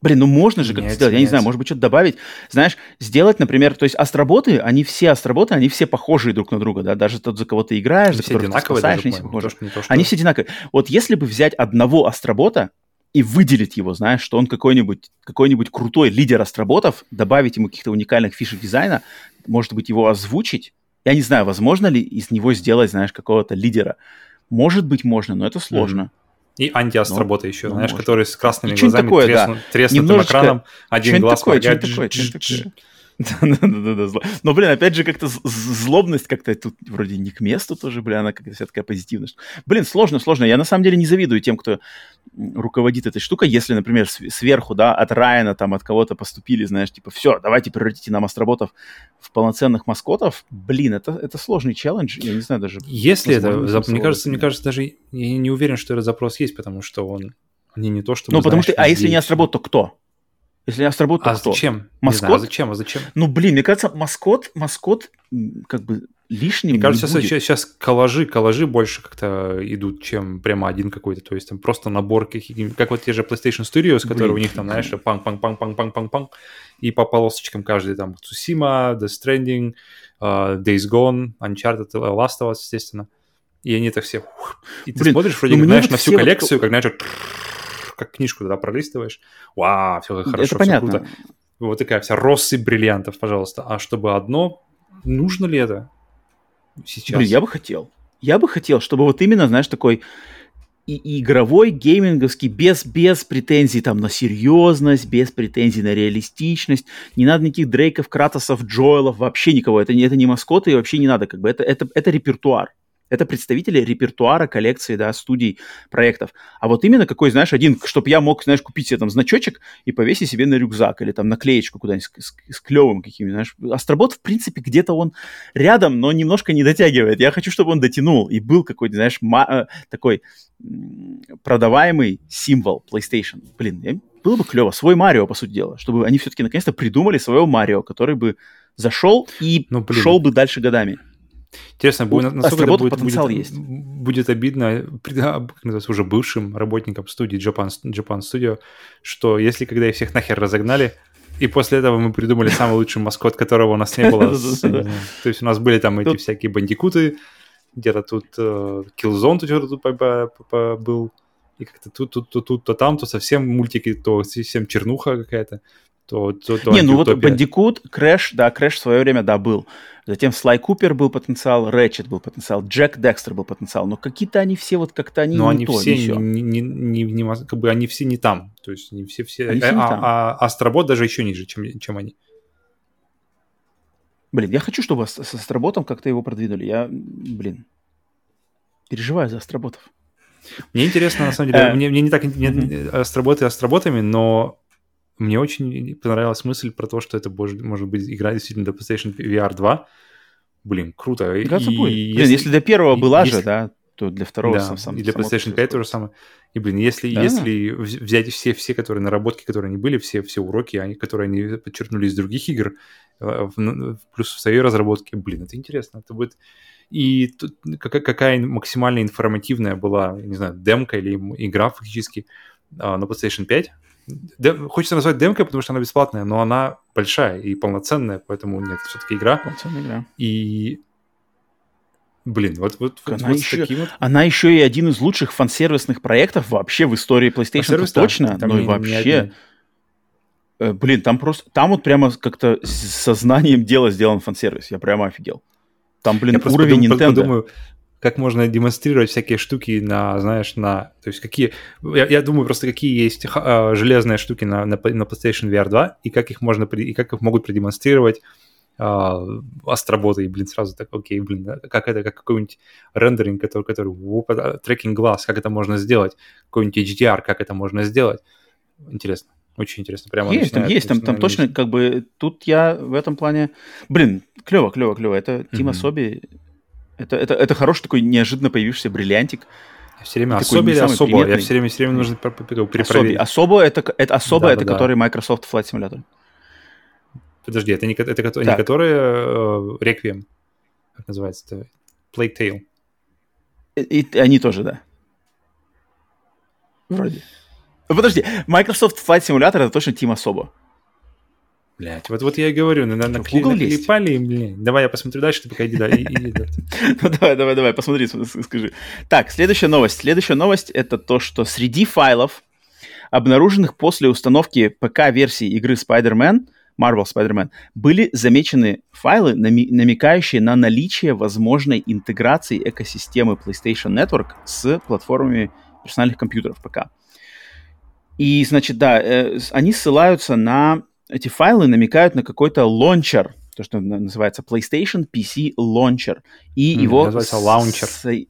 Блин, ну можно же как-то сделать, я не знаю, может быть, что-то добавить. Знаешь, сделать, например, то есть астроботы, они все астроботы, они все похожие друг на друга, да, даже тот, за кого ты играешь, они за одинаковые, ты спасаешь, они все похожи. То, что, Они все одинаковые. Вот если бы взять одного астробота и выделить его, знаешь, что он какой-нибудь какой-нибудь крутой лидер астроботов, добавить ему каких-то уникальных фишек дизайна, может быть, его озвучить, я не знаю, возможно ли из него сделать, знаешь, какого-то лидера. Может быть, можно, но это сложно. Mm-hmm. И антиастробота ну, еще, ну, знаешь, может. который с красными глазами, такое, да. треснутым Немножечко... экраном, один глаз такое, моргает. Такое. Да-да-да, Но, блин, опять же, как-то злобность как-то тут вроде не к месту тоже, блин, она как-то вся такая позитивная. Блин, сложно, сложно. Я на самом деле не завидую тем, кто руководит этой штукой. Если, например, сверху, да, от Райана, там, от кого-то поступили, знаешь, типа, все, давайте превратите нам астроботов в полноценных маскотов. Блин, это, это сложный челлендж. Я не знаю даже... Если это, мне кажется, мне кажется, даже я не уверен, что этот запрос есть, потому что он не, не то, что... Ну, потому что, а если не астробот, то кто? Если Астробот, то а кто? зачем? Маскот? знаю, а зачем? А зачем? Ну, блин, мне кажется, маскот, маскот как бы лишним Мне кажется, будет. сейчас, сейчас коллажи, коллажи больше как-то идут, чем прямо один какой-то. То есть там просто набор каких как вот те же PlayStation Studios, которые блин, у них там, знаешь, панк-панк-панк-панк-панк-панк, и по полосочкам каждый там Tsushima, The Stranding, uh, Days Gone, Uncharted, Last of Us, естественно. И они это все... И ты блин, смотришь, вроде, ну, знаешь, на всю коллекцию, вот... как, знаешь, как книжку туда пролистываешь. Вау, все хорошо, Это все понятно. круто. Вот такая вся россыпь бриллиантов, пожалуйста. А чтобы одно, нужно ли это сейчас? Блин, я бы хотел. Я бы хотел, чтобы вот именно, знаешь, такой и игровой, гейминговский, без, без претензий там на серьезность, без претензий на реалистичность. Не надо никаких Дрейков, Кратосов, Джоэлов, вообще никого. Это, это не маскоты и вообще не надо. Как бы. это, это, это репертуар. Это представители репертуара, коллекции, да, студий, проектов. А вот именно какой, знаешь, один, чтобы я мог, знаешь, купить себе там значочек и повесить себе на рюкзак или там наклеечку куда-нибудь с, с, с клевым каким-нибудь, знаешь. Астробот, в принципе, где-то он рядом, но немножко не дотягивает. Я хочу, чтобы он дотянул и был какой-то, знаешь, э, такой продаваемый символ PlayStation. Блин, было бы клево. Свой Марио, по сути дела, чтобы они все-таки наконец-то придумали своего Марио, который бы зашел и ну, шел бы дальше годами. Интересно, будет, насколько это будет, потенциал будет, есть. будет обидно называется, уже бывшим работникам студии Japan, Japan Studio, что если когда их всех нахер разогнали, и после этого мы придумали самый лучший маскот, которого у нас не было. [LAUGHS] То есть у нас были там эти всякие бандикуты, где-то тут э, Killzone тут был, и как-то тут, тут, тут, тут, то там, то совсем мультики, то совсем чернуха какая-то то, то, то Не, ну вот Бандикут, Крэш, да, Крэш в свое время, да, был. Затем Слай Купер был потенциал, Рэтчет был потенциал, Джек Декстер был потенциал. Но какие-то они все вот как-то они Но не они то, все не, не, не, не, как бы они все не там. То есть не все все. Они все а, там. а, а Астробот даже еще ниже, чем, чем они. Блин, я хочу, чтобы с, с Астроботом как-то его продвинули. Я, блин, переживаю за астроботов. Мне интересно, на самом деле, мне, мне не так не, астроботы астроботами, но мне очень понравилась мысль про то, что это может, может быть игра действительно для PlayStation VR 2. Блин, круто. И будет. Если, Блин, если до первого была если, же, да, то для второго да, сам, и для PlayStation 5 то же самое. И, блин, если, да. если взять все, все которые наработки, которые они были, все, все уроки, они, которые они подчеркнули из других игр, э, плюс в своей разработке, блин, это интересно. Это будет... И тут какая, какая максимально информативная была, не знаю, демка или игра фактически а, на PlayStation 5. Дем... Хочется назвать демкой, потому что она бесплатная, но она большая и полноценная, поэтому нет, все-таки игра. Полноценная игра. И Блин, вот, вот, она, вот еще, вот... она еще и один из лучших фан-сервисных проектов вообще в истории PlayStation точно, но и вообще. Э, блин, там просто, там вот прямо как-то с сознанием дела сделан фан-сервис. Я прямо офигел. Там, блин, Я уровень Nintendo. Подумаю, как можно демонстрировать всякие штуки на, знаешь, на... То есть какие... Я, я думаю просто, какие есть а, железные штуки на, на, на PlayStation VR 2, и как их можно... И как их могут продемонстрировать а, астроботы, и, блин, сразу так, окей, блин, как это, как какой-нибудь рендеринг, который, который трекинг глаз, как это можно сделать, какой-нибудь HDR, как это можно сделать. Интересно. Очень интересно. Прямо есть, там, есть, там, там точно, как бы, тут я в этом плане... Блин, клево, клево, клево. Это Тима mm-hmm. Соби, это, это, это хороший такой неожиданно появившийся бриллиантик. Все время особо или особо? Приметный. Я все время, все время нужно перепроверить. Особо, это, это особо, да, это да, который да. Microsoft Flight Simulator. Подожди, это не, это, это не которые э, Requiem, как называется это? Plague Tale. И, и они тоже, да. Вроде. Подожди, Microsoft Flight Simulator это точно Team особо. Блять, вот, вот я и говорю, на, на, наклепали, блин. Давай я посмотрю дальше, ты пока иди, да, иди, [LAUGHS] Ну давай, давай, давай, посмотри, скажи. Так, следующая новость. Следующая новость это то, что среди файлов, обнаруженных после установки ПК-версии игры Spider-Man, Marvel Spider-Man, были замечены файлы, намекающие на наличие возможной интеграции экосистемы PlayStation Network с платформами персональных компьютеров ПК. И, значит, да, э, они ссылаются на эти файлы, намекают на какой-то лончер, то, что называется PlayStation PC Launcher. И mm, его... Называется лаунчер. С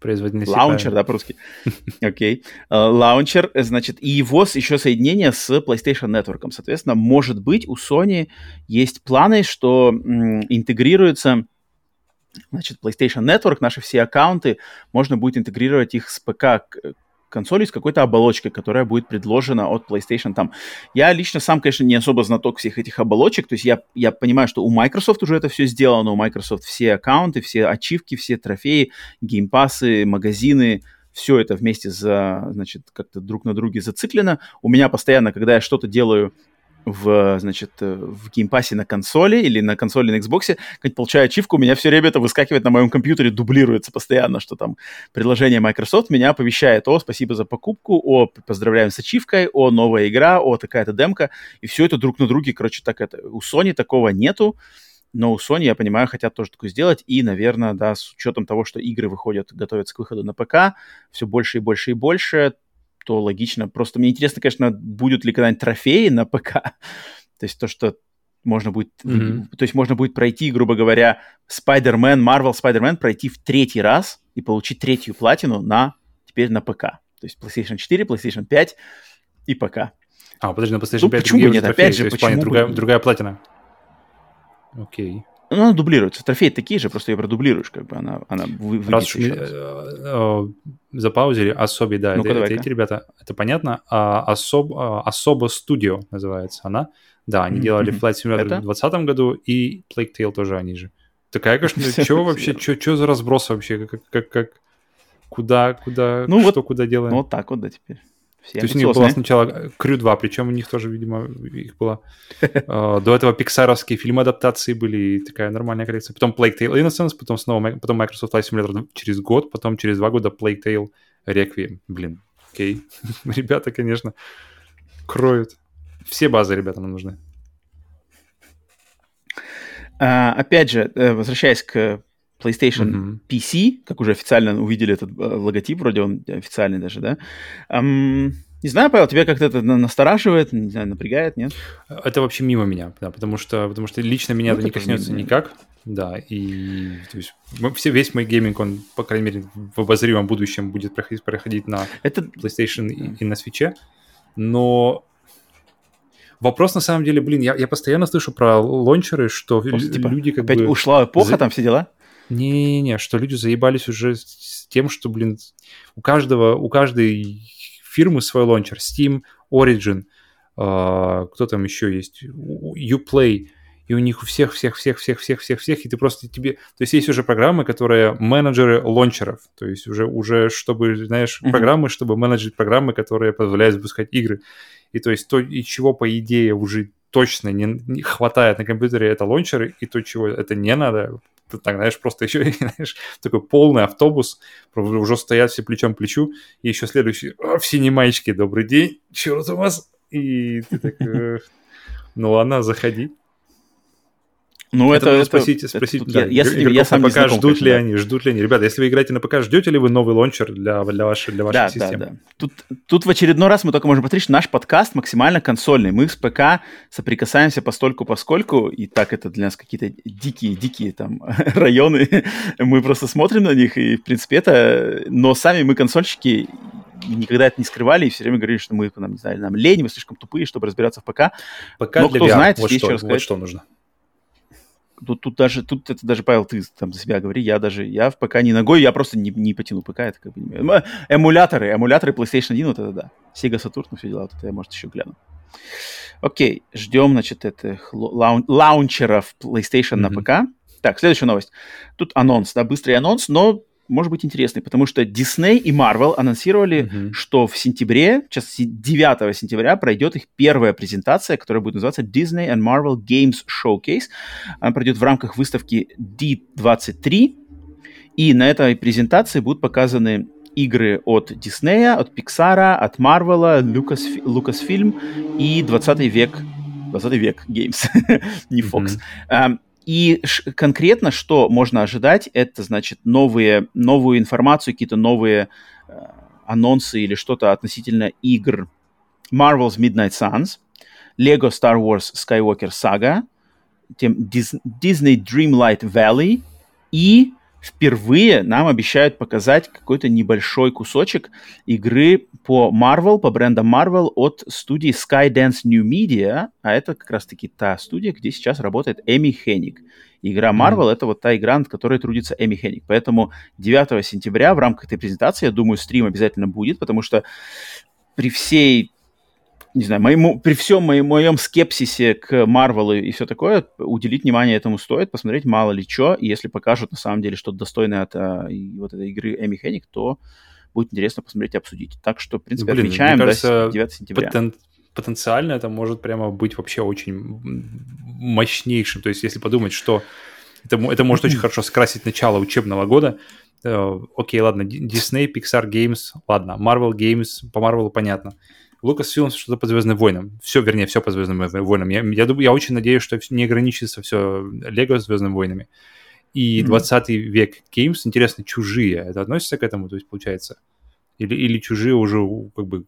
производительность. Лаунчер, да, по-русски. [LAUGHS] Окей. Э, лаунчер, значит, и его еще соединение с PlayStation Network. Соответственно, может быть, у Sony есть планы, что интегрируется значит, PlayStation Network, наши все аккаунты, можно будет интегрировать их с ПК консоли с какой-то оболочкой, которая будет предложена от PlayStation. Там. Я лично сам, конечно, не особо знаток всех этих оболочек, то есть я, я понимаю, что у Microsoft уже это все сделано, у Microsoft все аккаунты, все ачивки, все трофеи, геймпасы, магазины, все это вместе за, значит, как-то друг на друге зациклено. У меня постоянно, когда я что-то делаю в, значит, э, в геймпассе на консоли или на консоли на Xbox, как получаю ачивку, у меня все время это выскакивает на моем компьютере, дублируется постоянно, что там приложение Microsoft меня оповещает, о, спасибо за покупку, о, поздравляем с ачивкой, о, новая игра, о, такая-то демка, и все это друг на друге, короче, так это. У Sony такого нету, но у Sony, я понимаю, хотят тоже такое сделать, и, наверное, да, с учетом того, что игры выходят, готовятся к выходу на ПК, все больше и больше и больше, то логично. Просто мне интересно, конечно, будут ли когда-нибудь трофеи на ПК. [LAUGHS] то есть то, что можно будет, mm-hmm. то есть можно будет пройти, грубо говоря, Spider-Man, Marvel Spider-Man пройти в третий раз и получить третью платину на теперь на ПК. То есть PlayStation 4, PlayStation 5 и ПК. А, подожди, на PlayStation ну, 5 почему нет? Опять же, почему другая, другая платина. Окей. Ну, она дублируется. Трофеи такие же, просто ее продублируешь, как бы она, она вы, раз, э, э, запаузили, особи, да, ну это, эти ребята, это понятно. А, особ, а, особо студио называется она. Да, они mm-hmm. делали Flight Simulator это? в 2020 году и Plague Tale тоже они же. Такая, конечно, [LAUGHS] что вообще, что за разброс вообще, как, как, как, куда, куда, ну, что вот, куда делаем? Ну, вот так вот, да, теперь. Все То есть у них была сначала Крю 2, причем у них тоже, видимо, их было... [LAUGHS] А, до этого пиксаровские фильмы-адаптации были, и такая нормальная коллекция. Потом Plague Tale Innocence, потом снова потом Microsoft Flight Simulator через год, потом через два года Plague Tale Requiem. Блин, окей. [LAUGHS] ребята, конечно, кроют. Все базы ребята нам нужны. А, опять же, э, возвращаясь к PlayStation mm-hmm. PC, как уже официально увидели этот э, логотип, вроде он официальный даже, да. Um, Не знаю, Павел, тебя как-то это настораживает, не знаю, напрягает, нет? Это вообще мимо меня, да, потому что, потому что лично меня ну, это не коснется мимо. никак, да, и то есть, все, весь мой гейминг, он, по крайней мере, в обозримом будущем будет проходить, проходить на это... PlayStation и, и на свече, но Вопрос на самом деле, блин, я, я постоянно слышу про лончеры, что Просто, типа, люди как опять бы... ушла эпоха, за... там все дела? Не-не-не, что люди заебались уже с тем, что, блин, у каждого, у каждой фирмы свой лончер. Steam, Origin, uh, кто там еще есть? Uplay. И у них у всех, всех, всех, всех, всех, всех, всех, и ты просто тебе... То есть есть уже программы, которые менеджеры лончеров. То есть уже, уже чтобы, знаешь, mm-hmm. программы, чтобы менеджить программы, которые позволяют запускать игры. И то есть то, и чего, по идее, уже точно не, не хватает на компьютере, это лончеры, и то, чего это не надо, ты так, знаешь, просто [LAUGHS] еще, знаешь, такой полный автобус, уже стоят все плечом к плечу, и еще следующий, «А, в синей маечке, добрый день, черт у вас, и ты так, э, ну ладно, заходи. Ну, это, это спросите, это, спросите это, да, я, я, я сам пока ждут конечно, ли да. они, ждут ли они. Ребята, если вы играете на ПК, ждете ли вы новый лончер для, для вашей, для вашей да, системы? Да, да. Тут, тут в очередной раз мы только можем повторить, что наш подкаст максимально консольный. Мы с ПК соприкасаемся постольку поскольку, и так это для нас какие-то дикие-дикие там [LAUGHS] районы. мы просто смотрим на них, и в принципе это... Но сами мы консольщики, никогда это не скрывали, и все время говорили, что мы, нам, не знаю, нам лень, мы слишком тупые, чтобы разбираться в ПК. ПК Но для кто VR. знает, вот что, вот что нужно. Тут, тут даже, тут это даже, Павел, ты там за себя говори, я даже, я в ПК не ногой, я просто не, не потяну ПК, это как бы Эмуляторы, эмуляторы PlayStation 1, вот это да. Sega Saturn, все дела, вот это я, может, еще гляну. Окей, ждем, значит, этих лаун- лаунчеров PlayStation mm-hmm. на ПК. Так, следующая новость. Тут анонс, да, быстрый анонс, но может быть интересный, потому что Disney и Marvel анонсировали, mm-hmm. что в сентябре, сейчас 9 сентября, пройдет их первая презентация, которая будет называться Disney and Marvel Games Showcase. Она пройдет в рамках выставки D23, и на этой презентации будут показаны игры от Disney, от Pixar, от Marvel, Lucas, Lucasfilm и 20 век 20 век Games, [LAUGHS] не Fox. Mm-hmm. И конкретно что можно ожидать, это, значит, новые, новую информацию, какие-то новые э, анонсы или что-то относительно игр. Marvel's Midnight Suns, Lego Star Wars Skywalker Saga, тем Disney Dreamlight Valley и впервые нам обещают показать какой-то небольшой кусочек игры по Marvel, по брендам Marvel от студии Skydance New Media, а это как раз-таки та студия, где сейчас работает Эми Хенник. Игра Marvel mm-hmm. это вот та игра, над которой трудится Эми Хенник. Поэтому 9 сентября в рамках этой презентации, я думаю, стрим обязательно будет, потому что при всей не знаю, моему, при всем моем, моем скепсисе к Марвелу и все такое, уделить внимание этому стоит, посмотреть мало ли что, и если покажут на самом деле что-то достойное от а, вот этой игры Эми Хенник, то будет интересно посмотреть и обсудить. Так что, в принципе, Блин, отмечаем кажется, до 9 сентября. Потен... Потенциально это может прямо быть вообще очень мощнейшим. То есть, если подумать, что это, это может очень [CLEARS THROAT] хорошо скрасить начало учебного года, э, Окей, ладно, Disney, Pixar Games, ладно, Marvel Games, по Marvel понятно. Lucasfilm что-то по Звездным войнам. Все, вернее, все по Звездным войнам. Я, я, я очень надеюсь, что не ограничится все Лего Звездными войнами. И mm-hmm. 20 век Games, интересно, чужие, это относится к этому, то есть получается? Или, или чужие уже как бы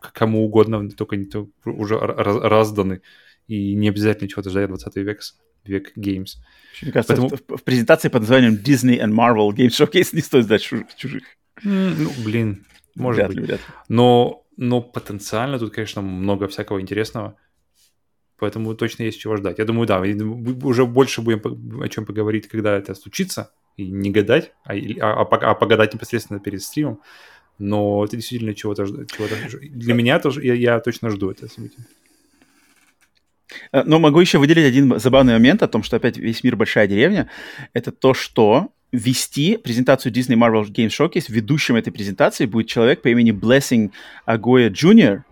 кому угодно, только не то, уже раз, разданы, и не обязательно чего-то ждать 20 век, век Games. Мне кажется, Поэтому... в, в презентации под названием Disney and Marvel Games Showcase [LAUGHS] не стоит ждать чужих. Mm, ну, блин, может вряд быть. Ли, вряд ли. Но но потенциально тут, конечно, много всякого интересного. Поэтому точно есть чего ждать. Я думаю, да, уже больше будем о чем поговорить, когда это случится, и не гадать, а, а, а, а погадать непосредственно перед стримом. Но это действительно чего-то чего Для меня тоже, я, я точно жду это событие. Э, но могу еще выделить один забавный момент о том, что опять весь мир большая деревня. Это то, что вести презентацию Disney Marvel Games Showcase, ведущим этой презентации будет человек по имени Blessing Agoya Jr.,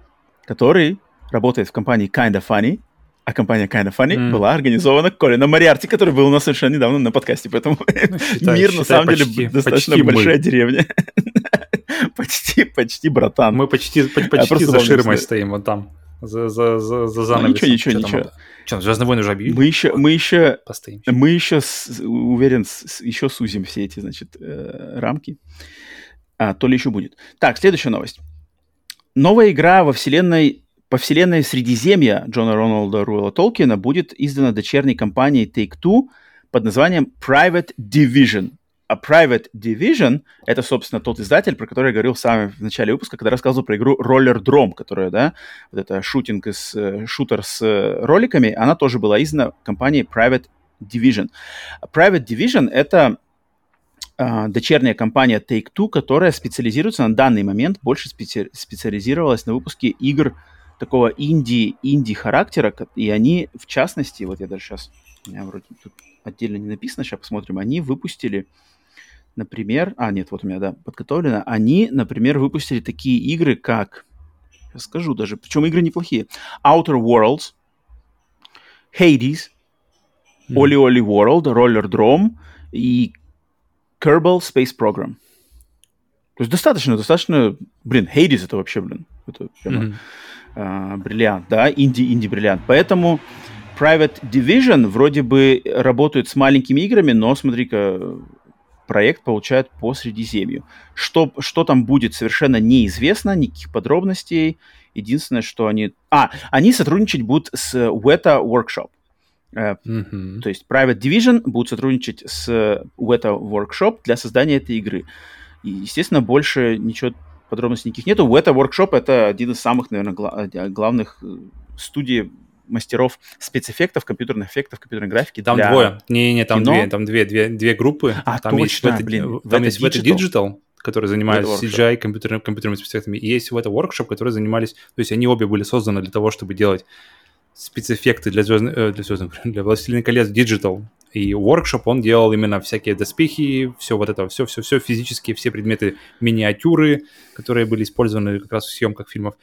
который работает в компании Kinda Funny, а компания Kinda Funny mm. была организована Колином Мариарти, который был у нас совершенно недавно на подкасте, поэтому ну, [LAUGHS] считай, мир считай, на самом почти, деле достаточно почти большая мы. деревня. [LAUGHS] почти, почти братан. Мы почти, почти за ширмой стоим вот там за, за, за, за занавесом. Ну, ничего, ничего, ничего. Что, Звездные войны уже объявили? Мы еще, мы еще, Постоим. мы еще, с, уверен, с, еще сузим все эти, значит, э, рамки. А, то ли еще будет. Так, следующая новость. новая игра во вселенной по вселенной Средиземья Джона Роналда Руэлла Толкина будет издана дочерней компанией Take-Two под названием Private Division. А Private Division — это, собственно, тот издатель, про который я говорил в начале выпуска, когда рассказывал про игру Roller Drome, которая, да, вот это шутинг из э, шутер с э, роликами, она тоже была издана компанией Private Division. Private Division — это э, дочерняя компания Take-Two, которая специализируется на данный момент, больше специ- специализировалась на выпуске игр такого инди, инди характера, и они, в частности, вот я даже сейчас, у меня вроде тут отдельно не написано, сейчас посмотрим, они выпустили например, а, нет, вот у меня, да, подготовлено, они, например, выпустили такие игры, как, я скажу даже, причем игры неплохие, Outer Worlds, Hades, Oli Oli World, Roller Drome и Kerbal Space Program. То есть достаточно, достаточно, блин, Hades это вообще, блин, это прямо mm-hmm. А, бриллиант, да, инди-инди-бриллиант. Поэтому Private Division вроде бы работают с маленькими играми, но смотри-ка, проект получает по Средиземью. Что, что там будет, совершенно неизвестно, никаких подробностей. Единственное, что они... А, они сотрудничать будут с Weta Workshop. Mm-hmm. То есть Private Division будут сотрудничать с Weta Workshop для создания этой игры. И, естественно, больше ничего подробностей никаких нету. Weta Workshop это один из самых, наверное, гла- главных э, студий мастеров спецэффектов, компьютерных эффектов, компьютерной графики. Там для двое. Не-не, там кино. две, там две, две, две группы. А, там точно, есть блин. Там есть Weta Digital, который занимается Weta CGI, компьютерными, компьютерными спецэффектами, и есть Weta Workshop, которые занимались... То есть они обе были созданы для того, чтобы делать спецэффекты для звездных, э, для звездных, [LAUGHS] для Властелина колец Digital. И Workshop, он делал именно всякие доспехи, все вот это, все-все-все физические, все предметы, миниатюры, которые были использованы как раз в съемках фильмов.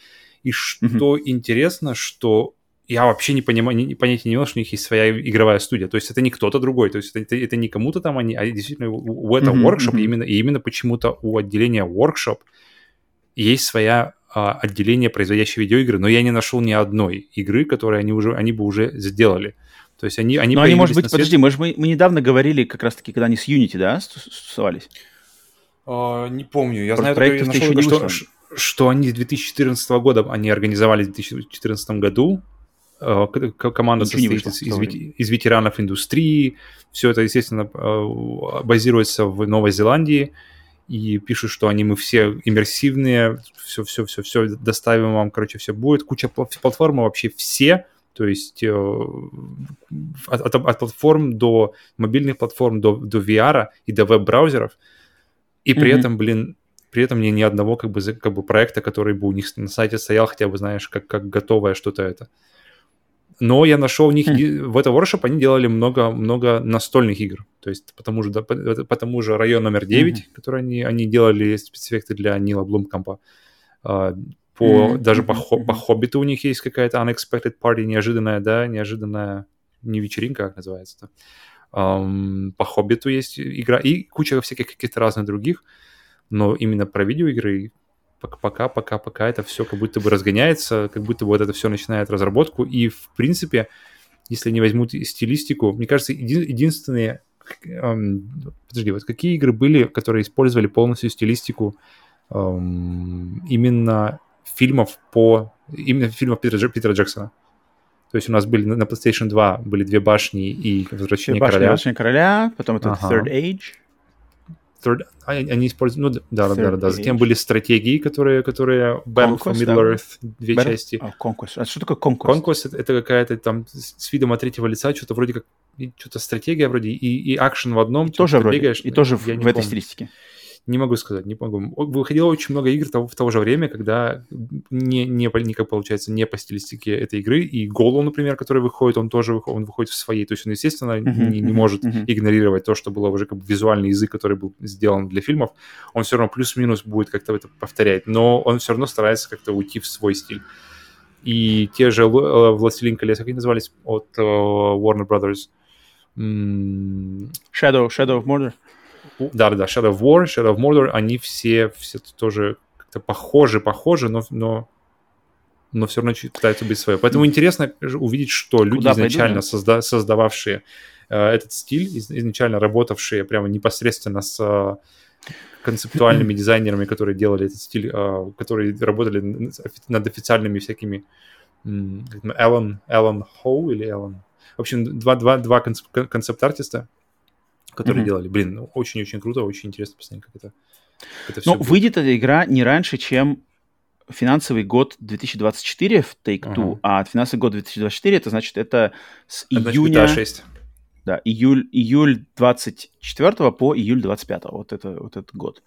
И что mm-hmm. интересно, что я вообще не понимаю, не, понятия не имел, что у них есть своя игровая студия. То есть это не кто-то другой, то есть это, это, это не кому-то там они, а действительно у, у этого mm-hmm, workshop, mm-hmm. именно, и именно почему-то у отделения workshop есть своя а, отделение, производящее видеоигры, но я не нашел ни одной игры, которые они уже, они бы уже сделали. То есть они, они Но они, может быть, подожди, может, мы, мы недавно говорили как раз-таки, когда они с Unity, да, стусовались? Uh, не помню. Я Про знаю, я нашел, что, что, что они с 2014 года, они организовали в 2014 году, Э, команда Ничего состоит из, из, из ветеранов индустрии. Все это, естественно, базируется в Новой Зеландии. И пишут, что они мы все иммерсивные, все, все, все, все доставим вам, короче, все будет. Куча платформ вообще все, то есть э, от, от, от платформ до мобильных платформ, до, до VR и до веб-браузеров. И при mm-hmm. этом, блин, при этом не ни одного как бы, как бы проекта, который бы у них на сайте стоял, хотя бы, знаешь, как, как готовое что-то это. Но я нашел в них, mm. в это workshop они делали много-много настольных игр. То есть по тому же, по, по тому же район номер 9, mm-hmm. который они, они делали спецэффекты для Нила Блумкампа. Uh, по, mm-hmm. Даже по, по Хоббиту у них есть какая-то unexpected party, неожиданная, да, неожиданная, не вечеринка, как называется-то. Um, по Хоббиту есть игра и куча всяких каких-то разных других, но именно про видеоигры пока, пока, пока это все как будто бы разгоняется, как будто бы вот это все начинает разработку. И, в принципе, если они возьмут стилистику, мне кажется, еди- единственные... Эм, подожди, вот какие игры были, которые использовали полностью стилистику эм, именно фильмов по... Именно фильмов Питера, Питера Джексона? То есть у нас были на PlayStation 2 были две башни и Возвращение две короля. Возвращение короля, потом это ага. Third Age. Third, они используют, ну да, да, да, да. Затем были стратегии, которые, которые Battle for Middle-earth, две Battle? части. Oh, Conquest. А что такое Conquest? Conquest это, какая-то там с видом от третьего лица, что-то вроде как, что-то стратегия вроде и, и акшен в одном. И тоже вроде, и тоже в, в этой стилистике. Не могу сказать, не могу. Выходило очень много игр того, в то же время, когда не, не, не как получается, не по стилистике этой игры. И Голу, например, который выходит, он тоже выходит, он выходит в своей. То есть он, естественно, uh-huh, не, не uh-huh, может uh-huh. игнорировать то, что было уже как бы визуальный язык, который был сделан для фильмов. Он все равно плюс-минус будет как-то это повторять. Но он все равно старается как-то уйти в свой стиль. И те же э, «Властелин колец», как они назывались, от uh, Warner Brothers. Shadow, Shadow of Mordor. Да-да-да, Shadow of War, Shadow of Mordor, они все, все тоже как-то похожи, похожи, но, но, но все равно пытаются быть свои. Поэтому интересно увидеть, что люди Куда изначально пойду, созда- создававшие э, этот стиль, из- изначально работавшие прямо непосредственно с концептуальными [CLEARS THROAT] дизайнерами, которые делали этот стиль, а, которые работали над официальными всякими Эллен, Эллен Хоу или Эллен... В общем, два, два, два концепт-артиста, которые mm-hmm. делали. Блин, очень-очень круто, очень интересно посмотреть, как это, как это Ну, выйдет эта игра не раньше, чем финансовый год 2024 в Take-Two, ага. а финансовый год 2024, это значит, это с это июня... Значит, 6. Да, июль, июль 24 по июль 25. Вот это вот этот год.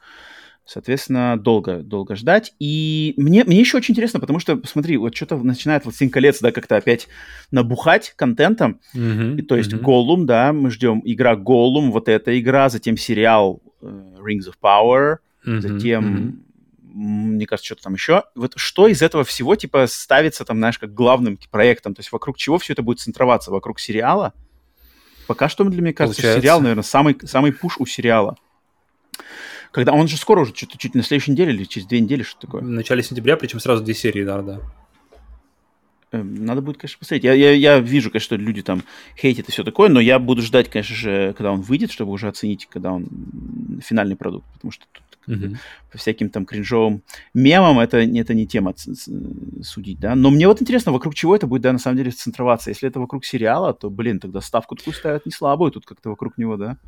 Соответственно, долго, долго ждать. И мне, мне еще очень интересно, потому что, смотри, вот что-то начинает «Властелин колец», да, как-то опять набухать контентом. Mm-hmm, и, то есть mm-hmm. Голум, да, мы ждем игра Голум, вот эта игра, затем сериал uh, Rings of Power, mm-hmm, затем, mm-hmm. мне кажется, что-то там еще. Вот что из этого всего, типа, ставится там, знаешь, как главным проектом? То есть вокруг чего все это будет центроваться? Вокруг сериала? Пока что, для меня кажется, Получается. сериал, наверное, самый, самый пуш у сериала. Когда он же скоро уже, что-то чуть на следующей неделе или через две недели, что такое. В начале сентября, причем сразу две серии, да, да. Эм, надо будет, конечно, посмотреть. Я, я, я вижу, конечно, что люди там хейтят и все такое, но я буду ждать, конечно же, когда он выйдет, чтобы уже оценить, когда он финальный продукт, потому что тут uh-huh. по всяким там кринжовым мемам это, это не тема судить, да. Но мне вот интересно, вокруг чего это будет, да, на самом деле центроваться. Если это вокруг сериала, то, блин, тогда ставку такую ставят не слабую тут как-то вокруг него, да.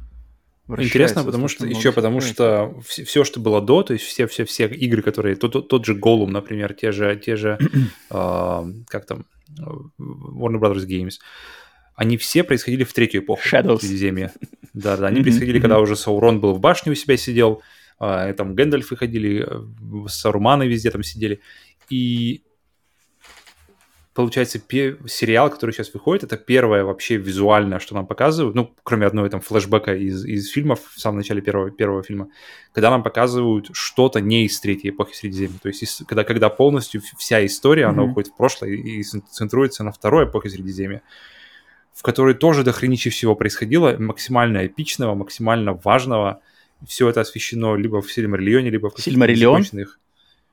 Интересно, потому что еще потому что все, все, что было до, то есть все все все игры, которые тот, тот же Голум, например, те же те же э, [CLEARS THROAT] как там Warner Brothers Games, они все происходили в третью эпоху Shadows. Средиземья. Да, да, они происходили, когда уже Саурон был в башне у себя сидел, э, там Гэндальфы ходили, э, Саруманы везде там сидели, и получается, сериал, который сейчас выходит, это первое вообще визуальное, что нам показывают, ну, кроме одного там флешбека из, из фильмов в самом начале первого, первого фильма, когда нам показывают что-то не из третьей эпохи Средиземья. То есть, из, когда, когда полностью вся история, mm-hmm. она уходит в прошлое и, и центруется на второй эпохе Средиземья, в которой тоже до хренища всего происходило, максимально эпичного, максимально важного. Все это освещено либо в Сильмариллионе, либо в Сильмариллион?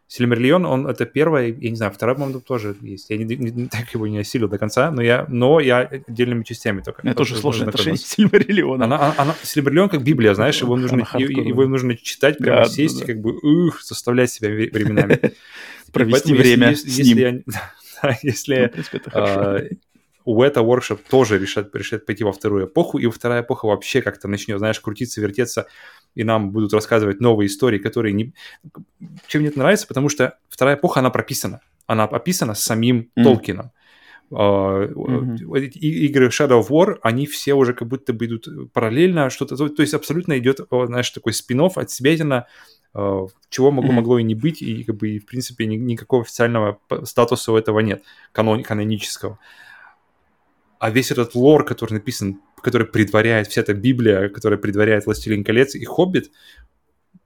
Сильмерлион, он это первое, я не знаю, второй, по-моему, тоже есть. Я не, не, так его не осилил до конца, но я, но я отдельными частями только. Это тоже сложное отношение Сильмерлиона. Она, она, она, Сильмерлион как Библия, знаешь, его нужно, его нужно читать, прямо да, сесть, да, как бы, ух, заставлять себя временами. [LAUGHS] Провести время с ним. [LAUGHS] Если Уэта Workshop тоже решат, решат пойти во вторую эпоху, и вторая эпоха вообще как-то начнет, знаешь, крутиться, вертеться, и нам будут рассказывать новые истории, которые не... Чем мне это нравится, потому что вторая эпоха, она прописана. Она описана самим mm. Толкином. Uh, mm-hmm. игры Shadow of War, они все уже как будто бы идут параллельно, что-то, то есть абсолютно идет, знаешь, такой спин от себя, uh, чего могло, mm-hmm. могло и не быть, и как бы, в принципе, ни, никакого официального статуса у этого нет, канон, канонического а весь этот лор, который написан, который предваряет вся эта Библия, которая предваряет «Властелин колец» и «Хоббит»,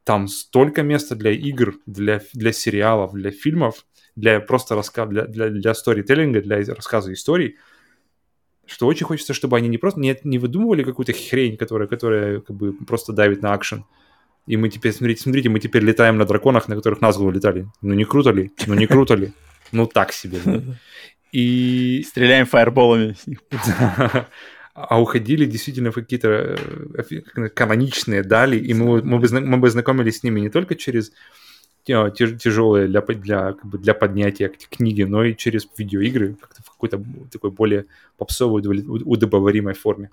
там столько места для игр, для, для сериалов, для фильмов, для просто рассказа, для, для, для сторителлинга, для рассказа историй, что очень хочется, чтобы они не просто не, не выдумывали какую-то хрень, которая, которая как бы просто давит на акшен. И мы теперь, смотрите, смотрите, мы теперь летаем на драконах, на которых Назгул летали. Ну не круто ли? Ну не круто ли? Ну так себе. [LAUGHS] И... Стреляем фаерболами с них. [LAUGHS] А уходили действительно в какие-то э, каноничные дали, и мы, мы, бы, мы бы знакомились с ними не только через тяжелые для, для, как бы для поднятия книги, но и через видеоигры как-то в какой-то такой более попсовой, удобоваримой форме.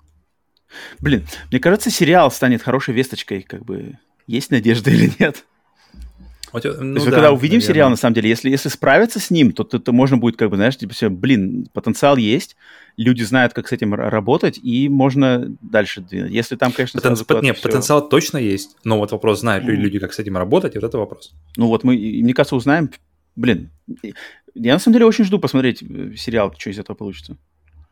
Блин, мне кажется, сериал станет хорошей весточкой, как бы есть надежда или нет? Вот, ну, То есть, да, когда увидим наверное. сериал, на самом деле, если, если справиться с ним, то, то, можно будет, как бы, знаешь, типа, все, блин, потенциал есть, люди знают, как с этим работать, и можно дальше двинуть. Если там, конечно, Потен... По... Нет, все... потенциал точно есть, но вот вопрос, знают ли mm. люди, как с этим работать, вот это вопрос. Ну вот мы, мне кажется, узнаем, блин, я на самом деле очень жду посмотреть э, сериал, что из этого получится.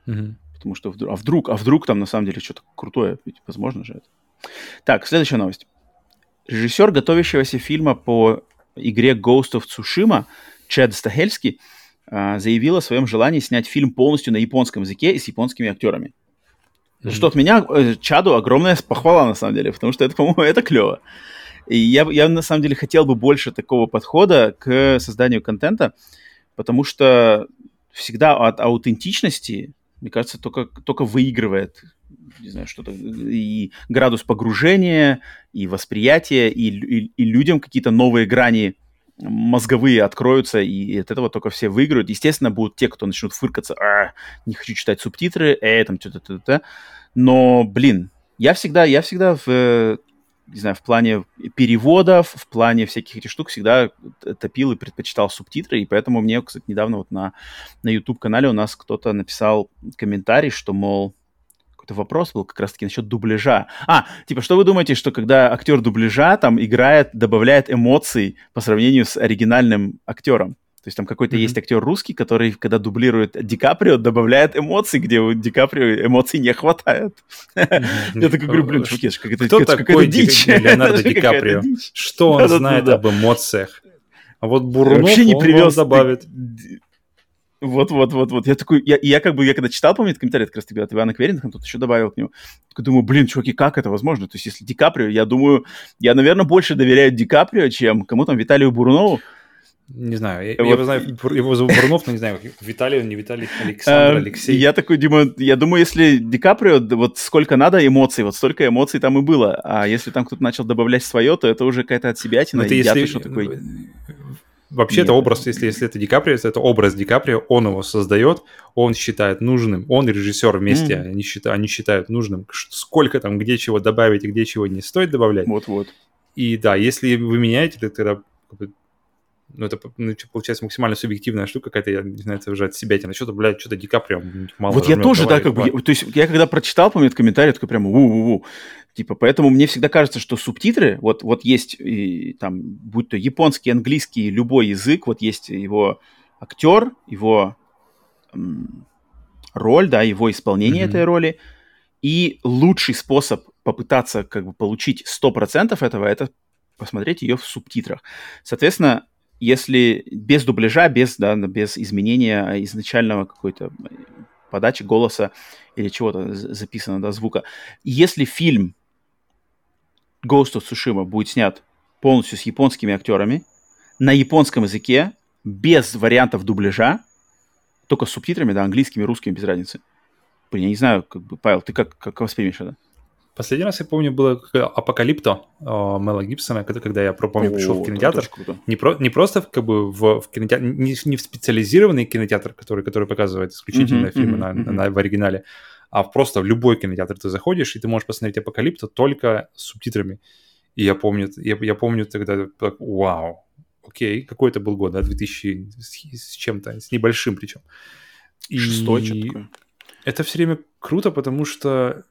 Mm-hmm. Потому что, а вдруг, а вдруг там на самом деле что-то крутое, ведь возможно же это. Так, следующая новость. Режиссер готовящегося фильма по игре Ghost of Tsushima Чед Стахельский а, заявил о своем желании снять фильм полностью на японском языке и с японскими актерами. Mm-hmm. Что от меня э, Чаду огромная похвала, на самом деле, потому что это, [LAUGHS] по-моему, это клево. И я, я, на самом деле, хотел бы больше такого подхода к созданию контента, потому что всегда от аутентичности, мне кажется, только, только выигрывает не знаю, что-то, и градус погружения, и восприятия, и, и, и людям какие-то новые грани мозговые откроются, и от этого только все выиграют. Естественно, будут те, кто начнут фыркаться, а, не хочу читать субтитры, э, там что-то, то-то. Но, блин, я всегда, я всегда в, не знаю, в плане переводов, в плане всяких этих штук всегда топил и предпочитал субтитры, и поэтому мне, кстати, недавно вот на, на YouTube-канале у нас кто-то написал комментарий, что, мол, какой-то вопрос был как раз-таки насчет дубляжа. А, типа, что вы думаете, что когда актер дубляжа там играет, добавляет эмоций по сравнению с оригинальным актером? То есть там какой-то mm-hmm. есть актер русский, который, когда дублирует Ди Каприо, добавляет эмоций, где у Ди Каприо эмоций не хватает. Я такой говорю, блин, чуваки, это какая-то дичь. Леонардо Ди Каприо? [LAUGHS] Что он знает об эмоциях? А вот Бурунов вообще не привез добавит. Вот, вот, вот, вот. Я такой, я, я как бы, я когда читал, помню, этот комментарий, как раз таки от Ивана Кверинга, тут еще добавил к нему. Такой думаю, блин, чуваки, как это возможно? То есть, если Ди Каприо, я думаю, я, наверное, больше доверяю Ди Каприо, чем кому там Виталию Бурунову. Не знаю, я, вот. его знаю, его зовут Бурнов, но не знаю, Виталий не Виталий, Александр, Алексей. Я такой, Дима, я думаю, если Ди Каприо, вот сколько надо эмоций, вот столько эмоций там и было, а если там кто-то начал добавлять свое, то это уже какая-то от себя тина. Это если... что такой... Вообще это образ, если, если это Ди Каприо, это образ Ди Каприо, он его создает, он считает нужным, он режиссер вместе, mm. они, считают, они считают нужным, сколько там, где чего добавить и где чего не стоит добавлять. Вот-вот. И да, если вы меняете, то тогда ну, это ну, получается максимально субъективная штука какая-то, я не знаю, это уже от себя тянет. Что-то, блядь, что-то Ди Каприо мало Вот я тоже, да, как бы, я, то есть я когда прочитал, помню, этот комментарий, такой прямо у-у-у. Типа, поэтому мне всегда кажется, что субтитры, вот, вот есть и, там, будь то японский, английский, любой язык, вот есть его актер, его м, роль, да, его исполнение mm-hmm. этой роли, и лучший способ попытаться как бы получить 100% этого, это посмотреть ее в субтитрах. Соответственно, если без дубляжа, без, да, без изменения изначального какой-то подачи голоса или чего-то записано, да, звука. Если фильм Ghost of Tsushima будет снят полностью с японскими актерами, на японском языке, без вариантов дубляжа, только с субтитрами, да, английскими, русскими, без разницы. Блин, я не знаю, как бы, Павел, ты как, как воспримешь это? Последний раз, я помню, было Апокалипто Мела Гибсона, когда, я, помню, пришел в кинотеатр. Не, про, не просто как бы в, в кинотеатр, не, не в специализированный кинотеатр, который, который показывает исключительно mm-hmm, фильмы mm-hmm, на, на, в оригинале, а просто в любой кинотеатр ты заходишь, и ты можешь посмотреть Апокалипто только с субтитрами. И я помню, я, я помню тогда, так, вау, окей, какой это был год, да, 2000 с, с чем-то, с небольшим причем. И Шестой, что такое? Это все время круто, потому что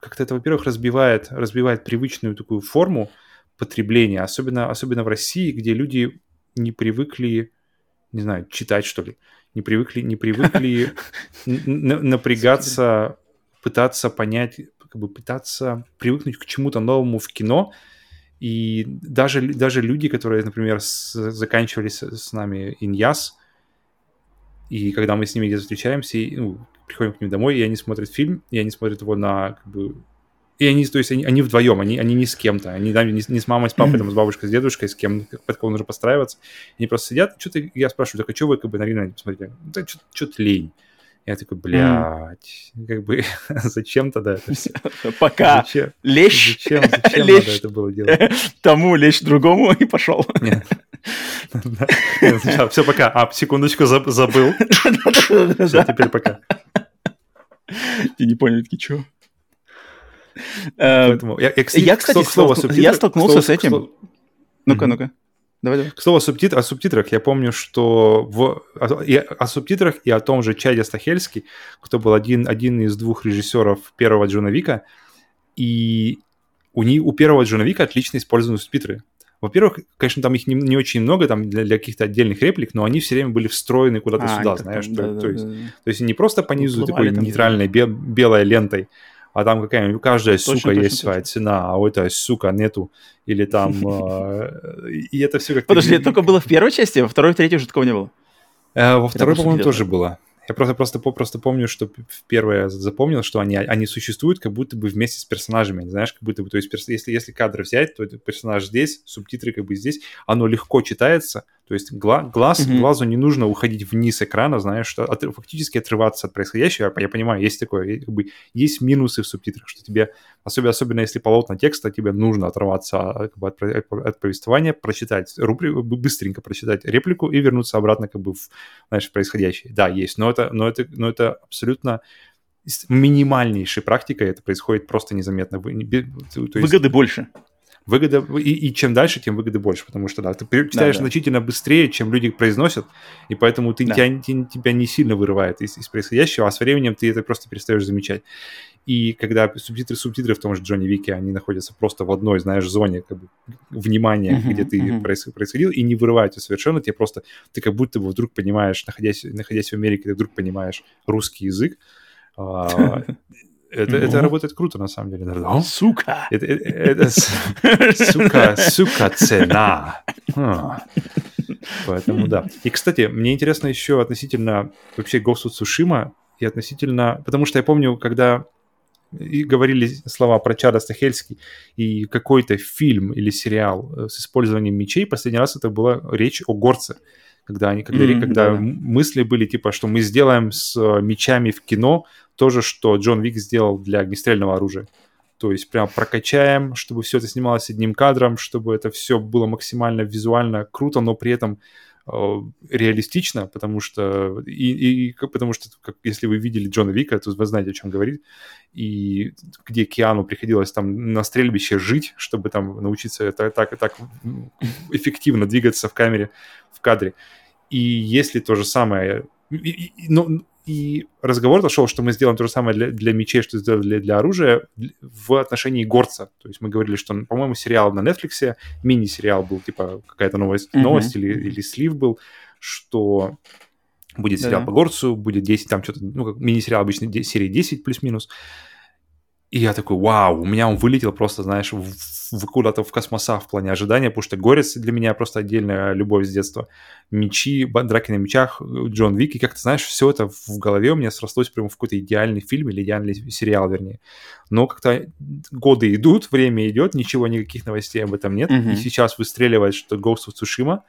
как-то это, во-первых, разбивает, разбивает привычную такую форму потребления, особенно, особенно в России, где люди не привыкли, не знаю, читать, что ли, не привыкли, не привыкли [LAUGHS] напрягаться, пытаться понять, как бы пытаться привыкнуть к чему-то новому в кино, и даже, даже люди, которые, например, с, заканчивали с, с нами Иньяс, и когда мы с ними где-то встречаемся, и, ну, приходим к ним домой, и они смотрят фильм, и они смотрят его на, как бы, и они, то есть они, они вдвоем, они, они не с кем-то, они да, не, не с мамой, с папой, там, с бабушкой, с дедушкой, с кем, под кого нужно подстраиваться. Они просто сидят, что-то, я спрашиваю, так а что вы как бы на не посмотрите? Да что-то лень. Я такой, блядь, mm. как бы [LAUGHS] зачем тогда это все? [LAUGHS] Пока. Зачем? Лечь. Зачем, зачем лечь. [LAUGHS] надо это было делать? Тому лечь другому и пошел. Нет. Все, пока. А, секундочку, забыл. Все, теперь пока. Ты не понял, такие, что? Поэтому, я, я, кстати, я, кстати, я столкнулся с этим. Ну-ка, ну-ка. Давай, давай. К слову, субтит... о субтитрах. Я помню, что в... о, и о субтитрах и о том же Чаде Стахельский, кто был один, один из двух режиссеров первого Джона Вика, и у, не... у первого Джона Вика отлично использованы субтитры. Во-первых, конечно, там их не, не очень много там для, для каких-то отдельных реплик, но они все время были встроены куда-то а, сюда, знаешь. Там, то, да, то, да, есть, да. то есть не просто по низу такой нейтральной бе- белой лентой, а там какая-нибудь, каждая точно, сука точно, есть точно. своя цена, а у этой сука нету, или там, [LAUGHS] э, и это все как Подожди, это только было в первой части, во второй, в третьей уже такого не было? Э, во второй, по-моему, тоже было. Я просто, просто, просто помню, что первое запомнил, что они, они существуют как будто бы вместе с персонажами, знаешь, как будто бы, то есть если, если кадры взять, то персонаж здесь, субтитры как бы здесь, оно легко читается, То есть гла- глаз, mm-hmm. глазу не нужно уходить вниз экрана, знаешь, что от, фактически отрываться от происходящего. Я, я понимаю, есть такое, как бы, есть минусы в субтитрах, что тебе, особенно, особенно если полотна текста, тебе нужно отрываться как бы, от, от повествования, прочитать рубрику, быстренько прочитать реплику и вернуться обратно как бы в, знаешь, происходящее. Да, есть, но это, но это, но это абсолютно минимальнейшей практикой это происходит просто незаметно. То есть, Выгоды больше выгода, и, и чем дальше, тем выгоды больше, потому что, да, ты читаешь да, да. значительно быстрее, чем люди произносят, и поэтому ты, да. тебя, тебя не сильно вырывает из, из происходящего, а со временем ты это просто перестаешь замечать. И когда субтитры, субтитры в том же Джонни Вике, они находятся просто в одной, знаешь, зоне как бы, внимания, uh-huh, где ты uh-huh. происходил, и не вырываются совершенно, тебе просто, ты как будто бы вдруг понимаешь, находясь, находясь в Америке, ты вдруг понимаешь русский язык, а, [LAUGHS] Это, ну. это работает круто, на самом деле. Да? [LAUGHS] Сука! Это, это, это, [LAUGHS] сука, сука, цена. А. Поэтому да. И, кстати, мне интересно еще относительно вообще Ghost of Tsushima и относительно... Потому что я помню, когда и говорили слова про Чада Стахельский и какой-то фильм или сериал э, с использованием мечей, последний раз это была речь о горце когда они, когда, mm-hmm, когда да. мысли были типа, что мы сделаем с э, мечами в кино то же, что Джон Вик сделал для огнестрельного оружия. То есть прям прокачаем, чтобы все это снималось одним кадром, чтобы это все было максимально визуально круто, но при этом реалистично, потому что и, и потому что как, если вы видели Джона Вика, то вы знаете, о чем говорит, и где Киану приходилось там на стрельбище жить, чтобы там научиться это так так эффективно двигаться в камере в кадре. И если то же самое, ну, и разговор зашел, что мы сделаем то же самое для, для мечей, что сделали для, для оружия в отношении горца. То есть мы говорили, что, по-моему, сериал на Netflix, мини-сериал был, типа какая-то новость, mm-hmm. новость или, или слив был, что будет сериал да. по горцу, будет 10, там что-то, ну, как мини-сериал обычно серии 10 плюс-минус. И я такой, вау, у меня он вылетел просто, знаешь, в, в куда-то в космоса в плане ожидания, потому что Горец для меня просто отдельная любовь с детства. Мечи, драки на мечах, Джон Вик, и как-то, знаешь, все это в голове у меня срослось прямо в какой-то идеальный фильм или идеальный сериал, вернее. Но как-то годы идут, время идет, ничего, никаких новостей об этом нет. Mm-hmm. И сейчас выстреливает, что Ghost of Tsushima,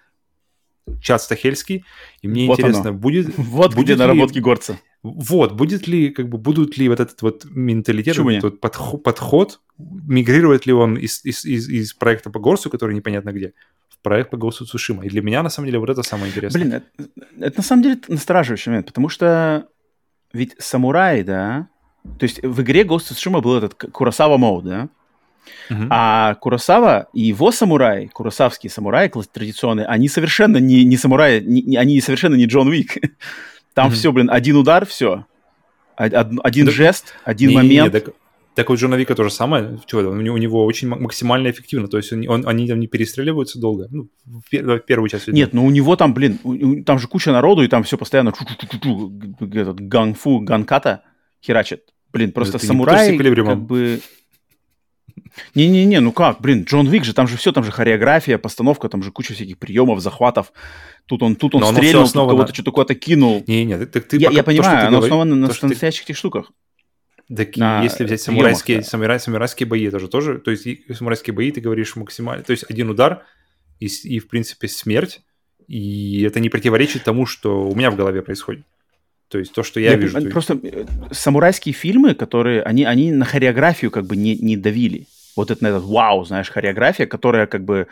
Чад Стахельский, и мне вот интересно, оно. будет... [LAUGHS] Вот будет где ли... наработки горца. Вот, будет ли, как бы, будут ли вот этот вот менталитет, Почему этот вот подход, подход, мигрирует ли он из, из, из, из проекта по Горсу, который непонятно где, в проект по Горсу Цушима. И для меня, на самом деле, вот это самое интересное. Блин, это, это на самом деле настораживающий момент, потому что ведь самурай, да, то есть в игре Ghost of Tsushima был этот Курасава мод, да, Uh-huh. А Курасава и его самурай, курасавские самураи традиционные, они совершенно не, не самураи, не, они совершенно не Джон Уик. [LAUGHS] Там mm-hmm. все, блин, один удар, все. Один, один да, жест, один не, момент. Не, не, так, так у Джона Вика то же самое. Чего, у, него, у него очень максимально эффективно. То есть он, он, они там не перестреливаются долго. Ну, в, в первую часть. Нет, ну у него там, блин, у, там же куча народу, и там все постоянно этот ганфу, ганката херачит. Блин, просто Это самурай как бы... Не-не-не, ну как, блин, Джон Вик же, там же все, там же хореография, постановка, там же куча всяких приемов, захватов. Тут он, тут он Но стрельнул, тут кого-то что-то куда-то кинул. Не-не, ты, ты я, пока, я понимаю, то, оно говоришь, основано на, на настоящих этих штуках. Так на если взять самурайские, да. самурай, самурайские бои, это же тоже, то есть самурайские бои, ты говоришь максимально, то есть один удар и, и в принципе смерть, и это не противоречит тому, что у меня в голове происходит. То есть то, что я, я вижу. Просто есть... самурайские фильмы, которые, они, они на хореографию как бы не, не давили вот это, этот вау, знаешь, хореография, которая как бы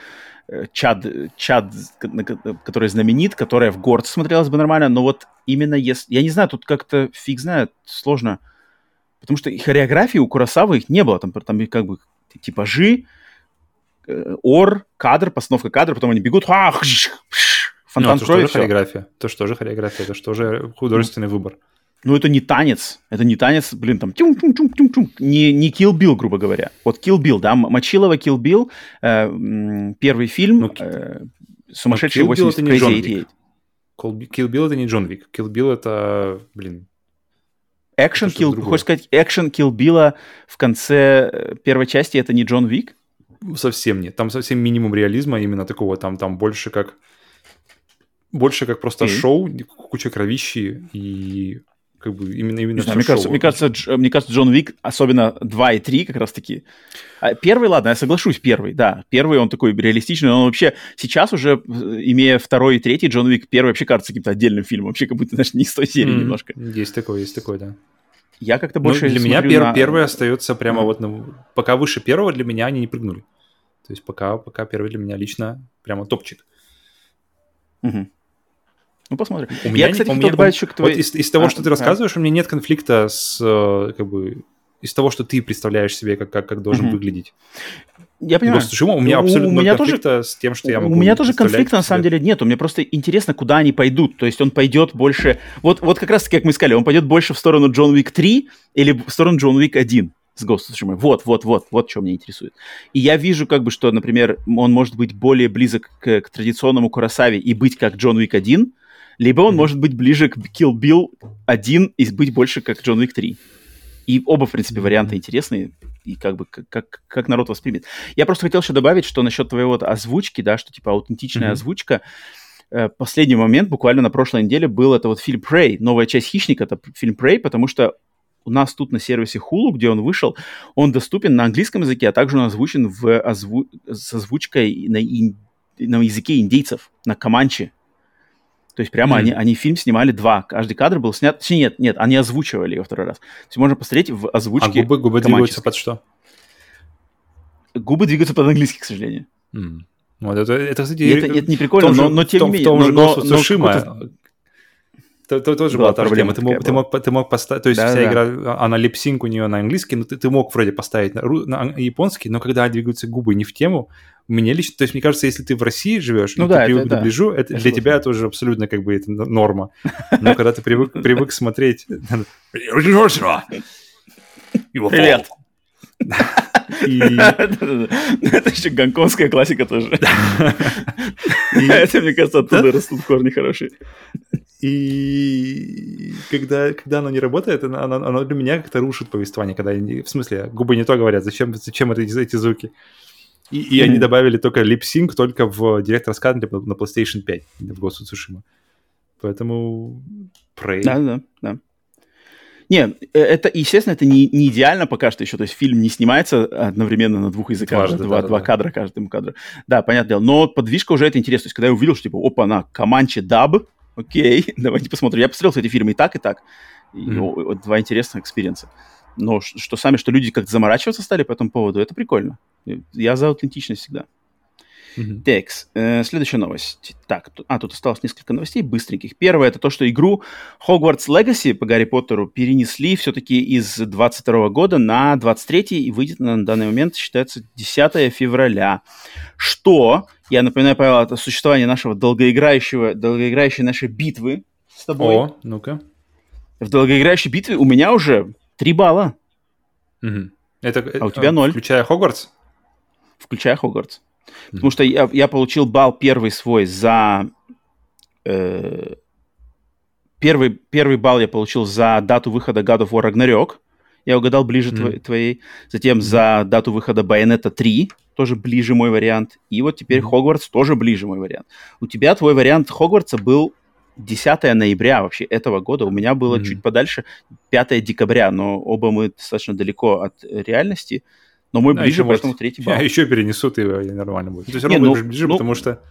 э, Чад, Чад, который знаменит, которая в Горд смотрелась бы нормально, но вот именно если... Я не знаю, тут как-то фиг знает, сложно. Потому что хореографии у Курасавы их не было. Там, там как бы типажи, э, ор, кадр, постановка кадра, потом они бегут, ах, фонтан ну, крови. Это что же хореография. То, что же хореография, это что же художественный выбор. Ну, это не танец. Это не танец, блин, там, тюм тюм тюм тюм тюм Не, не Kill Bill, грубо говоря. Вот Kill Bill, да, Мочилова Kill Bill, э, первый фильм, ну, э, сумасшедший 80 Crazy 88. Kill Bill это не Джон Вик. Kill Bill это, блин, Экшен Kill, хочешь сказать, экшен Kill Билла в конце э, первой части это не Джон Вик? Совсем нет. Там совсем минимум реализма именно такого. Там, там больше как больше как просто mm-hmm. шоу, куча кровищи и как бы именно, именно знаю, мне, кажется, мне, кажется, Дж, мне кажется, Джон Уик, особенно 2 и 3 как раз-таки. А первый, ладно, я соглашусь, первый, да. Первый, он такой реалистичный, он вообще сейчас уже, имея второй и третий, Джон Уик первый вообще кажется каким-то отдельным фильмом, вообще как будто, знаешь, не из той серии mm-hmm. немножко. Есть такое, есть такое, да. Я как-то больше ну, Для меня пер, на... первый остается прямо mm-hmm. вот, на, пока выше первого для меня они не прыгнули. То есть пока, пока первый для меня лично прямо топчик. Угу. Ну, посмотрим. У меня, я, кстати, у меня, добавить еще к твоей... Вот из, из того, а, что ты рассказываешь, а. у меня нет конфликта с, э, как бы, из того, что ты представляешь себе, как, как, как должен угу. выглядеть. Я понимаю. Просто у меня абсолютно у меня тоже, с тем, что я могу У меня тоже конфликта на самом деле нет. Мне просто интересно, куда они пойдут. То есть он пойдет больше... Вот, вот как раз-таки, как мы сказали, он пойдет больше в сторону Джон Уик 3 или в сторону Джон Уик 1 с Tsushima. Вот, вот, вот, вот что меня интересует. И я вижу, как бы, что, например, он может быть более близок к, к традиционному Курасаве и быть как Джон Уик 1, либо он mm-hmm. может быть ближе к Kill Bill 1 и быть больше как Джон Уик 3. И оба, в принципе, варианта интересные, и как бы как, как, как народ воспримет. Я просто хотел еще добавить, что насчет твоего вот озвучки, да, что типа аутентичная mm-hmm. озвучка, э, последний момент, буквально на прошлой неделе, был это вот фильм Prey, новая часть «Хищника», это фильм Prey, потому что у нас тут на сервисе Hulu, где он вышел, он доступен на английском языке, а также он озвучен в озву... с озвучкой на, ин... на языке индейцев, на Каманче. То есть прямо mm. они, они фильм снимали два. Каждый кадр был снят... Нет, нет, они озвучивали его второй раз. То есть можно посмотреть в озвучке А губы, губы двигаются под что? Губы двигаются под английский, к сожалению. Mm. Вот это, это, кстати, это, это не прикольно, но, но тем не менее. В том же но, но, но, это, это тоже была, была проблема. Ты мог, ты, мог, ты мог поставить, то есть да, вся да. игра, она липсинг у нее на английский, но ты, ты мог вроде поставить на, на японский, но когда двигаются губы не в тему, мне лично, то есть мне кажется, если ты в России живешь, ну, и да, ты привык это, к дубляжу, это, для тебя это уже абсолютно как бы это норма. Но когда ты привык, [LAUGHS] привык смотреть... Привет! [LAUGHS] Это еще гонконгская классика тоже. [LAUGHS] Это, мне кажется, оттуда растут корни хорошие. И когда, когда оно не работает, оно, оно, оно для меня как-то рушит повествование, когда они, в смысле, губы не то говорят, зачем, зачем это, эти звуки. И, и они добавили только липсинг только в Director's Cut на, на PlayStation 5, в Ghost of Tsushima. Поэтому Prey. Да, да, да. Не, э, это, естественно, это не, не идеально пока что еще. То есть фильм не снимается одновременно на двух языках, Дважды, два, да, два да. кадра каждому кадру. Да, понятное дело. Но подвижка уже это интересно. То есть, когда я увидел, что типа, опа, на Comanche dub, окей, [LAUGHS] давайте посмотрим. Я посмотрел, эти фильмы и так, и так. И, mm-hmm. вот, два интересных экспириенса. Но что сами, что люди как-то заморачиваться стали по этому поводу, это прикольно. Я за аутентичность всегда. Mm-hmm. Текс. Э, следующая новость. Так, тут, а, тут осталось несколько новостей быстреньких. Первое, это то, что игру Hogwarts Legacy по Гарри Поттеру перенесли все-таки из 22 года на 23 и выйдет на данный момент, считается, 10 февраля. Что, я напоминаю, Павел, это существование нашего долгоиграющего, долгоиграющей нашей битвы с тобой. О, ну-ка. В долгоиграющей битве у меня уже 3 балла. Угу. Это, а у тебя 0. Включая Хогвартс? Включая Хогвартс. Mm-hmm. Потому что я, я получил балл первый свой за... Э, первый, первый балл я получил за дату выхода God of War Ragnarok. Я угадал ближе mm-hmm. твоей. Затем mm-hmm. за дату выхода Bayonetta 3, тоже ближе мой вариант. И вот теперь mm-hmm. Хогвартс тоже ближе мой вариант. У тебя твой вариант Хогвартса был 10 ноября вообще этого года. У меня было mm-hmm. чуть подальше 5 декабря, но оба мы достаточно далеко от реальности. Но мой да, ближе, поэтому может, третий [LAUGHS] балл. Я еще перенесут, и нормально будет. То есть равно ну, ближе, ну, потому что...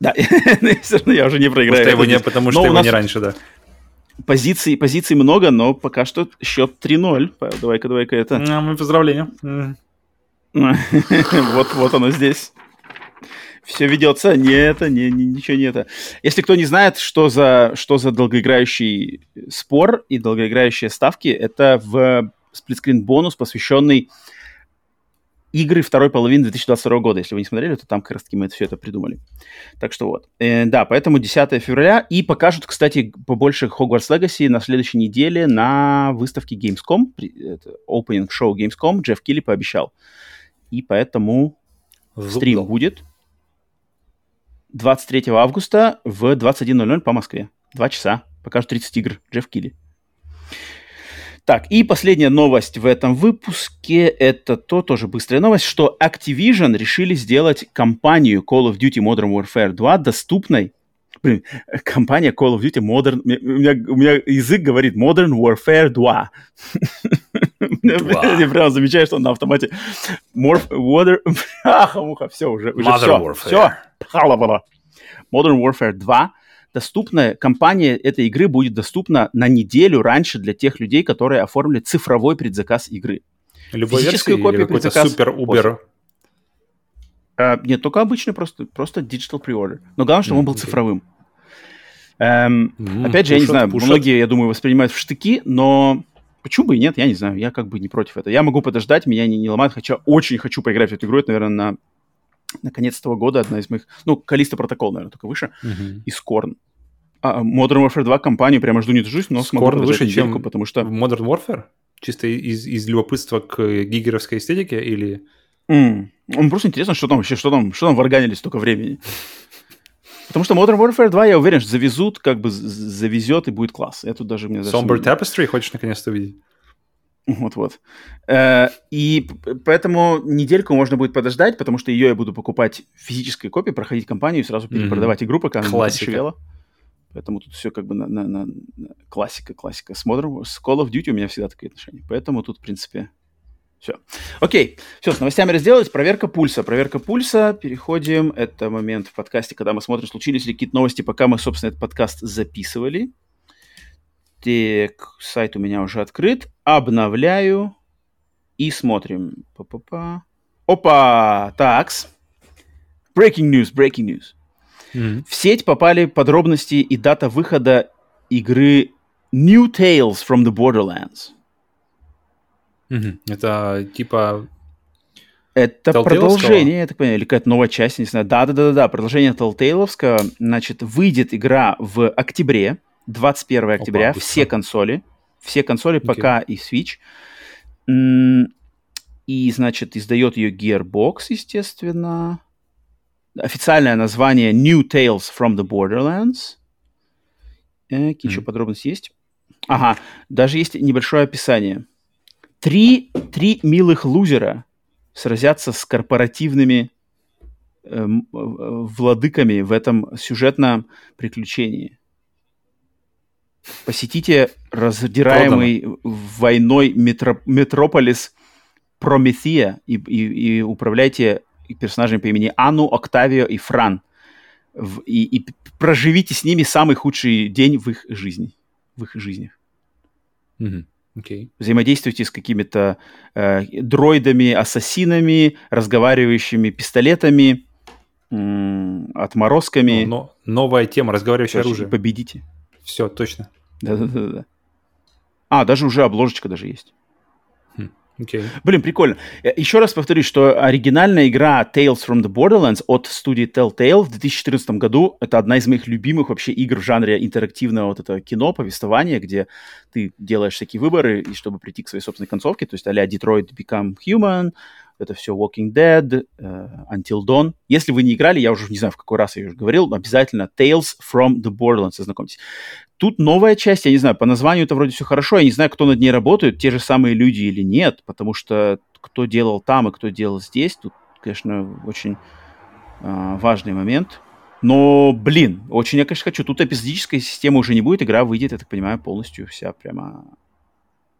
Да, [LAUGHS] все равно я уже не проиграю. Потому что его не, потому что его не раньше, да. Позиций, позиций много, но пока что счет 3-0. Давай-ка, давай-ка это... Ну, мы поздравления. [LAUGHS] вот, вот оно здесь. Все ведется, не это, не, не, ничего не это. Если кто не знает, что за, что за долгоиграющий спор и долгоиграющие ставки, это в сплитскрин бонус, посвященный игры второй половины 2022 года. Если вы не смотрели, то там как раз-таки мы это, все это придумали. Так что вот. Э, да, поэтому 10 февраля. И покажут, кстати, побольше Hogwarts Legacy на следующей неделе на выставке Gamescom. Это opening show Gamescom. Джефф Килли пообещал. И поэтому Зуб стрим дал. будет 23 августа в 21.00 по Москве. Два часа. Покажут 30 игр. Джефф Килли. Так, и последняя новость в этом выпуске, это то, тоже быстрая новость, что Activision решили сделать кампанию Call of Duty Modern Warfare 2 доступной Блин, компания Call of Duty Modern... У меня, у меня язык говорит Modern Warfare 2. [LAUGHS] Я прям замечаю, что он на автомате. Morph... Water... [LAUGHS] Все уже. уже Modern все, Warfare. Все. Modern Warfare 2 доступна, компания этой игры будет доступна на неделю раньше для тех людей, которые оформили цифровой предзаказ игры. Любой Физическую версии копию или предзаказ супер-убер? А, нет, только обычный, просто, просто digital pre-order. Но главное, чтобы он был цифровым. Эм, М, опять же, я не пушат, знаю, пушат. многие, я думаю, воспринимают в штыки, но почему бы и нет, я не знаю, я как бы не против этого. Я могу подождать, меня не, не ломает, хотя очень хочу поиграть в эту игру, это, наверное, на, на конец этого года одна из моих, ну, Калиста Протокол, наверное, только выше, Мгм. и Скорн. А Modern Warfare 2 компанию прямо жду не дождусь, но смогу Скорн подождать выше, чем недельку, потому что... Modern Warfare? Чисто из, из любопытства к гигеровской эстетике или... М, Он просто интересно, что там вообще, что там, что там варганили столько времени. Потому что Modern Warfare 2, я уверен, что завезут, как бы завезет и будет класс. Я тут даже... Мне даже Somber Tapestry хочешь наконец-то увидеть? Вот-вот. Э, И поэтому недельку можно будет подождать, потому что ее я буду покупать в физической копии, проходить компанию и сразу перепродавать игру, пока она Классика. подешевела. Поэтому тут все как бы на, на- на- классика, классика. С, Modern, с Call of Duty у меня всегда такие отношения. Поэтому тут, в принципе, все. Окей, все, с новостями разделались. Проверка пульса. Проверка пульса. Переходим. Это момент в подкасте, когда мы смотрим, случились ли какие-то новости, пока мы, собственно, этот подкаст записывали. Так, сайт у меня уже открыт. Обновляю. И смотрим. Па-па-па. Опа! Такс. Breaking news, breaking news. Мгм. В сеть попали подробности и дата выхода игры New Tales from the Borderlands. Мгм. Это типа... Это продолжение, я так понимаю, или какая-то новая часть, не знаю. Да-да-да-да, продолжение Telltale'овского. Значит, выйдет игра в октябре, 21 октября, быстро. все консоли. Все консоли. ПК и Switch. И, значит, издает ее Gearbox, естественно. Официальное название New Tales from the Borderlands. Э, Какие еще Мгм. подробности есть? Ага, даже есть небольшое описание. Три, три милых лузера сразятся с корпоративными эм, э, владыками в этом сюжетном приключении. Посетите раздираемый войной метро- метрополис Прометея и, и- и управляйте персонажами по имени Анну, Октавио и Фран. В- и, и проживите с ними самый худший день в их жизни. В их жизнях Мгм. Окей. взаимодействуйте с какими-то э, дроидами, ассасинами, разговаривающими пистолетами, м, отморозками. Ну, но новая тема, разговаривающее Короче, оружие. победите. Все, точно. Да-да-да. А, даже уже обложечка даже есть. Окей. Блин, прикольно. Еще раз повторюсь, что оригинальная игра Tales from the Borderlands от студии Telltale в 2014 году это одна из моих любимых вообще игр в жанре интерактивного вот этого кино, повествования, где ты делаешь всякие выборы, и чтобы прийти к своей собственной концовке, то есть а-ля Detroit Become Human, это все Walking Dead, э, Until Dawn. Если вы не играли, я уже не знаю, в какой раз я уже говорил, но обязательно Tales from the Borderlands, ознакомьтесь. Тут новая часть, я не знаю, по названию это вроде все хорошо, я не знаю, кто над ней работает, те же самые люди или нет, потому что кто делал там и кто делал здесь, тут, конечно, очень а, важный момент. Но, блин, очень я, конечно, хочу. Тут эпизодической системы уже не будет, игра выйдет, я так понимаю, полностью вся прямо...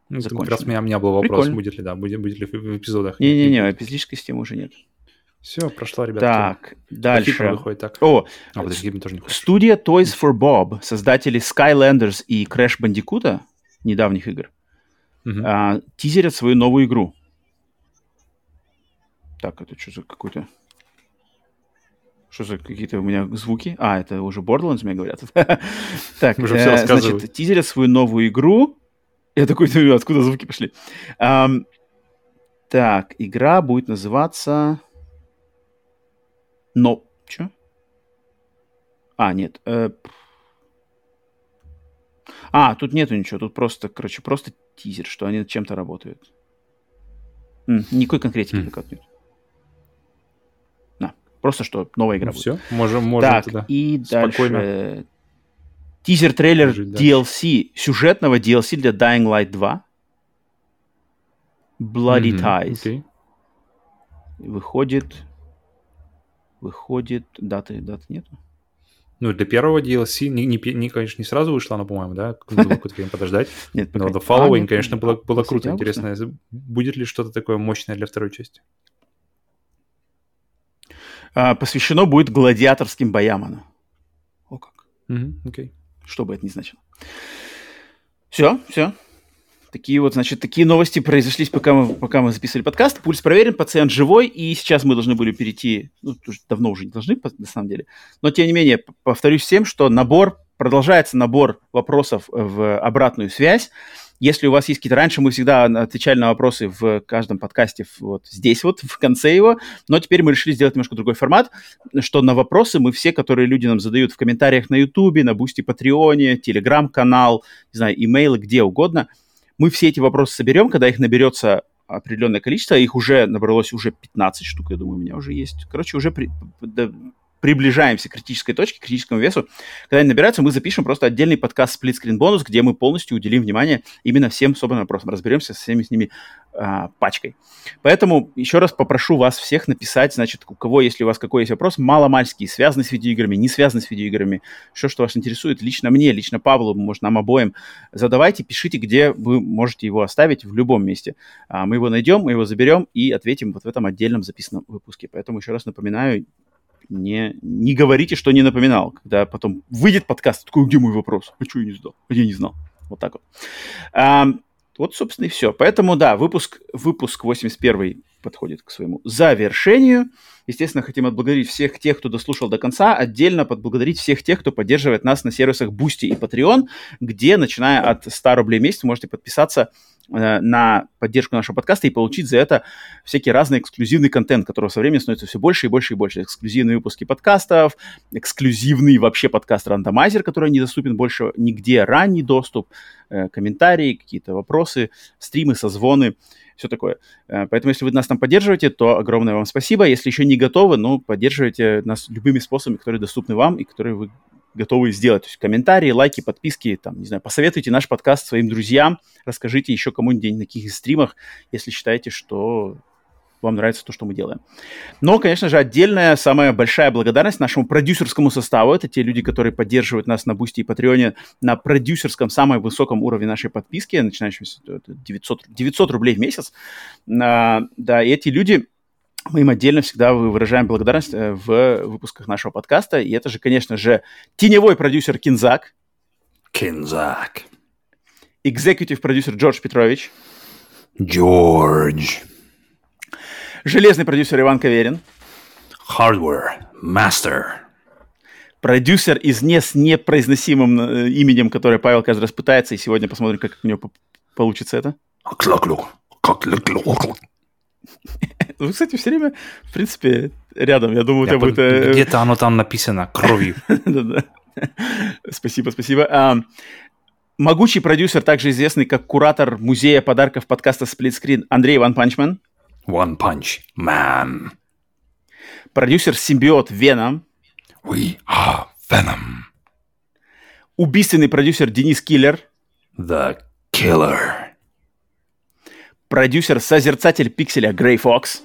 Ну, как раз у меня, у меня был вопрос, Прикольно. будет ли, да, будет, будет ли в эпизодах. Не-не-не, эпизодической системы уже нет. Все, прошла, ребята. Так, дальше. выходит так. О, А, подожди, мне тоже не хочешь. Студия Toys for Bob, создатели Skylanders и Crash Bandicoot, недавних игр, Мгм. а, тизерят свою новую игру. Так, это что за какой-то... Что за какие-то у меня звуки? А, это уже Borderlands мне говорят. [LAUGHS] Так, Уже э, значит, тизерят свою новую игру. Я такой, думаю, откуда звуки пошли? Так, игра будет называться... Но... Чё? А, нет. э, А, тут нету ничего. Тут просто, короче, просто тизер, что они над чем-то работают. М, никакой конкретики М. пока нет. На, просто что новая игра Ну, будет. все, можем, можем Так, туда. и спокойно дальше. Тизер-трейлер. DLC, сюжетного DLC для Dying Light 2. Bloody Мгм, Ties. окей. Выходит... Выходит... Даты, даты нету? Ну, для первого DLC, не, не, не, конечно, не сразу вышла она, по-моему, да? Какое-то время подождать. [LAUGHS] Нет, Но The Following, конечно, было, было круто. Интересно, будет ли что-то такое мощное для второй части? А, посвящено будет гладиаторским боям оно. О как. Окей. Что бы это ни значило. Все, все. Такие вот, значит, такие новости произошли, пока мы, пока мы записывали подкаст. Пульс проверен, пациент живой, и сейчас мы должны были перейти, ну, давно уже не должны, на самом деле. Но, тем не менее, повторюсь всем, что набор, продолжается набор вопросов в обратную связь. Если у вас есть какие-то... Раньше мы всегда отвечали на вопросы в каждом подкасте вот здесь вот, в конце его, но теперь мы решили сделать немножко другой формат, что на вопросы мы все, которые люди нам задают в комментариях на Ютубе, на Бусти Патреоне, Телеграм-канал, не знаю, имейлы, где угодно – мы все эти вопросы соберем, когда их наберется определенное количество, их уже набралось уже 15 штук, я думаю, у меня уже есть. Короче, уже при, приближаемся к критической точке, к критическому весу. Когда они набираются, мы запишем просто отдельный подкаст Screen Bonus, где мы полностью уделим внимание именно всем собранным вопросам, разберемся со всеми с ними а, пачкой. Поэтому еще раз попрошу вас всех написать, значит, у кого, если у вас какой есть вопрос, маломальский, связанный с видеоиграми, не связанный с видеоиграми, все, что вас интересует, лично мне, лично Павлу, может, нам обоим, задавайте, пишите, где вы можете его оставить в любом месте. А, мы его найдем, мы его заберем и ответим вот в этом отдельном записанном выпуске. Поэтому еще раз напоминаю, не, не говорите, что не напоминал. Когда потом выйдет подкаст, такой, где мой вопрос? А что я не знал? А я не знал. Вот так вот. А, вот, собственно, и все. Поэтому, да, выпуск, выпуск 81 подходит к своему завершению. Естественно, хотим отблагодарить всех тех, кто дослушал до конца, отдельно поблагодарить всех тех, кто поддерживает нас на сервисах Boosty и Patreon, где, начиная от 100 рублей в месяц, можете подписаться Э, на поддержку нашего подкаста и получить за это всякий разный эксклюзивный контент, которого со временем становится все больше и больше и больше. Эксклюзивные выпуски подкастов, эксклюзивный вообще подкаст-рандомайзер, который недоступен больше нигде, ранний доступ, э, комментарии, какие-то вопросы, стримы, созвоны, все такое. Э, поэтому, если вы нас там поддерживаете, то огромное вам спасибо. Если еще не готовы, ну, поддерживайте нас любыми способами, которые доступны вам и которые вы готовы сделать. То есть комментарии, лайки, подписки, там, не знаю, посоветуйте наш подкаст своим друзьям, расскажите еще кому-нибудь на каких стримах, если считаете, что вам нравится то, что мы делаем. Но, конечно же, отдельная, самая большая благодарность нашему продюсерскому составу. Это те люди, которые поддерживают нас на Бусти и Патреоне на продюсерском, самом высоком уровне нашей подписки, начинающем с 900, 900 рублей в месяц. А, да, и эти люди мы им отдельно всегда выражаем благодарность э, в выпусках нашего подкаста. И это же, конечно же, теневой продюсер Кинзак. Кинзак. Экзекутив продюсер Джордж Петрович. Джордж. Железный продюсер Иван Каверин. Hardware Master. Продюсер из не с непроизносимым э, именем, которое Павел каждый раз пытается, и сегодня посмотрим, как у него получится это. Вы, [LAUGHS] кстати, все время, в принципе, рядом. Я думаю, у тебя будет... Э, где-то оно там написано кровью. [LAUGHS] [LAUGHS] Спасибо, спасибо. Могучий продюсер, также известный как куратор музея подарков подкаста Split Screen Андрей One Punch Man. One Punch Man. Продюсер симбиот Venom. We are Venom. Убийственный продюсер Денис Киллер. The Killer продюсер-созерцатель пикселя Грей Фокс.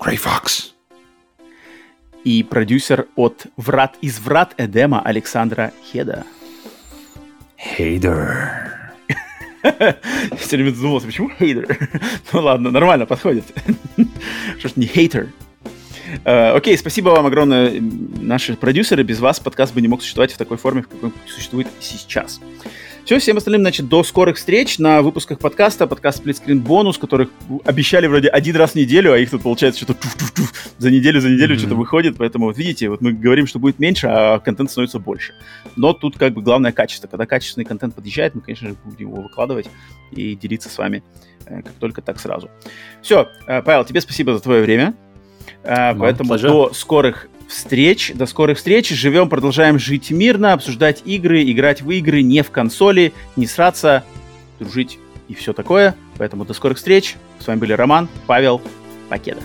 Грей Фокс. И продюсер от «Врат из врат Эдема» Александра Хеда. Хейдер. [LAUGHS] Все время задумался, почему хейдер? [LAUGHS] ну ладно, нормально, подходит. [LAUGHS] Что ж не хейтер? Uh, окей, спасибо вам огромное, наши продюсеры. Без вас подкаст бы не мог существовать в такой форме, в какой существует сейчас. Все, всем остальным, значит, до скорых встреч на выпусках подкаста, подкаст Split Screen Bonus, которых обещали вроде один раз в неделю, а их тут получается что-то за неделю, за неделю mm-hmm. что-то выходит, поэтому вот видите, вот мы говорим, что будет меньше, а контент становится больше. Но тут как бы главное качество. Когда качественный контент подъезжает, мы, конечно же, будем его выкладывать и делиться с вами э, как только так сразу. Все, э, Павел, тебе спасибо за твое время. Э, поэтому до скорых встреч, до скорых встреч. Живем, продолжаем жить мирно, обсуждать игры, играть в игры, не в консоли, не сраться, дружить и все такое. Поэтому до скорых встреч. С вами были Роман, Павел, Покеда.